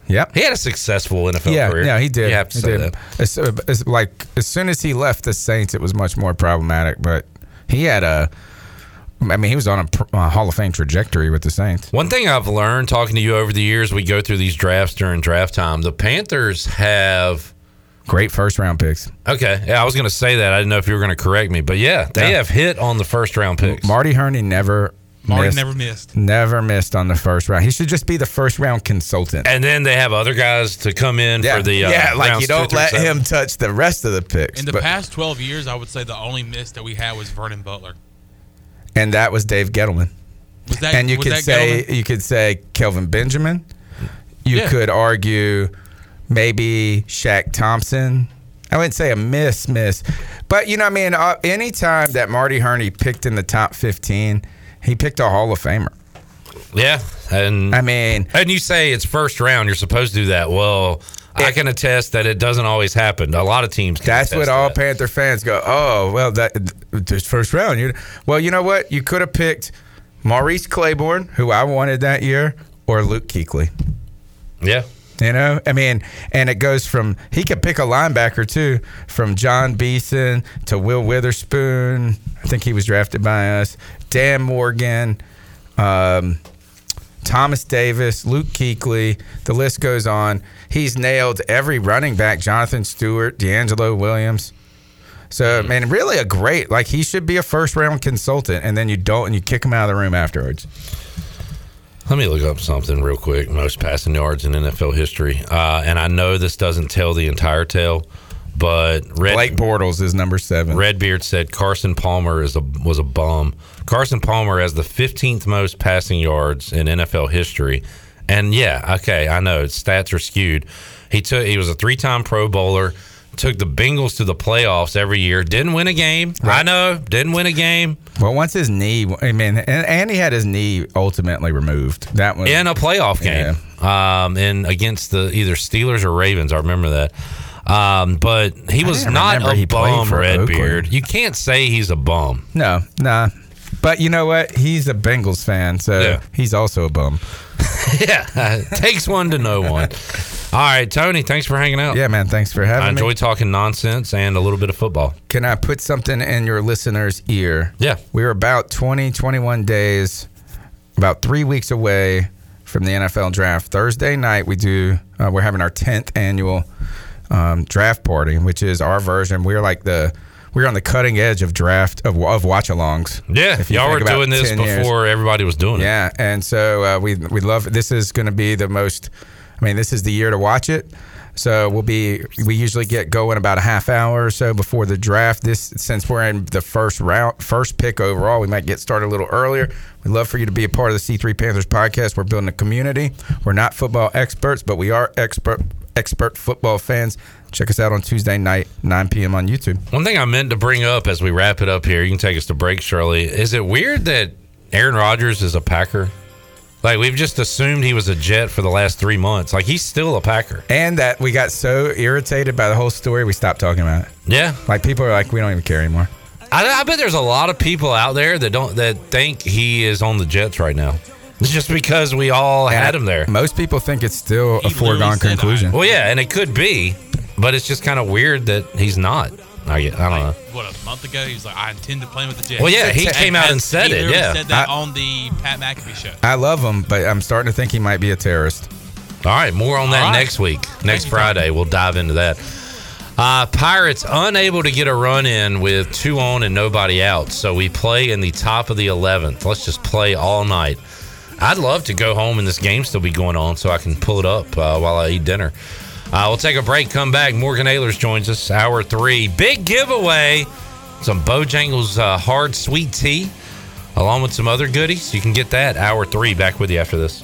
Speaker 12: Yep.
Speaker 8: He had a successful NFL
Speaker 12: Yeah,
Speaker 8: career.
Speaker 12: yeah, he did.
Speaker 8: You have to
Speaker 12: he
Speaker 8: say
Speaker 12: did.
Speaker 8: that.
Speaker 12: It's, it's like as soon as he left the Saints, it was much more problematic. But he had a, I mean, he was on a, a Hall of Fame trajectory with the Saints.
Speaker 8: One thing I've learned talking to you over the years, we go through these drafts during draft time. The Panthers have
Speaker 12: Great first round picks.
Speaker 8: okay. Yeah, I was going to say that. I didn't know if you were going to correct me, but yeah, they
Speaker 12: Yeah.
Speaker 8: have hit on the first round picks.
Speaker 12: Marty Hurney never.
Speaker 9: Marty
Speaker 12: missed,
Speaker 9: never missed.
Speaker 12: Never missed on the first round. He should just be the first round consultant.
Speaker 8: and then they have other guys to come in
Speaker 12: yeah,
Speaker 8: for the uh,
Speaker 12: yeah, like you
Speaker 8: two
Speaker 12: don't
Speaker 8: through
Speaker 12: let
Speaker 8: seven.
Speaker 12: him touch the rest of the picks.
Speaker 9: In the
Speaker 12: but-
Speaker 9: past 12 years, I would say the only miss that we had was Vernon Butler.
Speaker 12: and that was Dave Gettleman.
Speaker 9: Was that,
Speaker 12: and you
Speaker 9: was
Speaker 12: could
Speaker 9: that
Speaker 12: say
Speaker 9: Gettleman?
Speaker 12: you could say Kelvin Benjamin. You
Speaker 9: Yeah.
Speaker 12: could argue maybe Shaq Thompson. I wouldn't say a miss, miss, but you know, what I mean, uh, anytime that Marty Hurney picked in the top fifteen, he picked a Hall of Famer.
Speaker 8: Yeah, and
Speaker 12: I mean,
Speaker 8: and you say it's first round, you're supposed to do that. Well, I can attest that it doesn't always happen. A lot of teams.
Speaker 12: That's what all
Speaker 8: that.
Speaker 12: Panther fans go. Oh, well, that this first round. You well, you know what? You could have picked Morris Claiborne, who I wanted that year, or Luke Kuechly.
Speaker 8: Yeah.
Speaker 12: You know, I mean, and it goes from he could pick a linebacker too, from Jon Beason to Will Witherspoon. I think he was drafted by us. Dan Morgan, um, Thomas Davis, Luke Kuechly. The list goes on. He's nailed every running back: Jonathan Stewart, DeAngelo Williams. So, man, really a great like he should be a first round consultant, and then you don't, and you kick him out of the room afterwards.
Speaker 8: Let me look up something real quick. Most passing yards in NFL history, uh, and I know this doesn't tell the entire tale, but Red,
Speaker 12: Blake Bortles is number seven.
Speaker 8: Redbeard said Carson Palmer is a was a bum. Carson Palmer has the 15th most passing yards in NFL history, and yeah, okay, I know stats are skewed. He took he was a three time Pro Bowler. Took the Bengals to the playoffs every year. Didn't win a game. I know. Didn't win a game.
Speaker 12: Well, once his knee, I mean, and, and he had his knee ultimately removed. That was
Speaker 8: in a playoff game um in against the either Steelers or Ravens I remember that um but he was
Speaker 12: didn't
Speaker 8: a
Speaker 12: he
Speaker 8: bum Redbeard you can't say he's a bum
Speaker 12: no, nah. But you know what? He's a Bengals fan, so
Speaker 8: Yeah.
Speaker 12: he's also a bum.
Speaker 8: yeah takes one to know one all right Tony thanks for hanging out
Speaker 12: Yeah, man. Thanks for having
Speaker 8: I
Speaker 12: me.
Speaker 8: I enjoy talking nonsense and a little bit of football
Speaker 12: Can I put something in your listener's ear?
Speaker 8: Yeah.
Speaker 12: We're about 20, 21 days, about three weeks away from the NFL draft. Thursday night, we do, uh, we're having our 10th annual um, draft party, which is our version. We're like the, we're on the cutting edge of draft, of, of watch alongs.
Speaker 8: yeah y'all were doing this
Speaker 12: 10 years.
Speaker 8: before everybody was doing it
Speaker 12: Yeah, and so uh, we we love this is going to be the most. I mean, this is the year to watch it. So we'll be we usually get going about a half hour or so before the draft. This since we're in the first round, first pick overall, we might get started a little earlier. We'd love for you to be a part of the C3 Panthers podcast. We're building a community. We're not football experts, but we are expert expert football fans. Check us out on Tuesday night, 9 p.m. on YouTube.
Speaker 8: One thing I meant to bring up as we wrap it up here, you can take us to break, Shirley. Is it weird that Aaron Rodgers is a Packer? Like we've just assumed he was a Jet for the last three months. Like he's still a Packer.
Speaker 12: And that we got so irritated by the whole story, we stopped talking about it.
Speaker 8: Yeah,
Speaker 12: like people are like, we don't even care anymore.
Speaker 8: I, I bet there's a lot of people out there that don't that think he is on the Jets right now. It's just because we all had him there.
Speaker 12: Most people think it's still a foregone conclusion.
Speaker 8: Well, yeah, and it could be, but it's just kind of weird that he's not. I, I don't know.
Speaker 9: What a month ago, he was like, "I intend to play with the Jets."
Speaker 8: Well, yeah, he came out and said it, yeah.
Speaker 9: said that
Speaker 12: I-
Speaker 9: on the Pat McAfee show.
Speaker 12: I love him, but I'm starting to think he might be a terrorist.
Speaker 8: All right, more on that
Speaker 9: All right.
Speaker 8: next week. Next Friday, we'll dive into that. Uh, Pirates unable to get a run in with two on and nobody out, so we play in the top of the 11th. Let's just play all night. I'd love to go home and this game still be going on so I can pull it up uh, while I eat dinner. Uh, we'll take a break, come back. Morgan Ahlers joins us, hour three. Big giveaway some Bojangles uh, hard sweet tea, along with some other goodies. You can get that hour three. Back with you after this.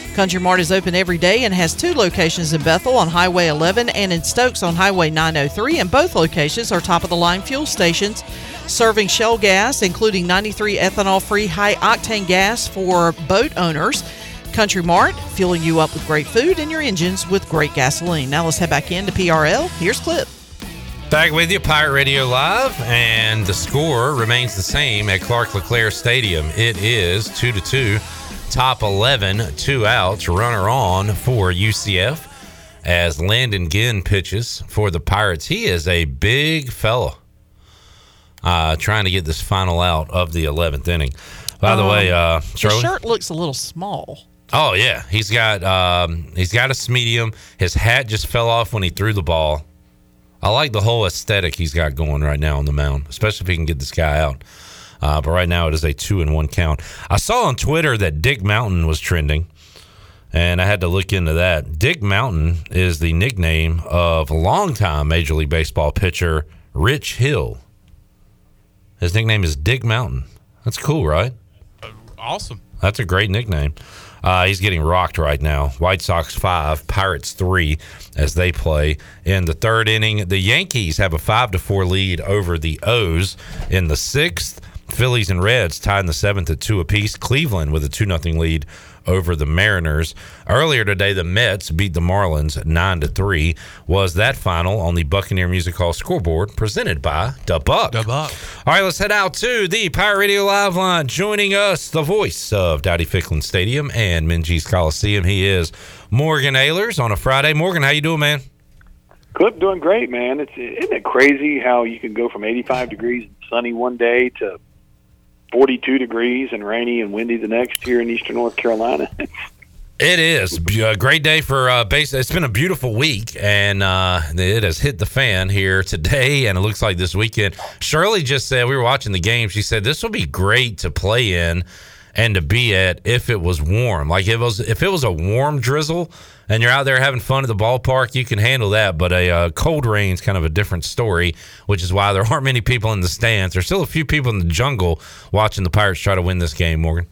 Speaker 6: Country Mart is open every day and has two locations in Bethel on Highway 11 and in Stokes on Highway 903, and both locations are top of the line fuel stations serving Shell gas, including 93 ethanol free high octane gas for boat owners. Country Mart, fueling you up with great food and your engines with great gasoline. Now let's head back into PRL. Here's Clip.
Speaker 8: Back with you, Pirate Radio Live, and the score remains the same at Clark LeClair Stadium. It is two to two, top eleven, two outs, runner on for UCF as Landon Ginn pitches for the Pirates. He is a big fella, uh, trying to get this final out of the eleventh inning. By the
Speaker 6: Um,
Speaker 8: way, uh, Shirley?
Speaker 6: shirt looks a little small.
Speaker 8: Oh yeah, he's got um, he's got a medium. His hat just fell off when he threw the ball. I like the whole aesthetic he's got going right now on the mound, especially if he can get this guy out. Uh, but right now it is a two and one count. I saw on Twitter that Dick Mountain was trending, and I had to look into that. Dick Mountain is the nickname of longtime Major League Baseball pitcher Rich Hill. His nickname is Dick Mountain. That's cool, right?
Speaker 9: Awesome.
Speaker 8: That's a great nickname. Uh, he's getting rocked right now. White Sox five, Pirates three, as they play in the third inning. The Yankees have a five to four lead over the O's in the sixth. Phillies and Reds tied in the seventh at two apiece. Cleveland with a two nothing lead over the Mariners. Earlier today, the Mets beat the Marlins nine to three. Was that final on the Buccaneer Music Hall scoreboard presented by Da Buck? Da
Speaker 9: Buck.
Speaker 8: All right, let's head out to the Pirate Radio Live line. Joining us, the voice of Dowdy Ficklin Stadium and Minges Coliseum. He is Morgan Ahlers on a Friday. Morgan, how you doing, man?
Speaker 13: Clip doing great, man. It's isn't it crazy how you can go from 85 degrees sunny one day to 42 degrees and rainy and windy the next here in eastern North Carolina.
Speaker 8: It is a great day for uh, base. It's been a beautiful week, and uh, it has hit the fan here today, and it looks like this weekend. Shirley just said we were watching the game. She said this will be great to play in and to be at if it was warm. Like if it was if it was a warm drizzle and you're out there having fun at the ballpark, you can handle that. But a uh, cold rain's kind of a different story, which is why there aren't many people in the stands. There's still a few people in the jungle watching the Pirates try to win this game. Morgan.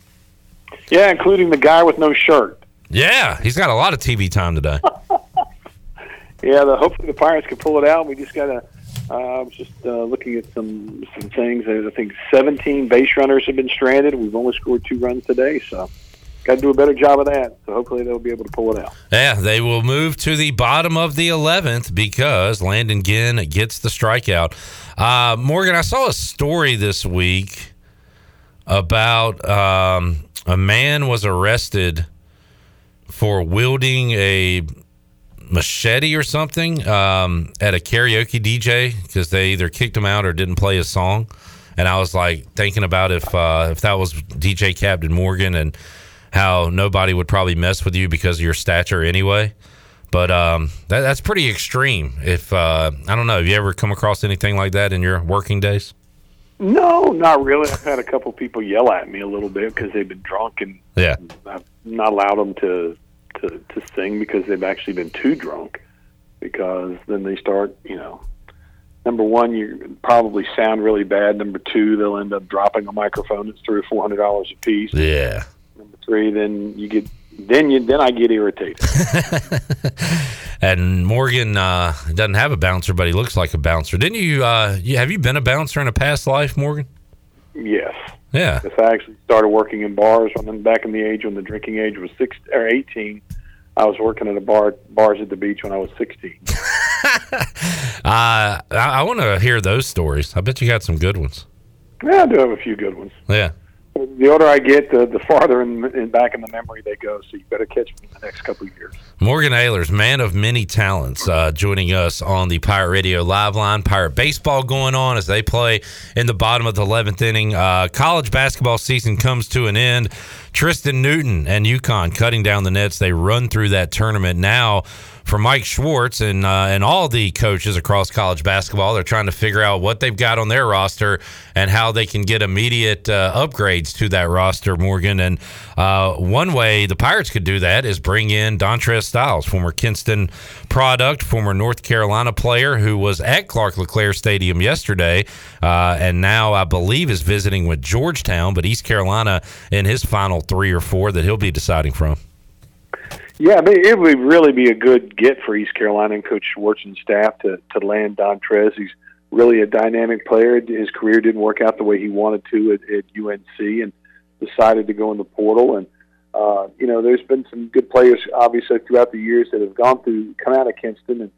Speaker 13: yeah, including the guy with no shirt.
Speaker 8: Yeah, he's got a lot of TV time today.
Speaker 13: Yeah, the, hopefully the Pirates can pull it out. We just got to. Uh, I was just uh, looking at some some things. I think 17 base runners have been stranded. We've only scored two runs today, so got to do a better job of that. So hopefully they'll be able to pull it out.
Speaker 8: Yeah, they will move to the bottom of the 11th because Landon Ginn gets the strikeout. Uh, Morgan, I saw a story this week about um, a man was arrested for wielding a machete or something um, at a karaoke DJ because they either kicked him out or didn't play his song. And I was like thinking about if uh, if that was DJ Captain Morgan and how nobody would probably mess with you because of your stature anyway. But um, that, that's pretty extreme. If uh, I don't know, have you ever come across anything like that in your working days?
Speaker 13: No, not really. I've had a couple people yell at me a little bit because they've been drunk, and
Speaker 8: Yeah.
Speaker 13: I've not allowed them to, to to sing because they've actually been too drunk. Because then they start, you know, number one, you probably sound really bad. Number two, they'll end up dropping a microphone that's three or four hundred dollars a piece.
Speaker 8: Yeah.
Speaker 13: Number three, then you get then you then I get irritated.
Speaker 8: And Morgan uh, doesn't have a bouncer, but he looks like a bouncer. Didn't you, uh, you? Have you been a bouncer in a past life, Morgan?
Speaker 13: Yes.
Speaker 8: Yeah.
Speaker 13: If I actually started working in bars when back in the age when the drinking age was six or eighteen, I was working at a bar bars at the beach when I was sixteen.
Speaker 8: Uh, I, I want to hear those stories. I bet you got some good ones.
Speaker 13: Yeah, I do have a few good ones.
Speaker 8: Yeah.
Speaker 13: The older I get, the the farther in, in back in the memory they go. So you better catch me in the next couple of years.
Speaker 8: Morgan Ahlers, man of many talents, uh, joining us on the Pirate Radio live line. Pirate baseball going on as they play in the bottom of the 11th inning. Uh, college basketball season comes to an end. Tristan Newton and UConn cutting down the nets. They run through that tournament now. For Mike Schwartz and uh, and all the coaches across college basketball, they're trying to figure out what they've got on their roster and how they can get immediate uh, upgrades to that roster. Morgan and uh, one way the Pirates could do that is bring in Dontrez Styles, former Kinston product, former North Carolina player who was at Clark LeClair Stadium yesterday, uh, and now I believe is visiting with Georgetown, but East Carolina in his final three or four that he'll be deciding from.
Speaker 13: Yeah, it would really be a good get for East Carolina and Coach Schwartz and staff to to land Dontrez. He's really a dynamic player. His career didn't work out the way he wanted to at, at UNC, and decided to go in the portal. And uh, you know, there's been some good players obviously throughout the years that have gone through, come out of Kinston, and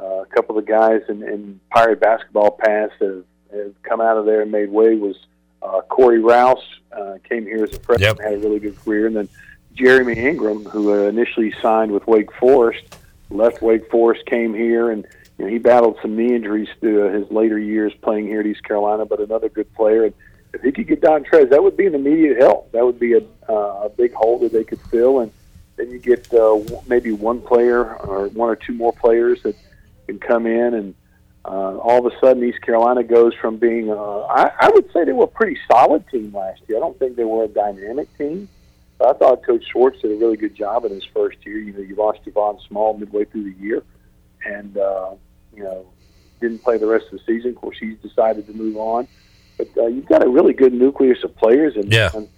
Speaker 13: uh, a couple of the guys in, in Pirate basketball past that have, have come out of there and made way was uh, Corey Rouse uh, came here as a freshman, had a really good career, and then Jeremy Ingram, who initially signed with Wake Forest, left Wake Forest, came here, and you know, he battled some knee injuries through uh, his later years playing here at East Carolina, but another good player. And if he could get Dontrez, that would be an immediate help. That would be a, uh, a big hole that they could fill, and then you get uh, maybe one player or one or two more players that can come in, and uh, all of a sudden East Carolina goes from being, uh, I, I would say they were a pretty solid team last year. I don't think they were a dynamic team. I thought Coach Schwartz did a really good job in his first year. You know, you lost Javon Small midway through the year, and uh, you know didn't play the rest of the season. Of course, he's decided to move on. But uh, you've got a really good nucleus of players, and,
Speaker 8: Yeah.
Speaker 13: and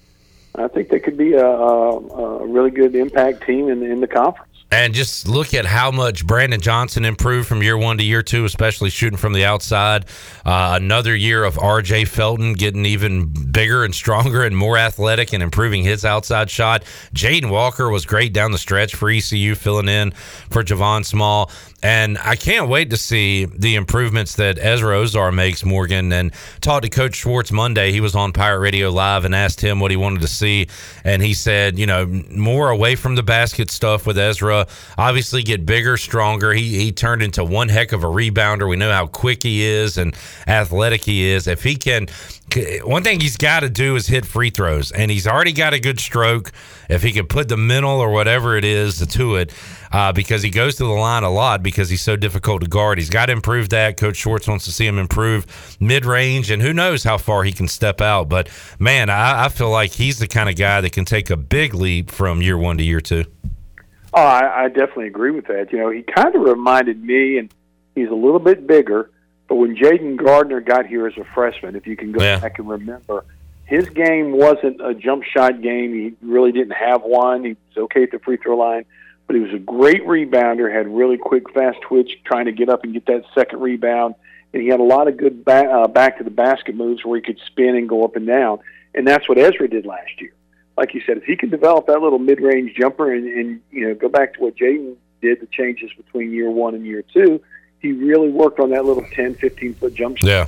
Speaker 13: I think they could be a, a, a really good impact team in, in the conference.
Speaker 8: And just look at how much Brandon Johnson improved from year one to year two, especially shooting from the outside. Uh, another year of RJ Felton getting even bigger and stronger and more athletic and improving his outside shot. Jaden Walker was great down the stretch for ECU, filling in for Javon Small. And I can't wait to see the improvements that Ezra Ausar makes, Morgan. And talked to Coach Schwartz Monday. He was on Pirate Radio Live and asked him what he wanted to see. And he said, you know, more away from the basket stuff with Ezra. Obviously, get bigger, stronger. He, he turned into one heck of a rebounder. We know how quick he is and athletic he is. If he can, one thing he's got to do is hit free throws. And he's already got a good stroke. If he can put the mental or whatever it is to it, uh, because he goes to the line a lot because he's so difficult to guard. He's got to improve that. Coach Schwartz wants to see him improve mid range, and who knows how far he can step out. But man, I, I feel like he's the kind of guy that can take a big leap from year one to year two.
Speaker 13: Oh, I, I definitely agree with that. You know, he kind of reminded me, and he's a little bit bigger. But when Jayden Gardner got here as a freshman, if you can go
Speaker 8: Yeah.
Speaker 13: back and remember, his game wasn't a jump shot game. He really didn't have one. He was okay at the free throw line, but he was a great rebounder. Had really quick, fast twitch, trying to get up and get that second rebound. And he had a lot of good ba- uh, back to the basket moves where he could spin and go up and down. And that's what Ezra did last year. Like you said, if he can develop that little mid-range jumper and, and you know go back to what Jaden did, the changes between year one and year two, he really worked on that little 10, 15 foot jump shot.
Speaker 8: Yeah.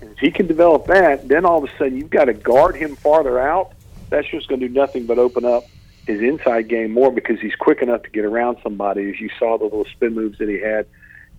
Speaker 13: And if he can develop that, then all of a sudden you've got to guard him farther out. That's just going to do nothing but open up his inside game more because he's quick enough to get around somebody. As you saw the little spin moves that he had,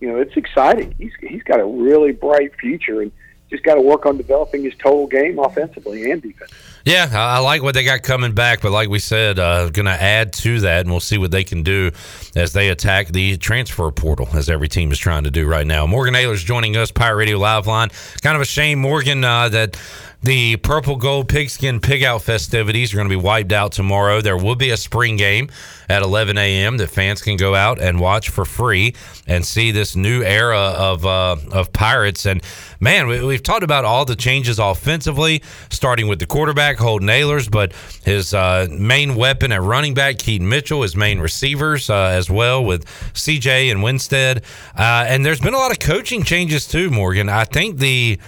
Speaker 13: you know, it's exciting. He's he's got a really bright future and just got to work on developing his total game offensively and defense.
Speaker 8: Yeah, I I like what they got coming back, but like we said, uh, going to add to that, and we'll see what they can do as they attack the transfer portal, as every team is trying to do right now. Morgan Ahlers joining us, Pirate Radio Live Line. Kind of a shame, Morgan, uh, that the purple gold pigskin pig out festivities are going to be wiped out tomorrow. There will be a spring game at 11 a.m. that fans can go out and watch for free and see this new era of uh, of Pirates. And man, we, we've talked about all the changes offensively, starting with the quarterback Holden Ahlers, but his uh, main weapon at running back Keaton Mitchell, his main receivers uh, as well with CJ and Winstead. Uh, and there's been a lot of coaching changes too, Morgan. I think the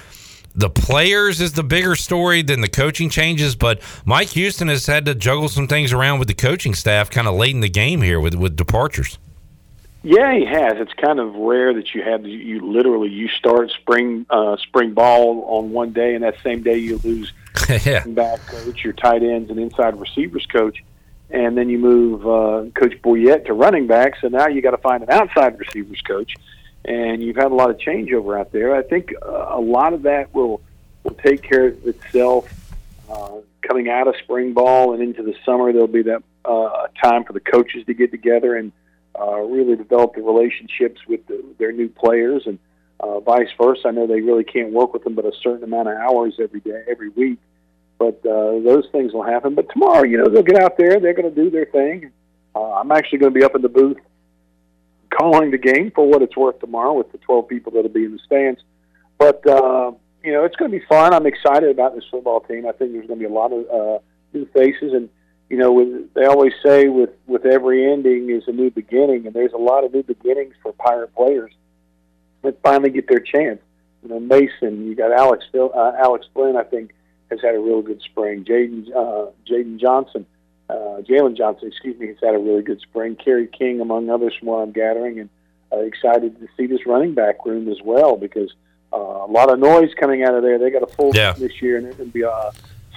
Speaker 8: the players is the bigger story than the coaching changes, but Mike Houston has had to juggle some things around with the coaching staff kind of late in the game here with with departures.
Speaker 13: Yeah, he has. It's kind of rare that you have you literally you start spring uh, spring ball on one day, and that same day you lose
Speaker 8: yeah.
Speaker 13: back coach, your tight ends, and inside receivers coach, and then you move uh, Coach Boyette to running back. So now you got to find an outside receivers coach, and you've had a lot of changeover out there. I think uh, a lot of that will will take care of itself uh, coming out of spring ball and into the summer. There'll be that uh, time for the coaches to get together and uh, really develop the relationships with the, their new players and uh, vice versa. I know they really can't work with them but a certain amount of hours every day, every week. But uh, those things will happen. But tomorrow, you know, they'll get out there. They're going to do their thing. Uh, I'm actually going to be up in the booth calling the game for what it's worth tomorrow with the 12 people that'll be in the stands. But uh, you know, it's going to be fun. I'm excited about this football team. I think there's going to be a lot of uh, new faces, and you know, with, they always say with with every ending is a new beginning, and there's a lot of new beginnings for Pirate players that finally get their chance. You know, Mason, you got Alex uh, Alex Flynn. I think has had a real good spring. Jaden uh, Jaden Johnson, uh, Jalen Johnson, excuse me, has had a really good spring. Kerry King, among others, from what I'm gathering, and uh, excited to see this running back room as well because uh, a lot of noise coming out of there. They got a full
Speaker 8: Yeah.
Speaker 13: this year, and there's going to be uh,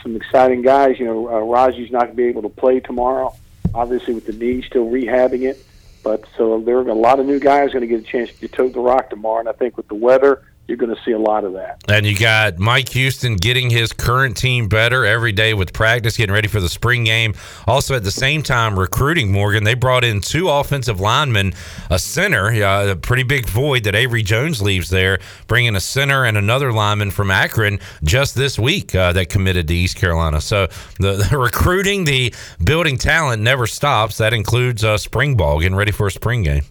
Speaker 13: some exciting guys. You know, uh, Raji's not going to be able to play tomorrow, obviously with the knee still rehabbing it. But so there are a lot of new guys going to get a chance to tote the rock tomorrow, and I think with the weather, you're going to see a lot of that.
Speaker 8: And you got Mike Houston getting his current team better every day with practice, getting ready for the spring game. Also, at the same time, recruiting Morgan. They brought in two offensive linemen, a center, uh, a pretty big void that Avery Jones leaves there, bringing a center and another lineman from Akron just this week uh, that committed to East Carolina. So the, the recruiting, the building talent never stops. That includes uh, spring ball, getting ready for a spring game.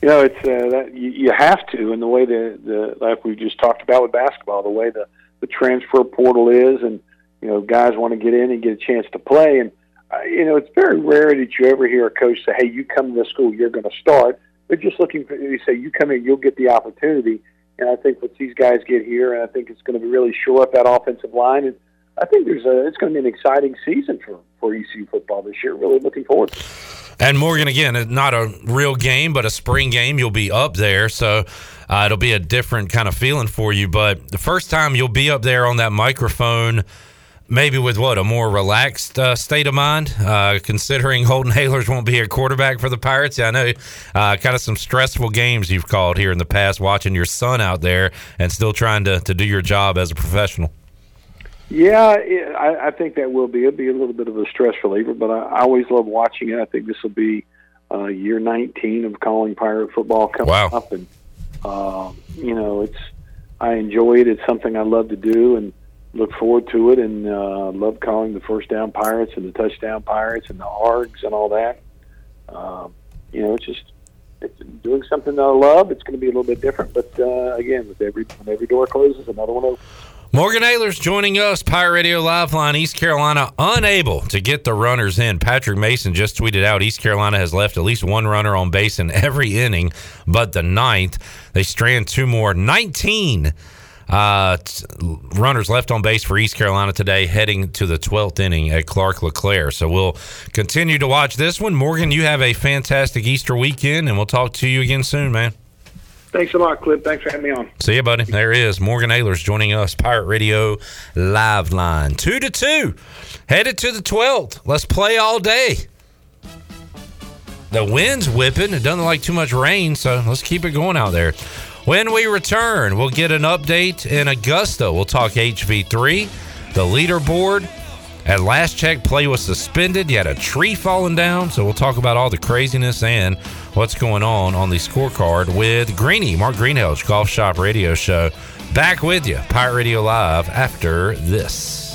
Speaker 13: You know, it's uh, that you, you have to, and the way the the like we just talked about with basketball, the way the the transfer portal is, and you know, guys want to get in and get a chance to play, and uh, you know, it's very rare that you ever hear a coach say, "Hey, you come to this school, you're going to start." They're just looking for you say, "You come in, you'll get the opportunity." And I think once these guys get here, and I think it's going to really shore up that offensive line, and I think there's a it's going to be an exciting season for for ECU football this year. Really looking forward. to it.
Speaker 8: And Morgan, again, not a real game, but a spring game. You'll be up there, so uh, it'll be a different kind of feeling for you. But the first time you'll be up there on that microphone, maybe with what a more relaxed uh, state of mind, uh, considering Holden Ahlers won't be a quarterback for the Pirates. Yeah, I know, uh, kind of some stressful games you've called here in the past, watching your son out there and still trying to to do your job as a professional.
Speaker 13: Yeah, it, I, I think that will be. It'll be a little bit of a stress reliever, but I, I always love watching it. I think this will be uh, year 19 of calling Pirate football coming
Speaker 8: Wow.
Speaker 13: up, and uh, you know, it's I enjoy it. It's something I love to do, and look forward to it, and uh, love calling the first down Pirates and the touchdown Pirates and the ARGs and all that. Um, you know, it's just it's doing something that I love. It's going to be a little bit different, but uh, again, with every when every door closes, another one opens.
Speaker 8: Morgan Ahlers joining us, Pirate Radio Live Line, East Carolina, unable to get the runners in. Patrick Mason just tweeted out East Carolina has left at least one runner on base in every inning, but the ninth. They strand two more. 19 Uh, runners left on base for East Carolina today, heading to the 12th inning at Clark LeClair. So we'll continue to watch this one. Morgan, you have a fantastic Easter weekend, and we'll talk to you again soon, man.
Speaker 13: Thanks a lot, Clip. Thanks for having me on.
Speaker 8: See you, buddy. There he is. Morgan Ahlers joining us. Pirate Radio Live Line. Two to two. Headed to the 12th. Let's play all day. The wind's whipping. It doesn't like too much rain, so let's keep it going out there. When we return, we'll get an update in Augusta. We'll talk HV3, the leaderboard. At last check, play was suspended. You had a tree falling down. So we'll talk about all the craziness and what's going on on the scorecard with Greeny, Mark Greenhalgh, Golf Shop Radio Show. Back with you, Pirate Radio Live, after this.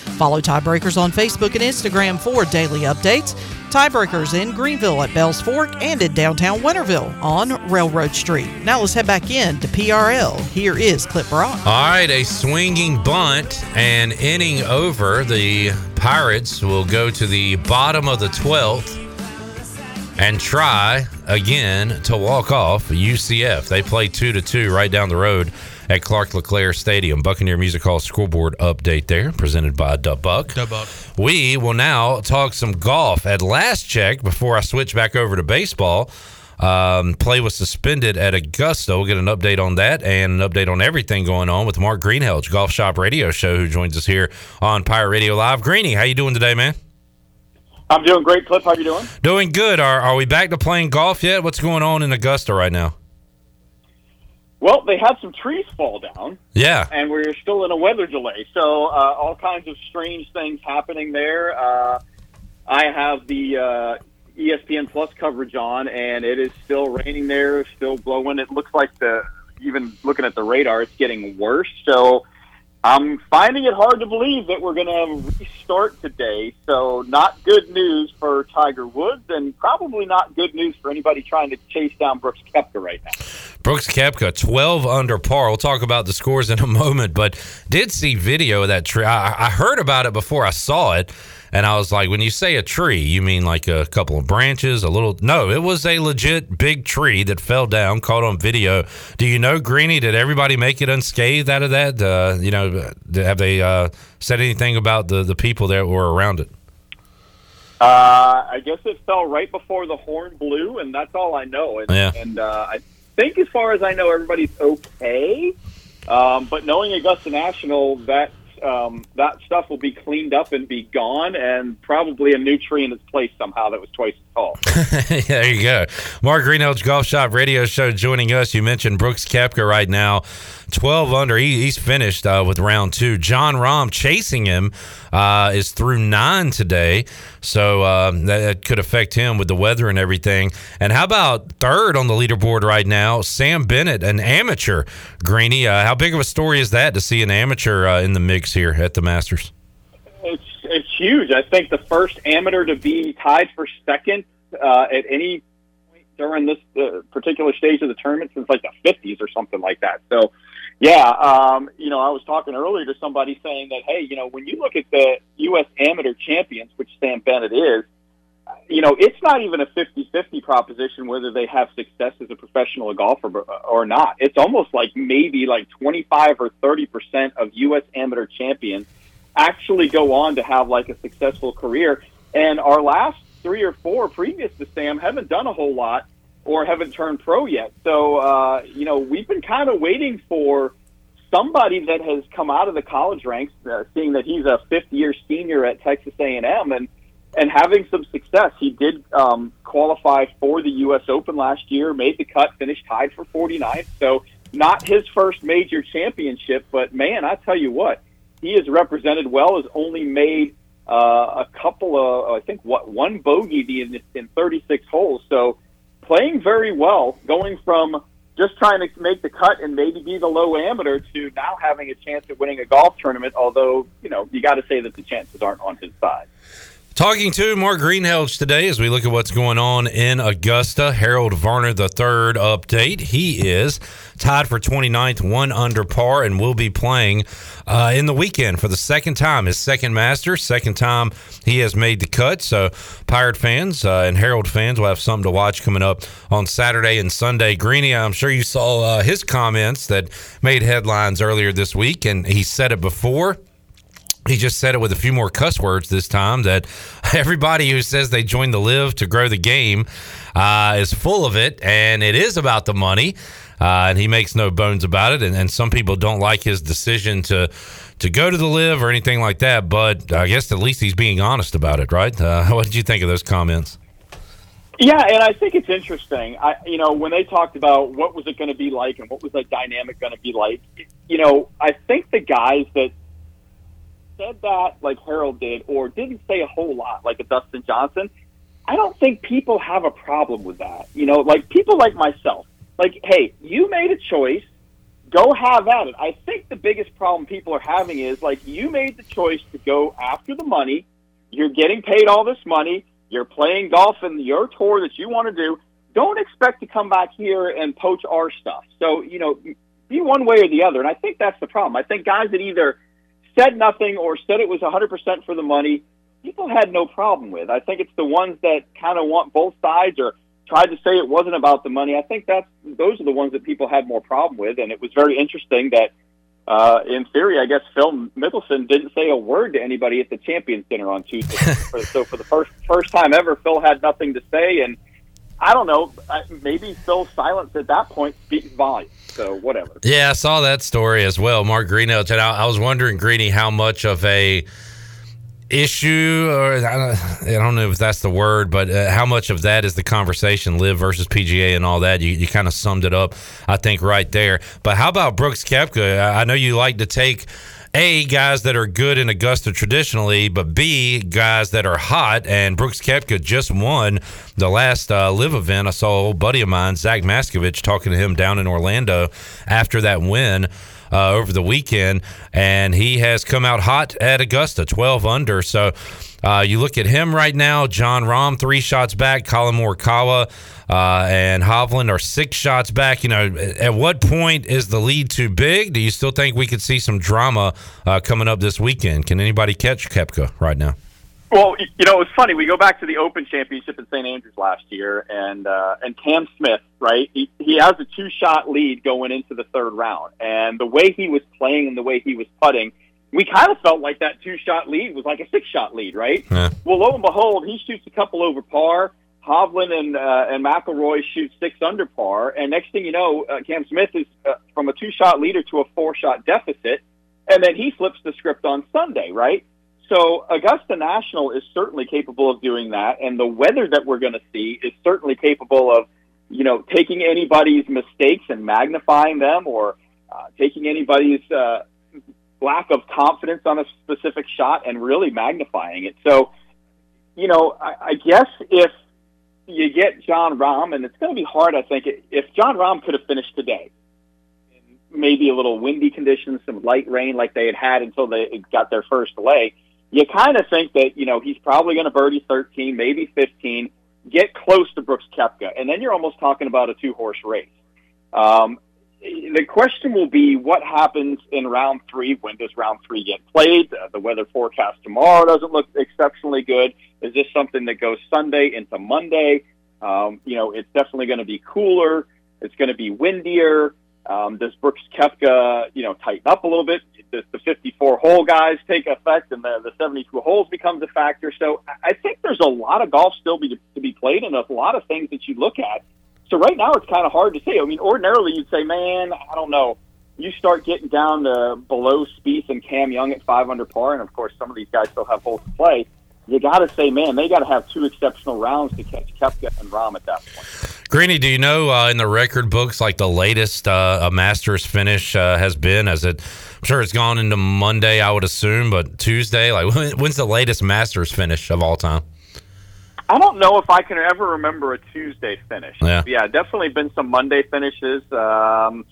Speaker 6: Follow Tiebreakers on Facebook and Instagram for daily updates. Tiebreakers in Greenville at Bells Fork and in downtown Winterville on Railroad Street. Now let's head back in to PRL. Here is Clip Brock.
Speaker 8: All right, a swinging bunt and inning over. The Pirates will go to the bottom of the 12th and try again to walk off UCF. They play 2 to 2 right down the road at Clark LeClair Stadium. Buccaneer Music Hall scoreboard update there, presented by Dub Buck.
Speaker 9: Buck.
Speaker 8: We will now talk some golf. At last check, before I switch back over to baseball, um, play was suspended at Augusta. We'll get an update on that and an update on everything going on with Mark Greenhalgh, Golf Shop Radio Show, who joins us here on Pirate Radio Live. Greeny, how you doing today, man?
Speaker 14: I'm doing great, Clip. How you doing?
Speaker 8: Doing good. Are are we back to playing golf yet? What's going on in Augusta right now?
Speaker 14: Well, they had some trees fall down.
Speaker 8: Yeah.
Speaker 14: And we're still in a weather delay. So, uh, all kinds of strange things happening there. Uh, I have the uh, ESPN Plus coverage on, and it is still raining there, still blowing. It looks like the, even looking at the radar, it's getting worse. So, I'm finding it hard to believe that we're going to restart today. So, not good news for Tiger Woods, and probably not good news for anybody trying to chase down Brooks Koepka right now.
Speaker 8: Brooks Koepka, 12 under par. We'll talk about the scores in a moment, but did see video of that tree. I, I heard about it before I saw it, and I was like, when you say a tree, you mean like a couple of branches, a little. No, it was a legit big tree that fell down, caught on video. Do you know, Greeny, did everybody make it unscathed out of that? Uh, you know, have they uh, said anything about the, the people that were around it?
Speaker 14: Uh, I guess it fell right before the horn blew, and that's all I know. And,
Speaker 8: Yeah.
Speaker 14: and uh, I think, as far as I know, everybody's okay. Um, but knowing Augusta National, that um, that stuff will be cleaned up and be gone, and probably a new tree in its place somehow that was twice as tall.
Speaker 8: there you go. Mark Greenhalgh Golf Shop Radio Show joining us. You mentioned Brooks Koepka right now. 12 under. He, he's finished uh, with round two. Jon Rahm chasing him uh, is through nine today. So um, that, that could affect him with the weather and everything. And how about third on the leaderboard right now? Sam Bennett, an amateur. Greeny, uh, how big of a story is that to see an amateur uh, in the mix here at the Masters?
Speaker 14: It's huge. I think the first amateur to be tied for second uh, at any point during this uh, particular stage of the tournament since like the 50s or something like that. So, yeah, um, you know, I was talking earlier to somebody saying that, hey, you know, when you look at the U.S. amateur champions, which Sam Bennett is, uh, you know, it's not even a 50-50 proposition whether they have success as a professional golfer or not. It's almost like maybe like 25 or 30 percent of U.S. amateur champions actually go on to have like a successful career. And our last three or four previous to Sam haven't done a whole lot or haven't turned pro yet. So, uh, you know, we've been kind of waiting for somebody that has come out of the college ranks, uh, seeing that he's a fifth year senior at Texas A&M and, and having some success. He did um, qualify for the U.S. Open last year, made the cut, finished tied for 49th. So not his first major championship, but man, I tell you what, he is represented well. Has only made uh, a couple of, I think, what one bogey in in 36 holes. So playing very well, going from just trying to make the cut and maybe be the low amateur to now having a chance at winning a golf tournament. Although you know you got to say that the chances aren't on his side.
Speaker 8: Talking to Mark Greenhalgh today as we look at what's going on in Augusta. Harold Varner III update. He is tied for 29th, one under par, and will be playing uh, in the weekend for the second time. His second master, second time he has made the cut. So, Pirate fans uh, and Harold fans will have something to watch coming up on Saturday and Sunday. Greeny, I'm sure you saw uh, his comments that made headlines earlier this week, and he said it before he just said it with a few more cuss words this time that everybody who says they joined the LIV to grow the game uh, is full of it and it is about the money uh, and he makes no bones about it and, and, some people don't like his decision to to go to the LIV or anything like that but i guess at least he's being honest about it right uh, what did you think of those comments
Speaker 14: yeah, and I think it's interesting. I, you know, when they talked about what was it going to be like and what was the dynamic going to be like, you know, I think the guys that said that like Harold did or didn't say a whole lot like a Dustin Johnson, I don't think people have a problem with that. You know, like people like myself, like, hey, you made a choice, go have at it. I think the biggest problem people are having is like you made the choice to go after the money, you're getting paid all this money, you're playing golf in your tour that you want to do. Don't expect to come back here and poach our stuff. So, you know, be one way or the other. And I think that's the problem. I think guys that either said nothing or said it was 100% for the money, people had no problem with. I think it's the ones that kind of want both sides or tried to say it wasn't about the money. I think that's those are the ones that people had more problem with, and it was very interesting that. Uh, in theory, I guess Phil Mickelson didn't say a word to anybody at the Champions Dinner on Tuesday. so for the first first time ever, Phil had nothing to say, and I don't know. Maybe Phil's silence at that point speaks volumes. So whatever.
Speaker 8: Yeah, I saw that story as well, Mark Greenhalgh. And I, I was wondering, Greeny, how much of a issue, or I don't, know if that's the word, but uh, how much of that is the conversation, LIV versus PGA and all that? You, you kind of summed it up, I think, right there. But how about Brooks Koepka? I know you like to take a, guys that are good in Augusta traditionally, but B, guys that are hot. And Brooks Koepka just won the last uh, LIV event. I saw old buddy of mine, Zach Maskovich, talking to him down in Orlando after that win. Uh, over the weekend, and he has come out hot at Augusta, 12 under. So uh, you look at him right now, Jon Rahm, three shots back, Collin Morikawa uh, and Hovland are six shots back. You know, at what point is the lead too big? Do you still think we could see some drama uh, coming up this weekend? Can anybody catch Koepka right now?
Speaker 14: Well, you know, it's funny. We go back to the Open Championship in St. Andrews last year, and uh, and Cam Smith, right? He, he has a two-shot lead going into the third round, and the way he was playing and the way he was putting, we kind of felt like that two-shot lead was like a six-shot lead, right?
Speaker 8: Yeah.
Speaker 14: Well, lo and behold, he shoots a couple over par. Hovland and uh, and McIlroy shoot six under par, and next thing you know, uh, Cam Smith is uh, from a two shot leader to a four shot deficit, and then he flips the script on Sunday, right? So Augusta National is certainly capable of doing that, and the weather that we're going to see is certainly capable of, you know, taking anybody's mistakes and magnifying them, or uh, taking anybody's uh, lack of confidence on a specific shot and really magnifying it. So, you know, I, I guess if you get Jon Rahm, and it's going to be hard, I think, if Jon Rahm could have finished today, maybe a little windy conditions, some light rain like they had had until they got their first delay, you kind of think that, you know, he's probably going to birdie 13, maybe 15, get close to Brooks Koepka, and then you're almost talking about a two-horse race. Um, the question will be what happens in round three. When does round three get played? Uh, the weather forecast tomorrow doesn't look exceptionally good. Is this something that goes Sunday into Monday? Um, you know, it's definitely going to be cooler. It's going to be windier. Um, does Brooks Koepka, you know, tighten up a little bit? Does the 54 hole guys take effect and the, the 72 holes becomes a factor? So I think there's a lot of golf still be, to be played and a lot of things that you look at so right now it's kind of hard to say. I mean, ordinarily you'd say, man, I don't know. You start getting down to below Spieth and Cam Young at five under par, and of course some of these guys still have holes to play. you got to say, man, they got to have two exceptional rounds to catch Koepka and Rahm at that point.
Speaker 8: Greeny, do you know uh, in the record books like the latest uh, a Masters finish uh, has been? As it, I'm sure it's gone into Monday, I would assume, but Tuesday. Like, when's the latest Masters finish of all time?
Speaker 14: I don't know if I can ever remember a Tuesday finish.
Speaker 8: Yeah.
Speaker 14: yeah definitely been some Monday finishes. Um,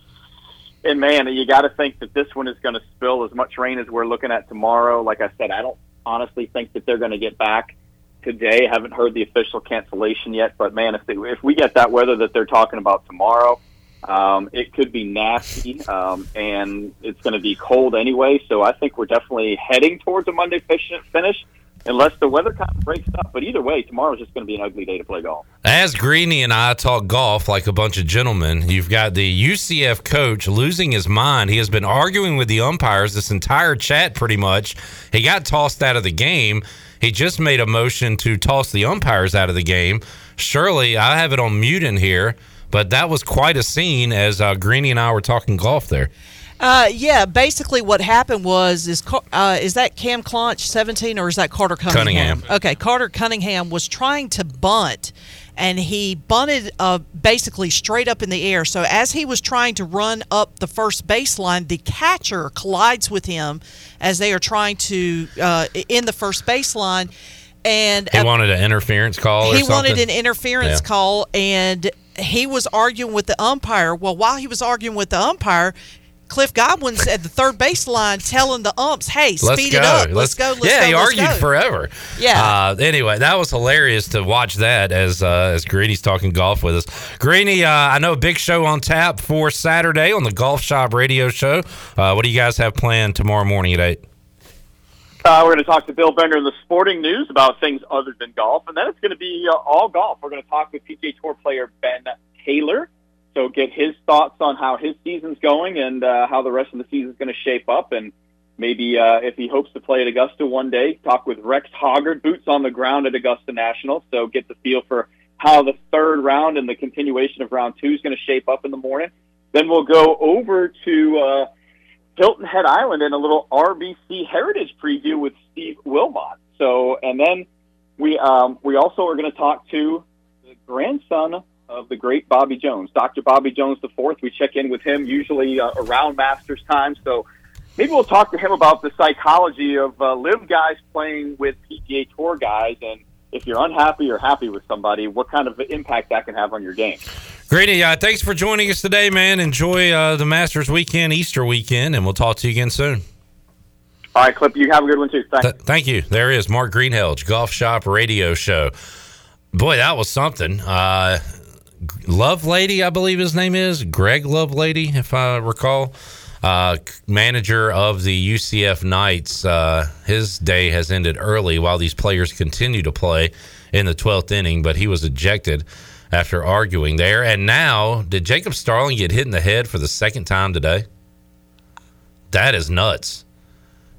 Speaker 14: and man, you got to think that this one is going to spill as much rain as we're looking at tomorrow. Like I said, I don't honestly think that they're going to get back today. Haven't heard the official cancellation yet, but man, if they, if we get that weather that they're talking about tomorrow, um, it could be nasty, um, and it's going to be cold anyway. So I think we're definitely heading towards a Monday finish, unless the weather kind of breaks up. But either way, tomorrow's just going to be an ugly day to play golf.
Speaker 8: As Greeny and I talk golf like a bunch of gentlemen, you've got the UCF coach losing his mind. He has been arguing with the umpires this entire chat pretty much. He got tossed out of the game. He just made a motion to toss the umpires out of the game. Surely, I have it on mute in here, but that was quite a scene as uh, Greeny and I were talking golf there.
Speaker 6: Uh, yeah, basically what happened was is uh, is that Cam Clonch 17 or is that Carter Cunningham?
Speaker 8: Cunningham.
Speaker 6: Okay, Carter Cunningham was trying to bunt and he bunted uh, basically straight up in the air. So as he was trying to run up the first baseline, the catcher collides with him as they are trying to uh, in the first baseline. And
Speaker 8: He wanted an interference call or
Speaker 6: he wanted an interference
Speaker 8: Yeah.
Speaker 6: call and he was arguing with the umpire well while he was arguing with the umpire cliff godwin's at the third baseline telling the umps hey speed
Speaker 8: Let's
Speaker 6: it
Speaker 8: go.
Speaker 6: up let's, go let's
Speaker 8: yeah,
Speaker 6: go
Speaker 8: he
Speaker 6: let's
Speaker 8: argued
Speaker 6: go.
Speaker 8: forever.
Speaker 6: Yeah.
Speaker 8: Uh, anyway, that was hilarious to watch that as uh, as Greeny's talking golf with us. Greeny, uh, I know a big show on tap for Saturday on the Golf Shop Radio Show. Uh, what do you guys have planned tomorrow morning at eight?
Speaker 14: Uh, we're going to talk to Bill Bender in the sporting news about things other than golf, and then it's going to be uh, all golf. We're going to talk with PGA Tour player Ben Taylor, so get his thoughts on how his season's going and uh, how the rest of the season's going to shape up, and maybe uh, if he hopes to play at Augusta one day, talk with Rex Hoggard, boots on the ground at Augusta National, so get the feel for how the third round and the continuation of round two is going to shape up in the morning. Then we'll go over to. Uh, Hilton Head Island and a little RBC Heritage preview with Steve Wilmot. So, and then we um, we also are going to talk to the grandson of the great Bobby Jones, Dr. Bobby Jones the fourth. We check in with him usually uh, around Masters time. So maybe we'll talk to him about the psychology of uh, LIV guys playing with PGA Tour guys, and if you're unhappy or happy with somebody, what kind of impact that can have on your game.
Speaker 8: Greeny, uh, thanks for joining us today, man. Enjoy uh, the Masters weekend, Easter weekend, and we'll talk to you again soon.
Speaker 14: All right, Clip, you have a good one too. Thanks.
Speaker 8: Th- thank you. There is Mark Greenhalgh, Golf Shop Radio Show. Boy, that was something. Uh, Love Lady, I believe his name is Greg Love Lady, if I recall. Uh, manager of the UCF Knights. Uh, his day has ended early while these players continue to play in the 12th inning, but he was ejected after arguing there. And now, did Jacob Starling get hit in the head for the second time today? That is nuts.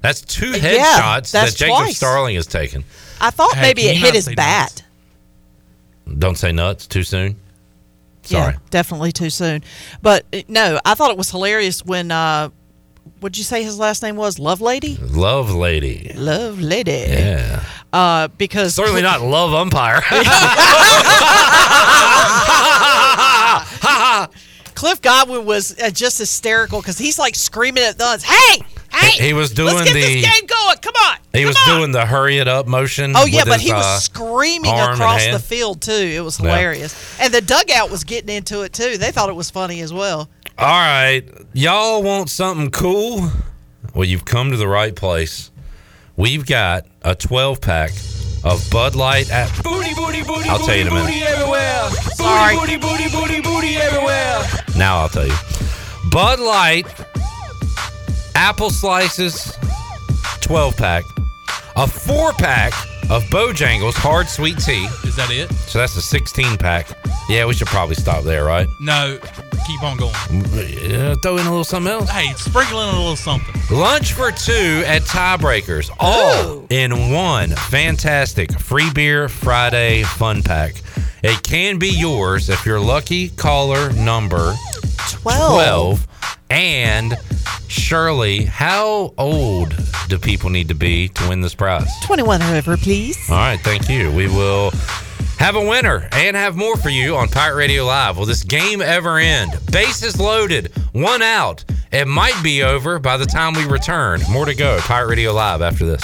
Speaker 8: That's two
Speaker 6: Yeah,
Speaker 8: headshots that Jacob
Speaker 6: twice.
Speaker 8: Starling has taken.
Speaker 6: i thought
Speaker 8: Hey,
Speaker 6: maybe
Speaker 8: can
Speaker 6: it hit his
Speaker 8: say
Speaker 6: bat
Speaker 8: Don't say nuts too soon. Sorry.
Speaker 6: yeah definitely too soon but uh, no i thought it was hilarious when uh what'd you say his last name was love lady
Speaker 8: Love lady.
Speaker 6: love lady
Speaker 8: Yeah.
Speaker 6: uh because
Speaker 8: Certainly not love umpire.
Speaker 6: Cliff Godwin was uh, just hysterical because he's like screaming at uns, "Hey, hey!"
Speaker 8: He was doing the-
Speaker 6: game going. Come on.
Speaker 8: he was doing the hurry it up motion.
Speaker 6: Oh yeah, but
Speaker 8: his,
Speaker 6: he was
Speaker 8: uh,
Speaker 6: screaming across the field too. It was
Speaker 8: Yeah.
Speaker 6: hilarious, and the dugout was getting into it too. They thought it was funny as well.
Speaker 8: All right. Y'all want something cool? Well, you've come to the right place. We've got a 12 pack of Bud Light at.
Speaker 15: Booty, booty, booty,
Speaker 8: I'll tell you in a minute.
Speaker 15: booty everywhere.
Speaker 6: Sorry.
Speaker 15: Booty, booty, booty, booty, booty everywhere.
Speaker 8: Now I'll tell you. Bud Light, apple slices, 12 pack, a four pack of Bojangles hard sweet tea.
Speaker 9: Is that it?
Speaker 8: So that's a 16 pack. Yeah, we should probably stop there, right?
Speaker 9: No, keep on going.
Speaker 8: Mm, yeah, throw in a little something else.
Speaker 9: Hey, sprinkle in a little something.
Speaker 8: Lunch for two at Tiebreakers, all in one fantastic free beer Friday fun pack. It can be yours if you're lucky caller number
Speaker 6: 12.
Speaker 8: 12 and Shirley, how old do people need to be to win this prize?
Speaker 6: 21 or over, please.
Speaker 8: All right, thank you. We will have a winner and have more for you on Pirate Radio Live. Will this game ever end? Bases loaded, one out. It might be over by the time we return. More to go. Pirate Radio Live after this.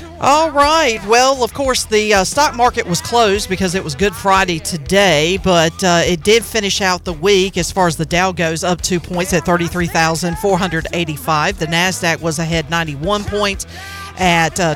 Speaker 6: All right. Well, of course, the uh, stock market was closed because it was Good Friday today, but uh, it did finish out the week as far as the Dow goes, up two points at 33,485. The NASDAQ was ahead 91 points at uh,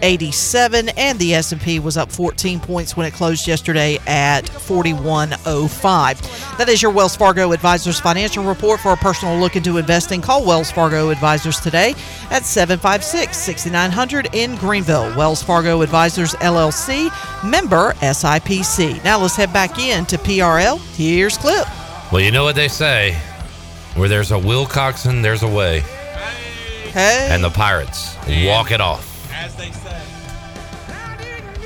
Speaker 6: 12,087, and the S&P was up 14 points when it closed yesterday at 4105. That is your Wells Fargo Advisors financial report for a personal look into investing. Call Wells Fargo Advisors today at 756-6900 in Greenville. Wells Fargo Advisors LLC, member SIPC. Now let's head back in to PRL. Here's Clip.
Speaker 8: Well, you know what they say where there's a Wilcoxon, there's a way.
Speaker 6: Hey.
Speaker 8: And the Pirates walk it off.
Speaker 3: As they say,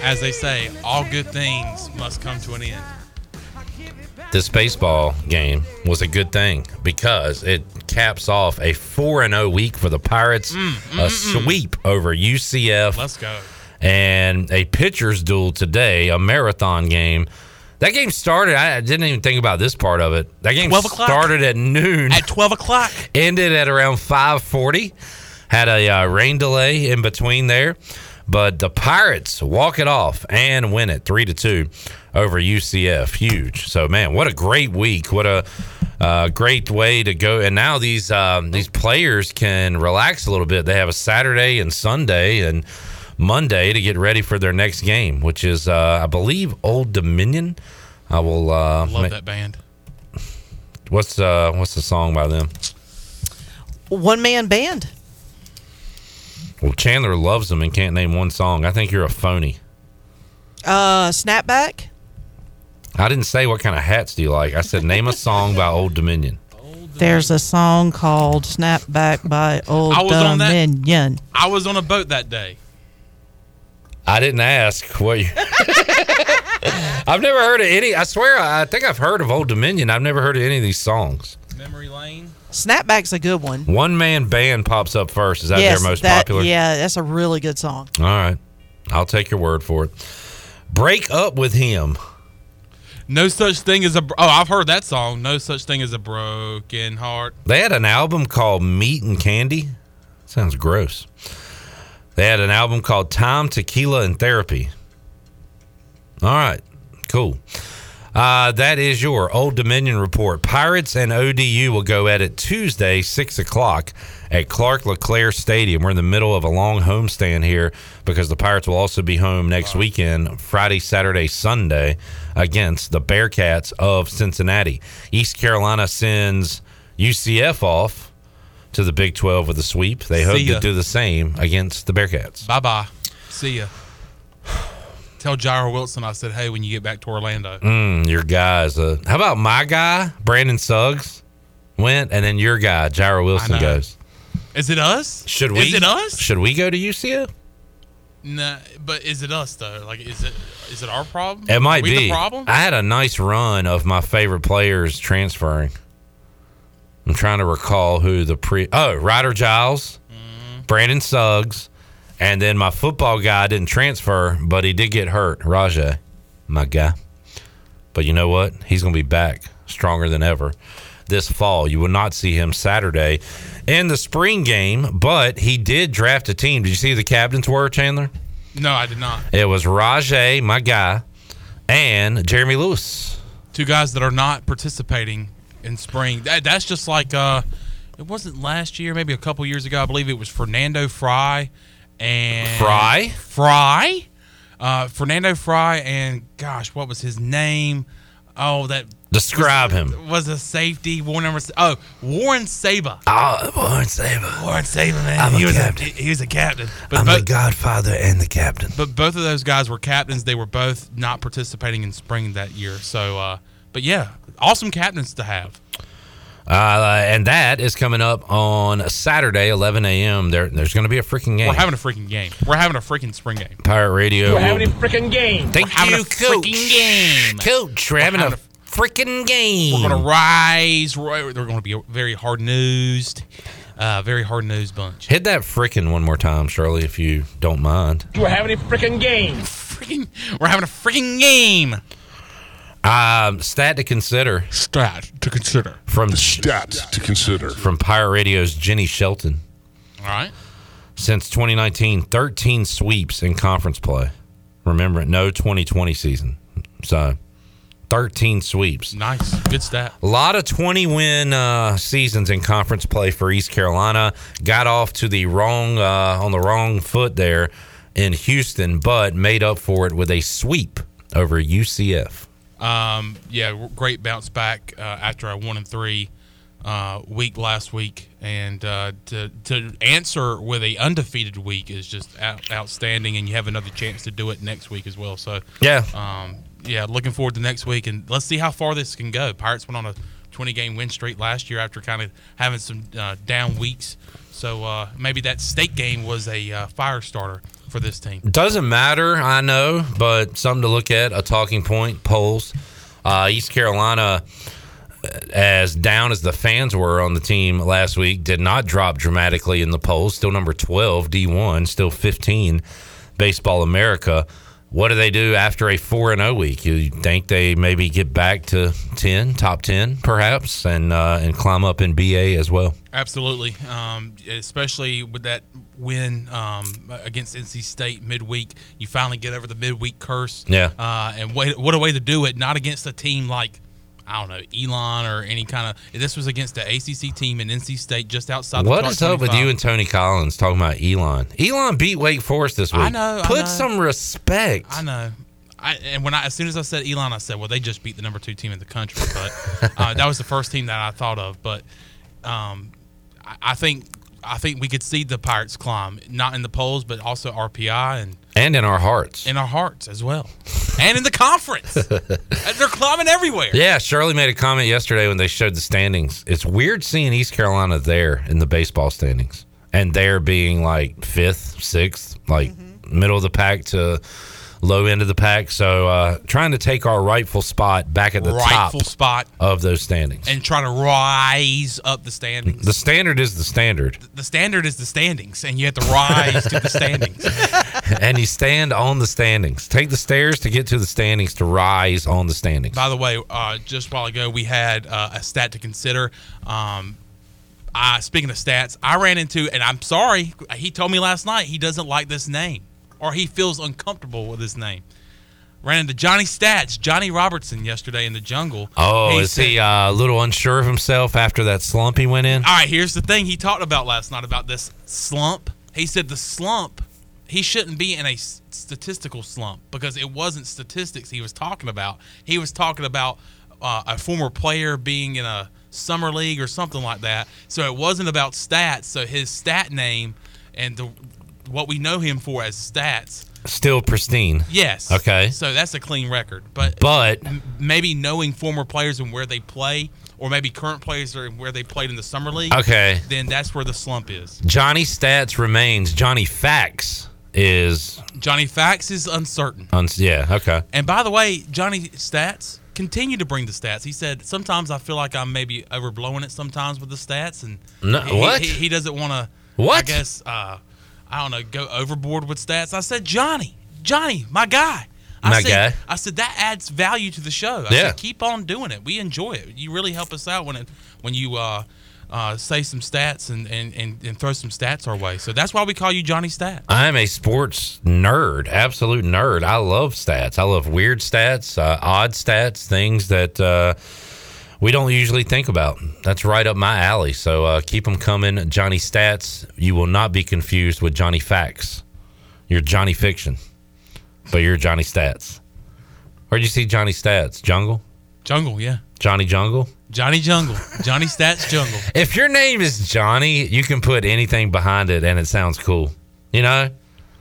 Speaker 3: as they say, all good things must come to an end.
Speaker 8: This baseball game was a good thing because it caps off a 4 0 week for the Pirates, mm, mm, a mm. sweep over UCF.
Speaker 3: Let's go.
Speaker 8: and a pitcher's duel today, a marathon game. That game started. I didn't even think about this part of it. That game started at noon.
Speaker 3: At 12 o'clock.
Speaker 8: ended at around 5:40. Had a uh, rain delay in between there, but the Pirates walk it off and win it three to two over UCF. Huge. So man, what a great week. What a uh, great way to go. And now these um, these players can relax a little bit. They have a Saturday and Sunday and Monday to get ready for their next game, which is uh, I believe Old Dominion. I will uh,
Speaker 3: Love
Speaker 8: ma-
Speaker 3: that band.
Speaker 8: What's uh, what's the song by them?
Speaker 6: One man band.
Speaker 8: Well, Chandler loves them and can't name one song. I think you're a phony.
Speaker 6: Uh, Snapback.
Speaker 8: I didn't say what kind of hats do you like. I said name a song by Old Dominion.
Speaker 6: There's a song called Snapback by Old
Speaker 3: I was on that- I was on a boat that day.
Speaker 8: I didn't ask what you. I've never heard of any. I swear, I think I've heard of Old Dominion. I've never heard of any of these songs.
Speaker 3: Memory Lane.
Speaker 6: Snapback's a good one.
Speaker 8: One man band pops up first. Is that
Speaker 6: yes,
Speaker 8: their most
Speaker 6: that-
Speaker 8: popular?
Speaker 6: Yeah, that's a really good song.
Speaker 8: All right, I'll take your word for it. Break up with him.
Speaker 3: No such thing as a. Oh, I've heard that song. No such thing as a broken heart.
Speaker 8: They had an album called Meat and Candy. Sounds gross. They had an album called Time, Tequila, and Therapy. All right, cool. Uh, that is your Old Dominion report. Pirates and ODU will go at it Tuesday, 6 o'clock at Clark LeClair Stadium. We're in the middle of a long homestand here because the Pirates will also be home next weekend, Friday, Saturday, Sunday, against the Bearcats of Cincinnati. East Carolina sends UCF off to the Big 12 with a sweep. They hope to do the same against the Bearcats.
Speaker 3: Bye bye. See ya. Tell Jairo Wilson I said, hey, when you get back to Orlando.
Speaker 8: Mm, your guys. Uh, how about my guy, Brandon Suggs, went, and then your guy, Jairo Wilson, goes.
Speaker 3: Is it us?
Speaker 8: Should we?
Speaker 3: Is it us?
Speaker 8: Should we go to UCF?
Speaker 3: Nah, but is it us though? Like, is it is it our problem?
Speaker 8: It might be.
Speaker 3: the problem.
Speaker 8: I had a nice run of my favorite players transferring. I'm trying to recall who the pre. Oh, Ryder Giles,
Speaker 3: Mm-hmm.
Speaker 8: Brandon Suggs, and then my football guy didn't transfer, but he did get hurt. Rajah, my guy. But you know what? He's going to be back stronger than ever this fall. You will not see him Saturday in the spring game, but he did draft a team. Did you see who the captains were, Chandler?
Speaker 3: no, I did not.
Speaker 8: It was Rajay, my guy, and Jeremy Lewis.
Speaker 3: Two guys that are not participating in spring. That, that's just like uh, it wasn't last year, maybe a couple years ago. I believe it was Fernando Fry and
Speaker 8: Fry?
Speaker 3: Fry.
Speaker 9: Uh, Fernando Fry and gosh, what was his name? Oh, that
Speaker 8: Describe him.
Speaker 9: was a safety. Warren number. Oh, Warren Saber.
Speaker 8: Oh, Warren Saber.
Speaker 9: Warren Saber, man.
Speaker 8: I'm a
Speaker 9: he was
Speaker 8: captain.
Speaker 9: A, he was a captain. But
Speaker 8: I'm
Speaker 9: bo-
Speaker 8: the godfather and the captain.
Speaker 9: But both of those guys were captains. They were both not participating in spring that year. So, uh, but yeah, awesome captains to have.
Speaker 8: Uh, and that is coming up on Saturday, 11 a.m. There, there's going to be a freaking game.
Speaker 9: We're having a freaking game. We're having a freaking spring game.
Speaker 8: Pirate Radio.
Speaker 9: We're having a freaking game.
Speaker 8: Thank
Speaker 9: We're having
Speaker 8: you,
Speaker 9: a
Speaker 8: Coach.
Speaker 9: freaking game.
Speaker 8: Coach, we're having a freaking game.
Speaker 9: We're going to rise. We're going to be a very hard nosed, uh, very hard nosed bunch.
Speaker 8: Hit that freaking one more time, Shirley, if you don't mind.
Speaker 9: We're having a freaking game. Freaking, we're having a freaking game.
Speaker 8: Um, stat to consider.
Speaker 9: Stat to consider.
Speaker 8: From
Speaker 16: stat to consider.
Speaker 8: From Pirate Radio's Jenny Shelton.
Speaker 9: All right.
Speaker 8: Since 2019, 13 sweeps in conference play. Remember, no 2020 season. So, 13 sweeps.
Speaker 9: Nice. Good stat.
Speaker 8: A lot of 20 win uh, seasons in conference play for East Carolina. Got off to the wrong uh, on the wrong foot there in Houston, but made up for it with a sweep over UCF.
Speaker 9: Um, yeah, great bounce back uh, after a one and three uh, week last week, and uh, to to answer with a undefeated week is just out, outstanding. And you have another chance to do it next week as well. So
Speaker 8: Yeah.
Speaker 9: um, yeah, looking forward to next week, and let's see how far this can go. Pirates went on a 20 game win streak last year after kind of having some uh, down weeks. So uh, maybe that state game was a uh, fire starter for this team.
Speaker 8: Doesn't matter, I know, but something to look at. A talking point. Polls. Uh, East Carolina, as down as the fans were on the team last week, did not drop dramatically in the polls. Still number twelve, D one. Still fifteen, Baseball America. What do they do after a four and zero week? You think they maybe get back to ten, top ten, perhaps, and uh, and climb up in BA as well?
Speaker 9: Absolutely, um, especially with that win um, against NC State midweek. You finally get over the midweek curse.
Speaker 8: Yeah.
Speaker 9: Uh, and wait, what a way to do it! Not against a team like I don't know Elon or any kind of. This was against the ACC team in NC State, just outside.
Speaker 8: What
Speaker 9: the
Speaker 8: is up with you and Tony Collins talking about Elon? Elon beat Wake Forest this week.
Speaker 9: I know, I
Speaker 8: Put
Speaker 9: know.
Speaker 8: some respect.
Speaker 9: I know. I, and when I, as soon as I said Elon, I said, well, they just beat the number two team in the country. But uh, that was the first team that I thought of. But um, I, I think I think we could see the Pirates climb, not in the polls, but also RPI and
Speaker 8: and in our hearts.
Speaker 9: in our hearts as well, and in the conference. They're climbing everywhere.
Speaker 8: Yeah, Shirley made a comment yesterday when they showed the standings. It's weird seeing East Carolina there in the baseball standings and there being like fifth, sixth, like mm-hmm. middle of the pack to low end of the pack. So uh, trying to take our rightful spot back at the
Speaker 9: Rightful
Speaker 8: top
Speaker 9: spot.
Speaker 8: of those standings.
Speaker 9: And try to rise up the standings.
Speaker 8: The standard is the standard,
Speaker 9: The standard is the standings, and you have to rise to the standings.
Speaker 8: and you stand on the standings. Take the stairs to get to the standings to rise on the standings.
Speaker 9: By the way, uh, just a while ago, we had uh, a stat to consider. Um, I, speaking of stats, I ran into, and I'm sorry, he told me last night he doesn't like this name, or he feels uncomfortable with his name. Ran into Johnny Stats, Johnny Robertson, yesterday in the jungle.
Speaker 8: Oh, is
Speaker 9: said-
Speaker 8: he uh, a little unsure of himself after that slump he went in?
Speaker 9: All right, here's the thing he talked about last night about this slump. He said the slump, he shouldn't be in a statistical slump because it wasn't statistics he was talking about. He was talking about uh, a former player being in a summer league or something like that. So it wasn't about stats. So his stat name and the what we know him for as stats.
Speaker 8: Still pristine.
Speaker 9: Yes.
Speaker 8: Okay.
Speaker 9: So that's a clean record. But
Speaker 8: But
Speaker 9: m- maybe knowing former players and where they play, or maybe current players and where they played in the summer league.
Speaker 8: Okay.
Speaker 9: Then that's where the slump is.
Speaker 8: Johnny Stats remains. Johnny Facts is.
Speaker 9: Johnny Fax is uncertain.
Speaker 8: Uns- yeah. Okay.
Speaker 9: And by the way, Johnny Stats continue to bring the stats. He said sometimes I feel like I'm maybe overblowing it sometimes with the stats, and
Speaker 8: No-
Speaker 9: he,
Speaker 8: what?
Speaker 9: he, he doesn't want to.
Speaker 8: What?
Speaker 9: I guess uh, I don't know. Go overboard with stats. I said Johnny, Johnny, my guy. I
Speaker 8: My
Speaker 9: said,
Speaker 8: guy.
Speaker 9: I said that adds value to the show. I
Speaker 8: Yeah.
Speaker 9: said keep on doing it. We enjoy it. You really help us out when it when you uh, uh, say some stats and, and, and, and throw some stats our way. So that's why we call you Johnny Stat.
Speaker 8: I'm a sports nerd, absolute nerd. I love stats. I love weird stats, uh, odd stats, things that uh, we don't usually think about. That's right up my alley. So uh, keep them coming. Johnny Stats. You will not be confused with Johnny Facts. You're Johnny Fiction. but you're Johnny Stats. Where'd you see Johnny Stats? Jungle?
Speaker 3: Jungle, yeah.
Speaker 8: Johnny Jungle?
Speaker 3: Johnny Jungle. Johnny Stats Jungle.
Speaker 8: If your name is Johnny, you can put anything behind it and it sounds cool. You know?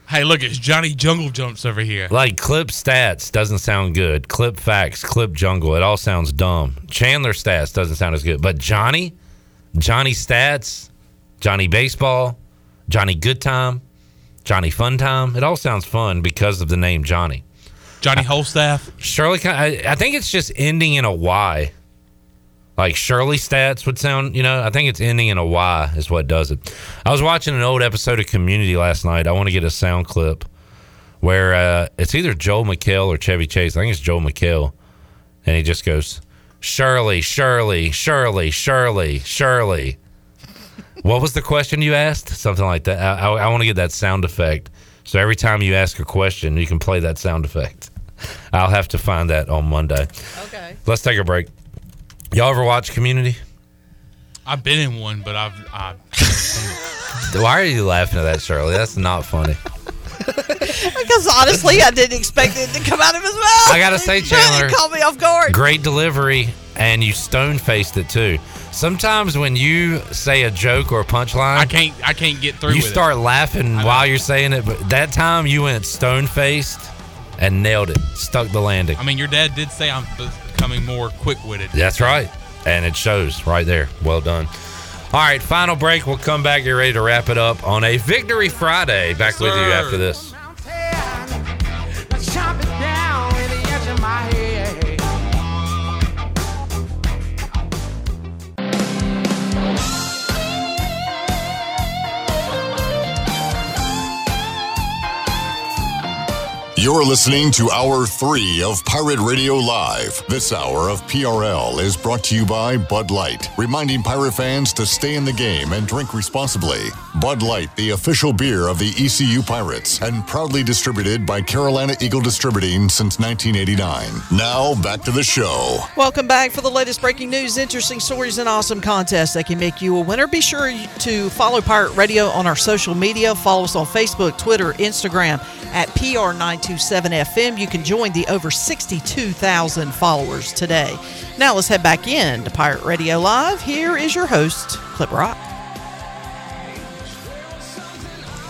Speaker 3: Hey, look, it's Johnny Jungle Jumps over here.
Speaker 8: Like clip stats doesn't sound good. Clip facts, clip jungle, it all sounds dumb. Chandler stats doesn't sound as good. But Johnny, Johnny stats, Johnny baseball, Johnny good time, Johnny fun time, it all sounds fun because of the name Johnny.
Speaker 3: Johnny Holstaff.
Speaker 8: Shirley, I, I think it's just ending in a Y. Like Shirley stats would sound, you know, I think it's ending in a Y is what does it. I was watching an old episode of Community last night. I want to get a sound clip where uh, it's either Joel McHale or Chevy Chase. I think it's Joel McHale. And he just goes, Shirley, Shirley, Shirley, Shirley, Shirley. What was the question you asked? Something like that. I, I, I want to get that sound effect. So every time you ask a question, you can play that sound effect. I'll have to find that on Monday.
Speaker 6: Okay.
Speaker 8: Let's take a break. Y'all ever watch Community?
Speaker 3: I've been in one, but I've. I,
Speaker 8: Why are you laughing at that, Shirley? That's not funny.
Speaker 6: because honestly, I didn't expect it to come out of his mouth.
Speaker 8: I gotta say, Chandler,
Speaker 6: it caught me off guard.
Speaker 8: Great delivery, and you stone faced it too. Sometimes when you say a joke or a punchline,
Speaker 3: I can't. I can't get through.
Speaker 8: you
Speaker 3: with
Speaker 8: start laughing while you're saying it. But that time you went stone faced and nailed it, stuck the landing.
Speaker 3: I mean, your dad did say I'm becoming more quick witted.
Speaker 8: That's right. And it shows right there. Well done. All right, final break. We'll come back. Get ready to wrap it up on a Victory Friday. Back with you after this.
Speaker 2: You're listening to Hour 3 of Pirate Radio Live. This hour of PRL is brought to you by Bud Light, reminding pirate fans to stay in the game and drink responsibly. Bud Light, the official beer of the ECU Pirates, and proudly distributed by Carolina Eagle Distributing since 1989. Now, back to the show.
Speaker 6: Welcome back for the latest breaking news, interesting stories, and awesome contests that can make you a winner. Be sure to follow Pirate Radio on our social media. Follow us on Facebook, Twitter, Instagram at PR927FM. You can join the over 62,000 followers today. Now let's head back in to Pirate Radio Live. Here is your host, Clip Brock.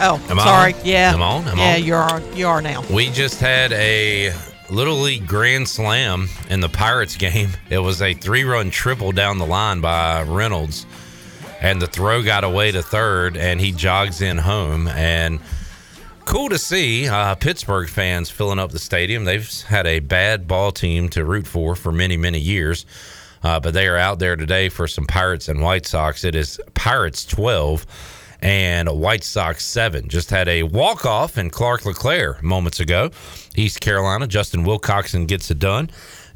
Speaker 6: Oh,
Speaker 8: Am
Speaker 6: sorry.
Speaker 8: on?
Speaker 6: Yeah.
Speaker 8: Am I on? Am
Speaker 6: yeah,
Speaker 8: on?
Speaker 6: you are. You are now.
Speaker 8: We just had a Little League Grand Slam in the Pirates game. It was a three run triple down the line by Reynolds. And the throw got away to third, and he jogs in home. And cool to see uh, Pittsburgh fans filling up the stadium. They've had a bad ball team to root for for many, many years. Uh, but they are out there today for some Pirates and White Sox. It is Pirates 12 and White Sox 7. Just had a walk off in Clark LeClair moments ago. East Carolina, Justin Wilcoxon gets it done.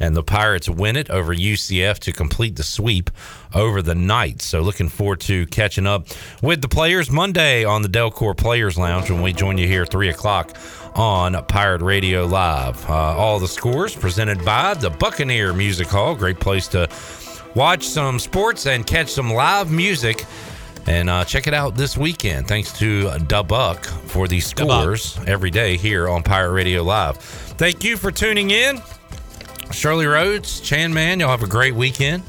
Speaker 8: And the Pirates win it over UCF to complete the sweep over the night. So, looking forward to catching up with the players Monday on the Delcor Players Lounge when we join you here at 3 o'clock on Pirate Radio Live. Uh, all the scores presented by the Buccaneer Music Hall. Great place to watch some sports and catch some live music. And uh, check it out this weekend. Thanks to Dubuck for the scores every day here on Pirate Radio Live. Thank you for tuning in. Shirley Rhodes, Chan Man, y'all have a great weekend.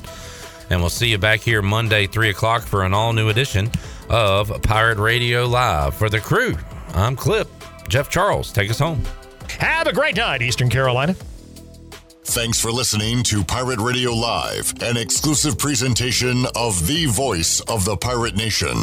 Speaker 8: And we'll see you back here Monday, 3 o'clock for an all new edition of Pirate Radio Live. For the crew, I'm Clip. Jeff Charles, take us home.
Speaker 17: Have a great night, Eastern Carolina.
Speaker 2: Thanks for listening to Pirate Radio Live, an exclusive presentation of the voice of the pirate nation.